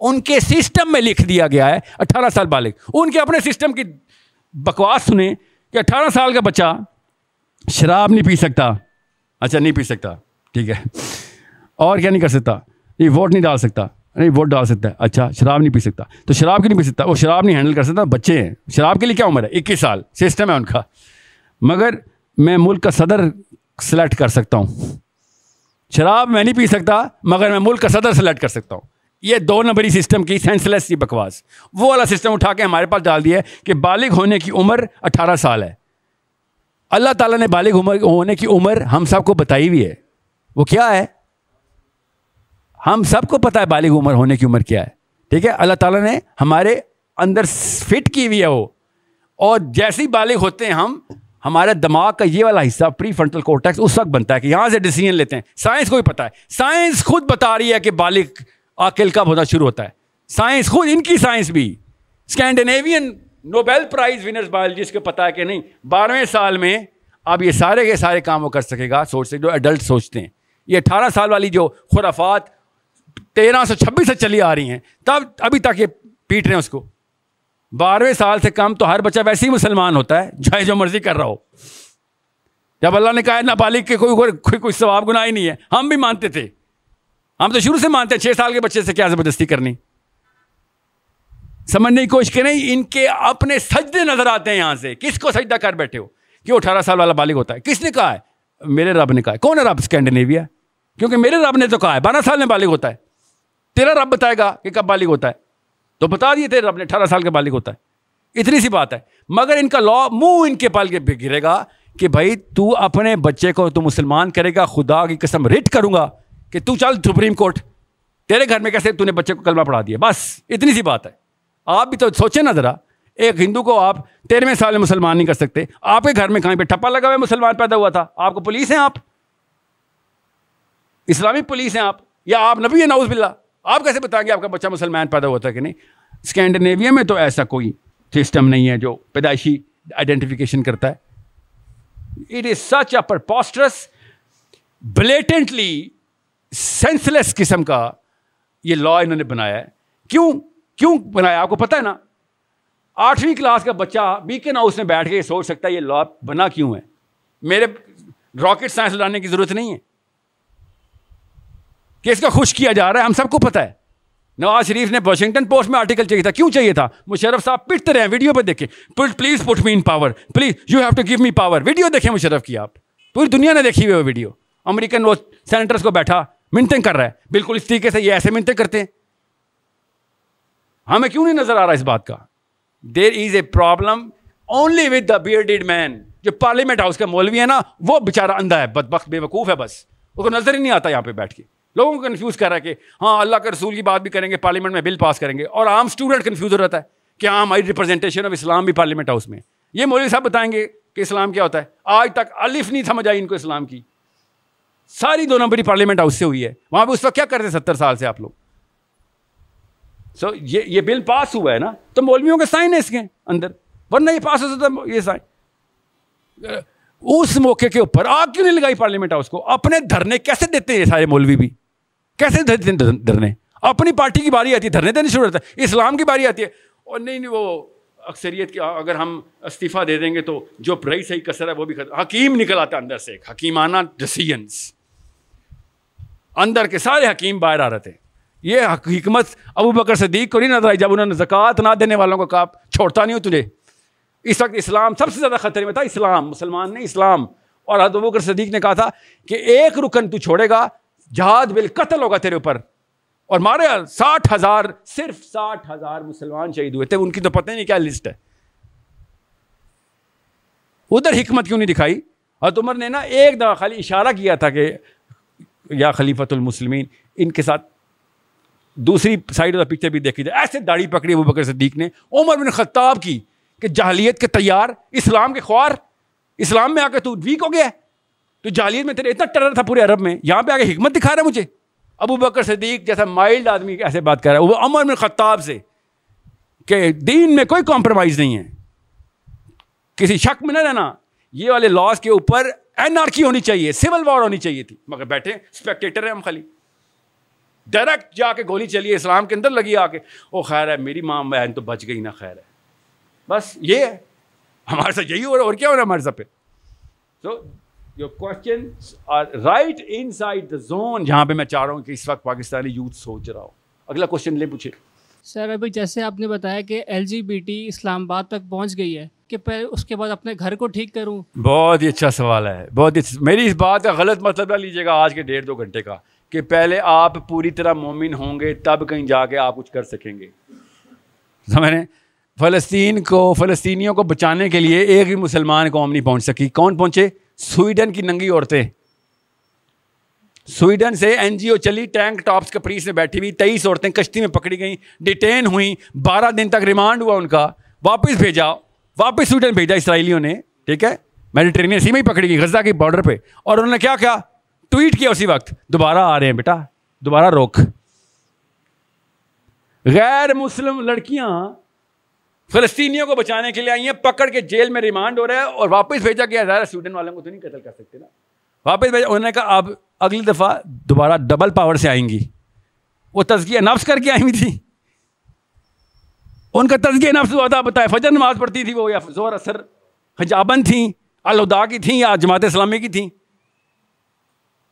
ان کے سسٹم میں لکھ دیا گیا ہے اٹھارہ سال بالغ۔ ان کے اپنے سسٹم کی بکواس سنیں کہ اٹھارہ سال کا بچہ شراب نہیں پی سکتا۔ اچھا نہیں پی سکتا۔ ٹھیک ہے۔ اور کیا نہیں کر سکتا؟ نہیں، ووٹ نہیں ڈال سکتا۔ نہیں، ووٹ ڈال سکتا ہے۔ اچھا شراب نہیں پی سکتا۔ تو شراب کی نہیں پی سکتا، وہ شراب نہیں ہینڈل کر سکتا، بچے ہیں۔ شراب کے لیے کیا عمر ہے؟ اکیس سال۔ سسٹم ہے ان کا۔ مگر میں ملک کا صدر سلیکٹ کر سکتا ہوں۔ شراب میں نہیں پی سکتا، مگر میں ملک کا صدر سلیکٹ کر سکتا ہوں۔ یہ دو نمبری سسٹم کی سینس لیس بکواس۔ وہ والا سسٹم اٹھا کے ہمارے پاس ڈال دیا ہے کہ بالغ ہونے کی عمر اٹھارہ سال ہے۔ اللہ تعالیٰ نے بالغ عمر ہونے کی عمر ہم سب کو بتائی ہوئی ہے۔ وہ کیا ہے؟ ہم سب کو پتا ہے بالغ عمر ہونے کی عمر کیا ہے۔ ٹھیک ہے؟ اللہ تعالیٰ نے ہمارے اندر فٹ کی ہوئی ہے وہ۔ اور جیسے ہی بالغ ہوتے ہیں ہم ہمارے دماغ کا یہ والا حصہ پری فرنٹل کورٹیکس اس وقت بنتا ہے کہ یہاں سے ڈیسیجن لیتے ہیں۔ سائنس کو بھی پتا ہے۔ سائنس خود بتا رہی ہے کہ بالغ عقل کب ہونا شروع ہوتا ہے۔ سائنس خود ان کی سائنس بھی۔ Scandinavian Nobel prize winners biologist کو پتا ہے کہ نہیں، بارہویں سال میں اب یہ سارے کے سارے کام وہ کر سکے گا۔ سوچ سکے جو ایڈلٹ سوچتے ہیں۔ یہ اٹھارہ سال والی جو خرافات تیرہ سو چھبیس سے چلی آ رہی ہیں، تب ابھی تک یہ پیٹ رہے ہیں اس کو۔ بارہویں سال سے کم تو ہر بچہ ویسے ہی مسلمان ہوتا ہے، چاہے جو مرضی کر رہا ہو۔ جب اللہ نے کہا، نابالغ کے کوئی کوئی کوئی ثواب گناہ ہی نہیں ہے۔ ہم بھی مانتے تھے۔ ہم تو شروع سے مانتے ہیں، چھ سال کے بچے سے کیا زبردستی کرنی۔ سمجھنے کی کوشش کریں، ان کے اپنے سجدے نظر آتے ہیں یہاں سے۔ کس کو سجدہ کر بیٹھے ہو؟ کہ وہ اٹھارہ سال والا بالغ ہوتا ہے؟ کس نے کہا ہے؟ میرے رب نے کہا ہے۔ کون ہے رب اسکینڈینیویا؟ کیونکہ میرے رب نے تو کہا ہے، بارہ سال میں بالغ ہوتا ہے۔ تیرا رب بتائے گا کہ کب بالغ ہوتا ہے۔ تو بتا دیے تیرے رب نے اٹھارہ سال کا بالغ ہوتا ہے۔ اتنی سی بات ہے۔ مگر ان کا لا منہ ان کے پال کے گرے گا کہ بھائی تو اپنے بچے کو تو مسلمان کرے گا، خدا کی قسم رٹ کروں گا کہ تو چل سپریم کورٹ۔ تیرے گھر میں کیسے تو نے بچے کو کلمہ پڑھا دیا؟ بس، اتنی سی بات ہے۔ آپ بھی تو سوچیں نا ذرا، ایک ہندو کو آپ تیرہویں سال میں مسلمان نہیں کر سکتے۔ آپ کے گھر میں کہیں پہ ٹھپا لگا ہوا مسلمان پیدا ہوا تھا۔ آپ کو پولیس ہیں آپ؟ اسلامی پولیس ہیں آپ؟ یا آپ نبی ہیں؟ ناؤز بلّہ آپ کیسے بتائیں گے آپ کا بچہ مسلمان پیدا ہوا تھا کہ نہیں؟ اسکینڈینیویا میں تو ایسا کوئی سسٹم نہیں ہے جو پیدائشی آئیڈینٹیفیکیشن کرتا ہے۔ It is such a preposterous blatantly senseless قسم کا یہ لا انہوں نے بنایا ہے۔ کیوں؟ کیوں بنایا؟ آپ کو پتا ہے نا؟ آٹھویں کلاس کا بچہ بی کے ہاؤس میں بیٹھ کے سوچ سکتا ہے یہ لا بنا کیوں ہے؟ میرے راکٹ سائنس لانے کی ضرورت نہیں ہے۔ کہ اس کا خوش کیا جا رہا ہے، ہم سب کو پتا ہے۔ نواز شریف نے واشنگٹن پوسٹ میں آرٹیکل چاہیے تھا۔ کیوں چاہیے تھا؟ مشرف صاحب پٹتے رہے ہیں، ویڈیو پہ دیکھیں۔ Please put me in power please you have to give me power video دیکھیں مشرف کی آپ۔ پوری دنیا نے دیکھی ہوئی وہ ویڈیو۔ امریکن وہ سینیٹرس کو بیٹھا، منتیں کر رہا ہے۔ بالکل اس طریقے سے یہ ایسے منتیں کرتے ہیں۔ ہمیں کیوں نہیں نظر آ رہا اس بات کا؟ There is a problem only with the bearded man جو پارلیمنٹ ہاؤس کا مولوی ہے نا، وہ بیچارہ اندھا ہے بد بخت بے وقوف ہے بس۔ اس کو نظر ہی نہیں آتا یہاں پہ بیٹھ کے۔ لوگوں کو کنفیوز کر رہا ہے کہ ہاں اللہ کے رسول کی بات بھی کریں گے پارلیمنٹ میں بل پاس کریں گے۔ اور عام اسٹوڈنٹ کنفیوز ہو رہتا ہے کہ ہاں ہماری ریپرزنٹیشن آف اسلام بھی پارلیمنٹ ہاؤس میں یہ مولوی صاحب بتائیں گے کہ اسلام کیا ہوتا ہے۔ آج تک الف نہیں سمجھ آئی ان کو اسلام کی۔ ساری دو نمبری پارلیمنٹ ہاؤس سے ہوئی ہے۔ وہاں پہ اس وقت کیا کرتے ستر سال سے آپ لوگ؟ سو so, یہ یہ بل پاس ہوا ہے نا۔ تو مولویوں کے سائن ہے اس کے اندر۔ ورنہ یہ پاس ہو سکتا یہ سائن اس موقع کے اوپر آگ کیوں نہیں لگائی پارلیمنٹ ہاؤس کو؟ اپنے دھرنے کیسے دیتے ہیں یہ سارے مولوی بھی؟ کیسے دیتے ہیں دھرنے؟ اپنی پارٹی کی باری آتی ہے، دھرنے دینے شروع ہوتا ہے اسلام کی باری آتی ہے۔ اور نہیں نہیں، وہ اکثریت کی، اگر ہم استعفیٰ دے دیں گے تو جو رہی صحیح کثر ہے، وہ بھی ختم۔ حکیم نکل آتا ہے اندر سے ایک، حکیمانہ ڈسیجنس اندر کے سارے حکیم باہر آ رہے تھے۔ یہ حکمت ابو بکر صدیق کو نہیں نظر آئی جب انہوں نے زکوٰۃ نہ دینے والوں کو کہا، چھوڑتا نہیں ہوں تجھے۔ اس وقت اسلام سب سے زیادہ خطرے میں تھا، اسلام، مسلمان نے اسلام۔ اور ابو بکر صدیق نے کہا تھا کہ ایک رکن تو چھوڑے گا جہاد بال قتل ہوگا تیرے اوپر۔ اور مارے ساٹھ ہزار، صرف ساٹھ ہزار مسلمان شہید ہوئے تھے، ان کی تو پتہ نہیں کیا لسٹ ہے۔ ادھر حکمت کیوں نہیں دکھائی؟ اور عمر نے نا ایک دفعہ خالی اشارہ کیا تھا کہ یا خلیفۃ المسلمین، ان کے ساتھ دوسری سائڈ آف دا پکچر بھی دیکھی جائے ایسے داڑھی پکڑی ابو بکر صدیق نے، عمر بن خطاب کی کہ جہلیت کے تیار، اسلام کے خوار، اسلام میں آ کے تو ویک ہو گیا تو جہلیت میں تیرے اتنا ٹرر تھا پورے عرب میں، یہاں پہ آ کے حکمت دکھا رہا ہے مجھے۔ ابو بکر صدیق جیسا مائلڈ آدمی ایسے بات کر رہا ہے۔ وہ عمر بن خطاب سے کہ دین میں کوئی کمپرومائز نہیں ہے۔ کسی شک میں نہ رہنا۔ یہ والے لاس کے اوپر این آر کی ہونی چاہیے سول وار ہونی چاہیے تھی۔ مگر بیٹھے اسپیکٹیٹر ہیں ہم خالی۔ ڈائریکٹ جا کے گولی چلی، اسلام کے اندر لگی آ کے۔ وہ خیر ہے، میری ماں بہن تو بچ گئی نا، خیر ہے۔ بس یہ ہے۔ ہمارے ساتھ یہی ہو رہا ہے، اور کیا ہو رہا ہے ہمارے ساتھ پہ so your question right inside the zone جہاں پہ میں چاہ رہا ہوں کہ اس وقت پاکستانی یوتھ سوچ رہا ہو۔ اگلا کوشچن لے پوچھے سر ابھی جیسے آپ نے بتایا کہ L G B T Islamabad تک پہنچ گئی ہے کہ پہلے اس کے بعد اپنے گھر کو ٹھیک کروں؟ بہت ہی اچھا سوال ہے بہت ہی میری اس بات کا غلط مطلب نہ لیجیے گا آج کے ڈیڑھ دو گھنٹے کا کہ پہلے آپ پوری طرح مومن ہوں گے تب کہیں جا کے آپ کچھ کر سکیں گے۔ سمجھ رہے فلسطین کو فلسطینیوں کو بچانے کے لیے ایک بھی مسلمان قوم نہیں پہنچ سکی۔ کون پہنچے؟ سویڈن کی ننگی عورتیں۔ سویڈن سے این جی او چلی، ٹینک ٹاپس کپریس میں بیٹھی ہوئی تیئیس عورتیں کشتی میں پکڑی گئیں، ڈیٹین ہوئیں، بارہ دن تک ریمانڈ ہوا ان کا۔ واپس بھیجا، واپس سویڈن بھیجا اسرائیلیوں نے، ٹھیک ہے؟ میڈیٹرینین سی میں ہی پکڑی گئی، غزہ کی بارڈر پہ۔ اور انہوں نے کیا کیا؟ ٹویٹ کیا اسی وقت، دوبارہ آ رہے ہیں بیٹا، دوبارہ روک۔ غیر مسلم لڑکیاں فلسطینیوں کو بچانے کے لیے آئی ہیں، پکڑ کے جیل میں ریمانڈ ہو رہا ہے اور واپس بھیجا گیا ظاہر سویڈن والوں کو تو نہیں قتل کر سکتے نا۔ واپس بھیجا، انہوں نے کہا، اب اگلی دفعہ دوبارہ ڈبل پاور سے آئیں گی۔ وہ تزکیہ نفس کر کے آئی ہوئی تھی۔ ان کا تزکیہ نفس ہوا تھا بتایا فجر نماز پڑھتی تھی وہ، یا زور اثر، حجابن تھیں الدا کی تھیں، یا جماعت اسلامی کی تھیں۔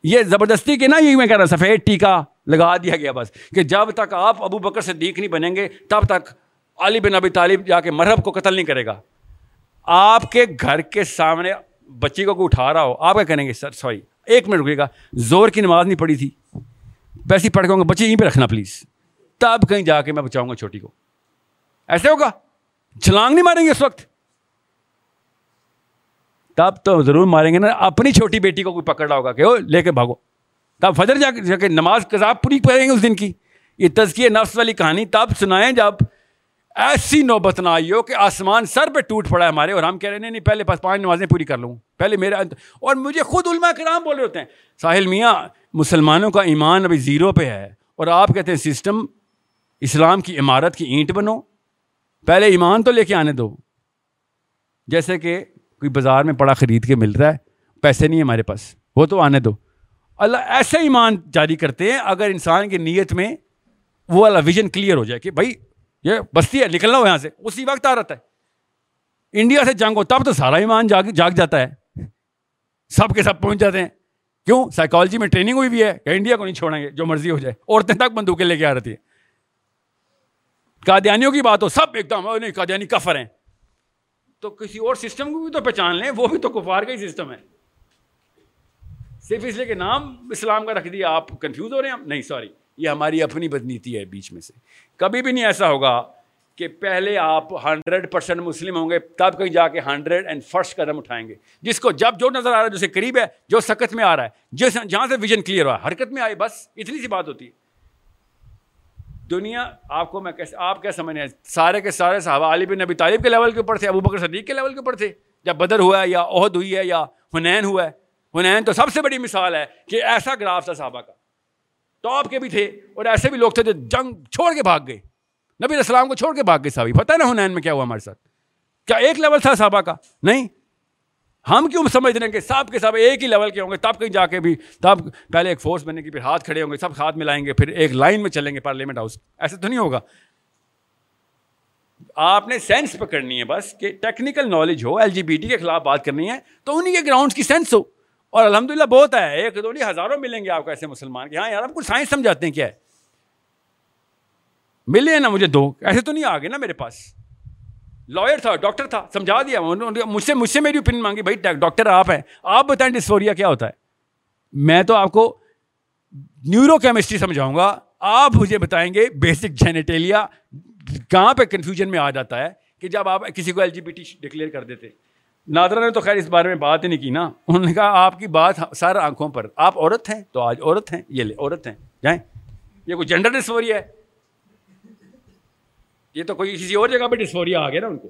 یہ زبردستی کے نا یہ میں کہہ رہا سفید ٹیکا لگا دیا گیا بس کہ جب تک آپ ابو بکر سے دیکھ نہیں بنیں گے، تب تک علی بن ابی طالب جا کے مرحب کو قتل نہیں کرے گا۔ آپ کے گھر کے سامنے بچی کو کوئی اٹھا رہا ہو، آپ کیا کریں گے؟ سر، سوری، ایک منٹ رکے گا۔ زور کی نماز نہیں پڑھی تھی۔ ویسے پڑھ کے ہوں گے بچی یہیں پہ رکھنا پلیز۔ تب کہیں جا کے میں بچاؤں گا چھوٹی کو۔ ایسے ہوگا؟ چھلانگ نہیں ماریں گے اس وقت؟ تب تو ضرور ماریں گے نا۔ اپنی چھوٹی بیٹی کو کوئی پکڑ رہا ہوگا کہ وہ لے کے بھاگو۔ تب فجر جا کے نماز کذاب پوری پڑیں گے اس دن کی۔ یہ تزکیہ نفس والی کہانی، تب سنائیں جب ایسی نوبت نہ آئی ہو کہ آسمان سر پہ ٹوٹ پڑا ہے ہمارے اور ہم کہہ رہے ہیں، نہیں، پہلے بس پانچ نمازیں پوری کر لوں۔ پہلے میرے اور مجھے خود علماء کرام بول رہے ہوتے ہیں، ساحل میاں، مسلمانوں کا ایمان ابھی زیرو پہ ہے۔ اور آپ کہتے ہیں، سسٹم، اسلام کی عمارت کی اینٹ بنو۔ پہلے ایمان تو لے کے آنے دو۔ جیسے کہ کوئی بازار میں پڑا خرید کے مل رہا ہے، پیسے نہیں ہمارے پاس، وہ تو آنے دو۔ اللہ ایسے ایمان جاری کرتے ہیں، اگر انسان کی نیت میں وہ والا ویژن کلیئر ہو جائے کہ بھائی یہ بستی ہے، نکلنا ہو یہاں سے۔ اسی وقت آ رہتا ہے۔ انڈیا سے جنگ ہو، تب تو سارا ایمان جاگ جاگ جاتا ہے۔ سب کے سب پہنچ جاتے ہیں۔ کیوں؟ سائیکالوجی میں ٹریننگ ہوئی بھی ہے۔ کہ انڈیا کو نہیں چھوڑیں گے؟ جو مرضی ہو جائے۔ عورتیں تک بندوقیں لے کے آ رہی ہیں۔ قادیانیوں کی بات ہو، سب ایک دم، نہیں، قادیانی کفر ہیں۔ تو کسی اور سسٹم کو بھی تو پہچان لیں۔ وہ بھی تو کفار کا ہی سسٹم ہے۔ صرف اس لیے کہ نام اسلام کا رکھ دیا، آپ کنفیوز ہو رہے ہیں۔ نہیں سوری یہ ہماری اپنی بدنیتی ہے بیچ میں سے۔ کبھی بھی نہیں ایسا ہوگا کہ پہلے آپ ہنڈریڈ پرسینٹ مسلم ہوں گے، تب کہیں جا کے ہنڈریڈ اینڈ فرسٹ قدم اٹھائیں گے۔ جس کو جب جو نظر آ رہا ہے جسے قریب ہے، جو سکت میں آ رہا ہے، جس جہاں سے ویژن کلیئر ہوا حرکت میں آئے، بس اتنی سی بات ہوتی ہے۔ دنیا، آپ کو میں کیسے آپ کیا سمجھ رہے ہیں؟ سارے کے سارے صحابہ، علی بن نبی طالب کے لیول کے اوپر تھے ابو بکر صدیق کے لیول کے اوپر تھے۔ جب بدر ہوا ہے یا عہد ہوئی ہے یا حنین ہوا ہے، حنین تو سب سے بڑی مثال ہے کہ ایسا گراف تھا صحابہ کا۔ ٹاپ کے بھی تھے اور ایسے بھی لوگ تھے جو جنگ چھوڑ کے بھاگ گئے۔ نبی السلام کو چھوڑ کے بھاگ گئے صحابی۔ پتہ ہے نا حنین میں کیا ہوا ہمارے ساتھ؟ کیا ایک لیول تھا صحابہ کا؟ نہیں۔ ہم کیوں سمجھ رہے ہیں کہ سب کے سب ایک ہی لیول کے ہوں گے؟ تب کہیں جا کے بھی، تب پہلے ایک فورس بننے کی، پھر ہاتھ کھڑے ہوں گے، سب ہاتھ ملائیں گے، پھر ایک لائن میں چلیں گے پارلیمنٹ ہاؤس ایسے تو نہیں ہوگا۔ آپ نے سینس پکڑنی ہے بس کہ technical knowledge L G B T T کے خلاف بات کرنی ہے، تو انہیں کے گراؤنڈس کی سینس ہو۔ اور الحمد للہ بہت ہے، ایک دو نہیں، ہزاروں ملیں گے آپ کو ایسے مسلمان کہ ہاں یار، آپ کو سائنس سمجھاتے ہیں کیا؟ ہے ملے نا مجھے دو، ایسے تو نہیں آ گئے نا میرے پاس۔ لائر تھا، ڈاکٹر تھا، سمجھا دیا۔ مجھ سے مجھ سے میری اوپین مانگی، بھائی ڈاکٹر آپ ہیں۔ آپ بتائیں ڈسفوریا کیا ہوتا ہے؟ میں تو آپ کو نیورو کیمسٹری سمجھاؤں گا۔ آپ مجھے بتائیں گے بیسک جینیٹیلیا کہاں پہ کنفیوژن میں آ جاتا ہے کہ جب آپ کسی کو L G B T declare کر دیتے۔ نادرا نے تو خیر اس بارے میں بات ہی نہیں کی نا۔ انہوں نے کہا، آپ کی بات سر آنکھوں پر، آپ عورت ہیں تو آج عورت ہیں، یہ لے، عورت ہیں، جائیں۔ یہ کوئی جینڈر ڈسفوریا ہے؟ یہ تو کوئی کسی اور جگہ پہ ڈسفوریا آ گیا نا ان کو۔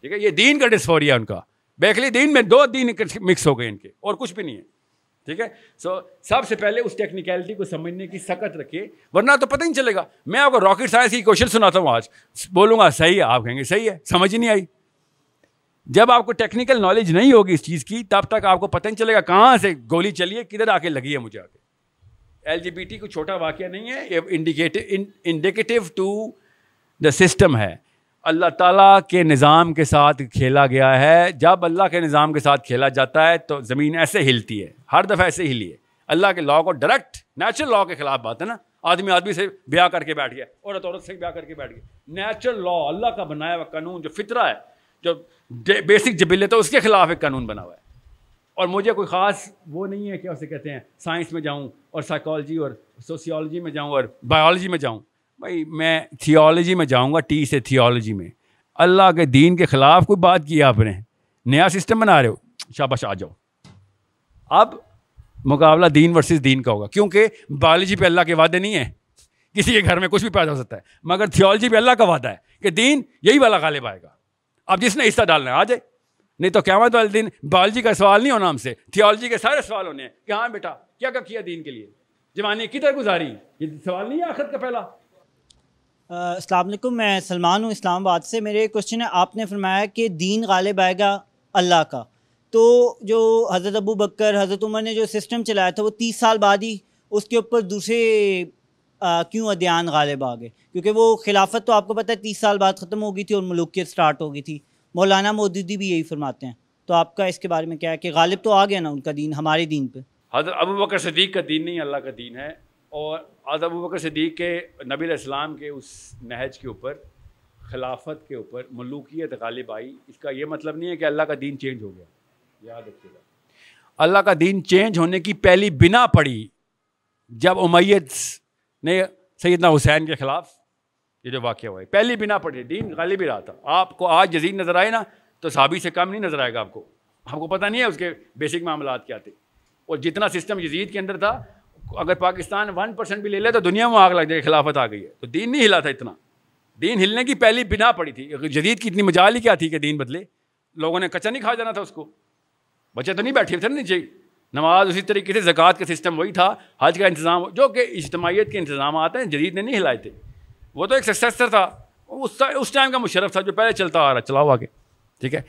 ٹھیک ہے، یہ دین کا ڈسفوریا ان کا۔ بیکلی دین میں دو دین مکس ہو گئے ان کے، اور کچھ بھی نہیں ہے۔ ٹھیک ہے سو سب سے پہلے اس ٹیکنیکلٹی کو سمجھنے کی سکت رکھے ورنہ تو پتہ نہیں چلے گا۔ میں آپ کو راکٹ سائنس کی کوشچن سناتا ہوں آج۔ بولوں گا، صحیح ہے، آپ کہیں گے صحیح ہے، سمجھ ہی نہیں آئی۔ جب آپ کو ٹیکنیکل نالج نہیں ہوگی اس چیز کی، تب تک آپ کو پتہ نہیں چلے گا کہاں سے گولی چلی ہے، کدھر آ کے لگی ہے مجھے آ کے۔ ایل جی بی ٹی کو چھوٹا واقعہ نہیں ہے، یہ انڈیکیٹو ٹو دا سسٹم ہے۔ اللہ تعالیٰ کے نظام کے ساتھ کھیلا گیا ہے۔ جب اللہ کے نظام کے ساتھ کھیلا جاتا ہے تو زمین ایسے ہلتی ہے، ہر دفعہ ایسے ہلی ہے۔ اللہ کے لا کو ڈائریکٹ نیچرل لا کے خلاف بات ہے نا۔ آدمی آدمی سے بیاہ کر کے بیٹھ گیا، عورت عورت سے بیاہ کر کے بیٹھ گیا۔ نیچرل لا اللہ کا بنایا ہوا قانون جو فطرہ ہے۔ جو بیسک جبل تو اس کے خلاف ایک قانون بنا ہوا ہے۔ اور مجھے کوئی خاص وہ نہیں ہے کہ اسے کہتے ہیں، سائنس میں جاؤں اور سائیکالوجی اور سوسیولوجی میں جاؤں اور بایولوجی میں جاؤں۔ بھائی، میں تھیولوجی میں جاؤں گا ٹی سے تھیولوجی میں۔ اللہ کے دین کے خلاف کوئی بات کی آپ نے؟ نیا سسٹم بنا رہے ہو۔ شاباش، آ جاؤ۔ اب مقابلہ دین ورسز دین کا ہوگا، کیونکہ بایولوجی پہ اللہ کے وعدے نہیں ہیں۔ کسی کے گھر میں کچھ بھی پیدا ہو سکتا ہے، مگر تھیولوجی پہ اللہ کا وعدہ ہے کہ دین یہی والا غالب آئے گا۔ اب جس نے حصہ ڈالنا ہے، آ جائے۔ نہیں تو قیامت والے دن بایولوجی کا سوال نہیں ہونا ہم سے، تھیولوجی کے سارے سوال ہونے ہیں۔ کہ ہاں بیٹا؟ کیا کیا کیا دین کے لیے؟ جوانی کدھر گزاری؟ یہ سوال نہیں ہے آخر کا پہلا۔ السلام علیکم، میں سلمان ہوں اسلام آباد سے۔ میرے کوشچن ہے، آپ نے فرمایا کہ دین غالب آئے گا اللہ کا۔ تو جو حضرت ابو بکر، حضرت عمر نے جو سسٹم چلایا تھا، وہ تیس سال بعد ہی اس کے اوپر دوسرے کیوں ادیان غالب آ گئے کیونکہ وہ خلافت تو آپ کو پتہ ہے، تیس سال بعد ختم ہو گئی تھی اور ملوکیت سٹارٹ ہو گئی تھی۔ مولانا مودودی بھی یہی فرماتے ہیں۔ تو آپ کا اس کے بارے میں کیا ہے کہ غالب تو آ گیا نا ان کا دین، ہمارے دین پہ؟ حضرت ابو بکر صدیق کا دین نہیں، اللہ کا دین ہے۔ اور ابو بکر صدیق کے نبی علیہ السلام کے اس نہج کے اوپر، خلافت کے اوپر ملوکیت غالب آئی۔ اس کا یہ مطلب نہیں ہے کہ اللہ کا دین چینج ہو گیا۔ یاد رکھیے گا۔ اللہ کا دین چینج ہونے کی پہلی بنا پڑی جب امیت نے سیدنا حسین کے خلاف یہ جو واقعہ ہوا ہے۔ پہلی بنا پڑی دین غالب ہی رہا تھا۔ آپ کو آج جزید نظر آئے نا، تو صحابی سے کم نہیں نظر آئے گا آپ کو۔ آپ کو پتہ نہیں ہے اس کے بیسک معاملات کیا تھے۔ اور جتنا سسٹم یزید کے اندر تھا، اگر پاکستان ون پرسینٹ بھی لے لے تو دنیا میں آگ لگ جائے خلافت آ گئی ہے۔ تو دین نہیں ہلا تھا اتنا۔ دین ہلنے کی پہلی بنا پڑی تھی۔ جدید کی اتنی مجال ہی کیا تھی کہ دین بدلے۔ لوگوں نے کچا نہیں کھا جانا تھا اس کو۔ بچے تو نہیں بیٹھے تھے نہیں چاہیے نماز اسی طریقے سے زکوٰۃ کا سسٹم وہی تھا، حج کا انتظام، جو کہ اجتماعیت کے انتظامات ہیں، جدید نے نہیں ہلائے تھے۔ وہ تو ایک سکسیسر تھا اس ٹائم کا مشرف تھا جو پہلے چلتا آ رہا چلاؤ آگے ٹھیک ہے؟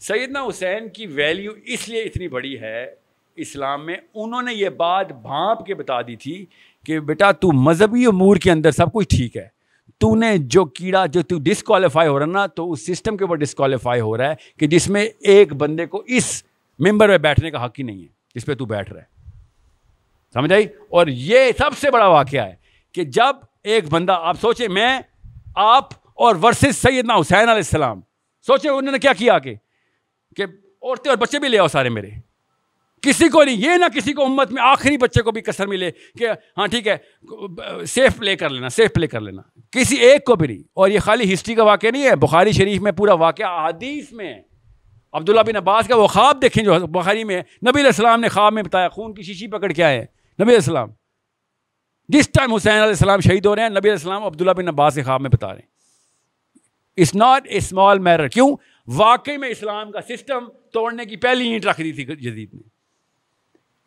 سیدنا حسین کی ویلیو اس لیے اتنی بڑی ہے، اسلام میں انہوں نے یہ بات بھانپ کے بتا دی تھی کہ بیٹا، تو مذہبی امور کے اندر سب کچھ ٹھیک ہے۔ تو نے جو کیڑا، جو تو ڈسکوالیفائی ہو رہا نا، تو اس سسٹم کے اوپر ڈسکوالیفائی ہو رہا ہے کہ جس میں ایک بندے کو اس ممبر میں بیٹھنے کا حق ہی نہیں ہے۔ جس پہ تو بیٹھ رہا ہے۔ سمجھ آئی؟ اور یہ سب سے بڑا واقعہ ہے کہ جب ایک بندہ، آپ سوچیں، میں، آپ اور ورسز سیدنا حسین علیہ السلام، سوچیں انہوں نے کیا کیا کہ عورتیں اور بچے بھی لے آؤ سارے میرے۔ کسی کو نہیں، یہ نہ کسی کو امت میں آخری بچے کو بھی کثر ملے کہ ہاں ٹھیک ہے، سیف پلے کر لینا، سیف پلے کر لینا۔ کسی ایک کو بھی نہیں۔ اور یہ خالی ہسٹری کا واقعہ نہیں ہے، بخاری شریف میں پورا واقعہ حدیث میں ہے۔ عبداللہ بن عباس کا وہ خواب دیکھیں جو بخاری میں نبی علیہ السلام نے خواب میں بتایا، خون کی شیشی پکڑ کے آئے۔ نبی علیہ السلام، جس ٹائم حسین علیہ السلام شہید ہو رہے ہیں، نبی علیہ السلام عبداللہ بن عباس کے خواب میں بتا رہے ہیں۔ It's not a small mirror کیوں؟ واقعی میں اسلام کا سسٹم توڑنے کی پہلی اینٹ رکھ دی تھی جدید نے۔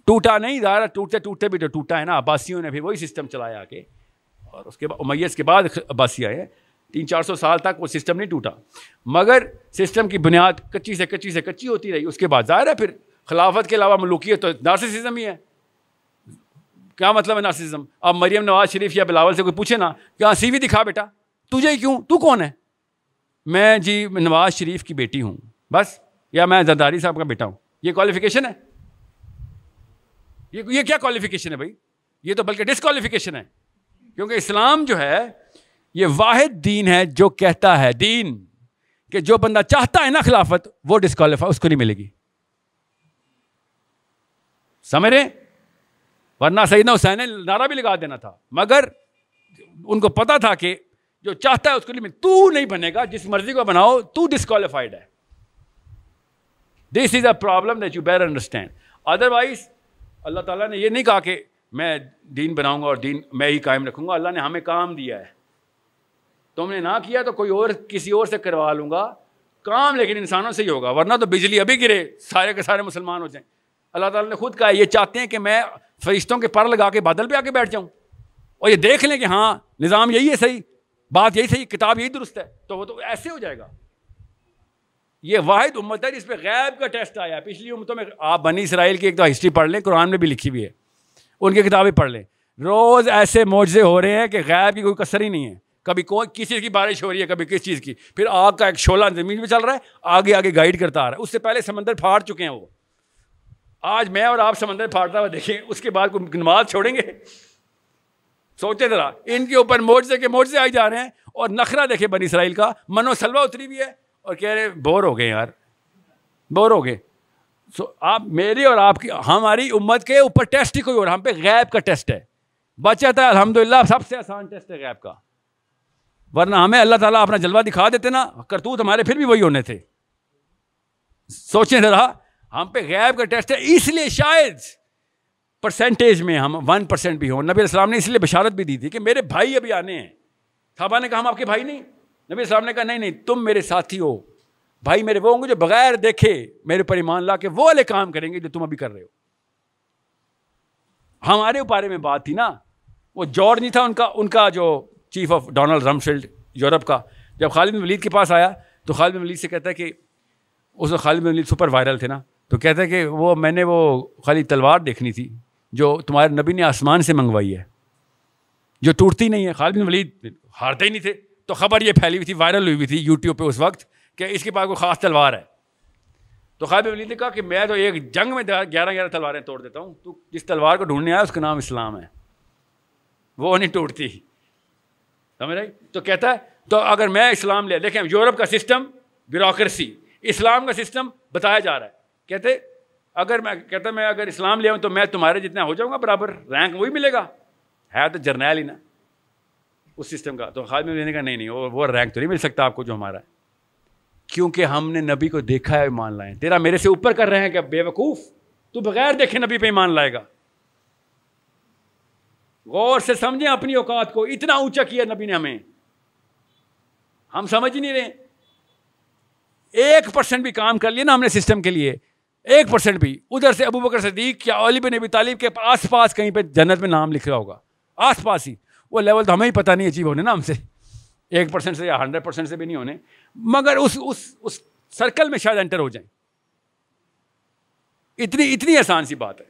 ٹوٹا نہیں، ظاہر ٹوٹتے ٹوٹتے بھی تو ٹوٹا ہے نا، عباسیوں نے بھی وہی سسٹم چلایا کہ اور اس کے بعد امیس کے بعد عباسی آئے ہیں۔ تین چار سو سال تک وہ سسٹم نہیں ٹوٹا۔ مگر سسٹم کی بنیاد کچی سے کچی سے کچی ہوتی رہی۔ اس کے بعد ظاہر ہے پھر خلافت کے علاوہ ملوکیت تو نارسسزم ہی ہے۔ کیا مطلب ہے نارسسزم اب مریم نواز شریف یا بلاول سے کوئی پوچھے نا کہ سی وی دکھا بیٹا، تجھے کیوں؟ تو کون ہے؟ میں جی نواز شریف کی بیٹی ہوں، بس۔ یا میں زرداری صاحب کا بیٹا ہوں۔ یہ کوالیفیکیشن ہے؟ یہ کیا کوالیفیکیشن ہے بھائی؟ یہ تو بلکہ ڈسکوالیفیکیشن ہے۔ کیونکہ اسلام جو ہے یہ واحد دین ہے جو کہتا ہے، دین کہ جو بندہ چاہتا ہے نا خلافت، وہ ڈسکوالیفائی اس کو نہیں ملے گی۔ سمجھ رہے؟ ورنہ سیدنا حسین نے نعرہ بھی لگا دینا تھا۔ مگر ان کو پتا تھا کہ جو چاہتا ہے اس کو نہیں تو نہیں بنے گا، جس مرضی کو بناؤ، تو ڈسکوالیفائڈ ہے۔ This is a problem that you bear understand otherwise اللہ تعالیٰ نے یہ نہیں کہا کہ میں دین بناؤں گا اور دین میں ہی قائم رکھوں گا۔ اللہ نے ہمیں کام دیا ہے۔ تم نے نہ کیا تو کوئی اور کسی اور سے کروا لوں گا۔ کام لیکن انسانوں سے ہی ہوگا، ورنہ تو بجلی ابھی گرے، سارے کے سارے مسلمان ہو جائیں۔ اللہ تعالیٰ نے خود کہا یہ چاہتے ہیں کہ میں فرشتوں کے پر لگا کے بادل پہ آ کے بیٹھ جاؤں۔ اور یہ دیکھ لیں کہ ہاں نظام یہی ہے صحیح، بات یہی صحیح، کتاب یہی درست ہے۔ تو وہ تو ایسے ہو جائے گا۔ یہ واحد امت ہے، جس پہ غیب کا ٹیسٹ آیا پچھلی امتوں میں آپ بنی اسرائیل کی ایک تو ہسٹری پڑھ لیں، قرآن میں بھی لکھی ہوئی ہے۔ ان کی کتابیں پڑھ لیں۔ روز ایسے معجزے ہو رہے ہیں کہ غیب کی کوئی کثر ہی نہیں ہے۔ کبھی کوئی کسی چیز کی بارش ہو رہی ہے، کبھی کس چیز کی۔ پھر آگ کا ایک شولہ زمین میں چل رہا ہے، آگے آگے گائیڈ کرتا آ رہا ہے۔ اس سے پہلے سمندر پھاڑ چکے ہیں وہ۔ آج میں اور آپ سمندر پھاڑتا ہوا دیکھیں، اس کے بعد کوئی نماز چھوڑیں گے؟ سوچے ذرا، ان کے اوپر موجے کے موجے آئی جا رہے ہیں اور نخرا دیکھے بنی اسرائیل کا۔ منو سلوا اتری بھی ہے اور کہہ رہے بور ہو گئے یار، بور ہو گئے۔ سو آپ میری اور آپ کی ہماری امت کے اوپر ٹیسٹ ہی کوئی اور، ہم پہ غیب کا ٹیسٹ ہے۔ بچت ہے الحمد للہ سب سے آسان ٹیسٹ ہے غیب کا۔ ورنہ ہمیں اللہ تعالیٰ اپنا جلوہ دکھا دیتے نا کرتوت ہمارے پھر بھی وہی ہونے تھے۔ سوچیں ذرا، ہم پہ غیب کا ٹیسٹ ہے، اس لیے شاید پرسنٹیج میں ہم ون پرسینٹ بھی ہوں۔ نبی السلام نے اس لیے بشارت بھی دی تھی کہ میرے بھائی ابھی آنے ہیں۔ صحابہ نے کہا، ہم آپ کے بھائی نہیں۔ نبی السلام نے کہا، نہیں نہیں، تم میرے ساتھی ہو۔ بھائی میرے وہ ہوں گے جو بغیر دیکھے میرے پر ایمان لا کے وہ والے کام کریں گے جو تم ابھی کر رہے ہو۔ ہمارے بارے میں بات تھی نا، وہ جارج نہیں تھا ان کا ان کا جو chief of Donald Rumsfeld Europe کا۔ جب خالد بن ولید کے پاس آیا، تو خالد بن ولید سے کہتا ہے کہ اس وقت خالد بن ولید سپر وائرل تھے نا۔ تو کہتا ہے کہ وہ، میں نے وہ خالی تلوار دیکھنی تھی، جو تمہارے نبی نے آسمان سے منگوائی ہے، جو ٹوٹتی نہیں ہے۔ خالد بن ولید ہارتے ہی نہیں تھے۔ تو خبر یہ پھیلی ہوئی تھی، وائرل ہوئی ہوئی تھی یوٹیوب پہ اس وقت، کہ اس کے پاس کوئی خاص تلوار ہے۔ تو خالد بن ولید نے کہا کہ میں تو ایک جنگ میں گیارہ گیارہ تلواریں توڑ دیتا ہوں۔ تو جس تلوار کو ڈھونڈنے آیا، اس کا نام اسلام ہے۔ وہ نہیں ٹوٹتی۔ سمجھ رہی تو کہتا ہے، تو اگر میں اسلام لے دیکھیں، یورپ کا سسٹم بیوروکریسی، اسلام کا سسٹم بتایا جا رہا ہے۔ کہتے، اگر میں، کہتا، میں اگر اسلام لے آؤں تو میں تمہارے جتنا ہو جاؤں گا، برابر رینک وہی ملے گا۔ ہے تو جرنیل ہی نا۔ اس سسٹم کا۔ تو خادم لینے کا نہیں نہیں، وہ رینک تو نہیں مل سکتا آپ کو جو ہمارا ہے۔ کیونکہ ہم نے نبی کو دیکھا ہے ایمان لائیں تیرا میرے سے اوپر کر رہے ہیں کہ بے وقوف۔ تو بغیر دیکھے نبی پہ ایمان لائے گا۔ غور سے سمجھیں اپنی اوقات کو، اتنا اونچا کیا نبی نے ہمیں۔ ہم سمجھ نہیں رہے۔ ایک پرسینٹ بھی کام کر لیا نا ہم نے سسٹم کے لیے۔ ایک پرسینٹ بھی۔ ادھر سے ابو بکر صدیق یا علی بن نبی طالب کے آس پاس کہیں پہ جنت میں نام لکھ رہا ہوگا۔ آس پاس ہی۔ وہ لیول تو ہمیں ہی پتہ نہیں اچیو ہونے نا ہم سے۔ ایک پرسینٹ سے یا ہنڈریڈ پرسینٹ سے بھی نہیں ہونے۔ مگر اس اس اس سرکل میں شاید انٹر ہو جائیں۔ اتنی اتنی آسان سی بات ہے۔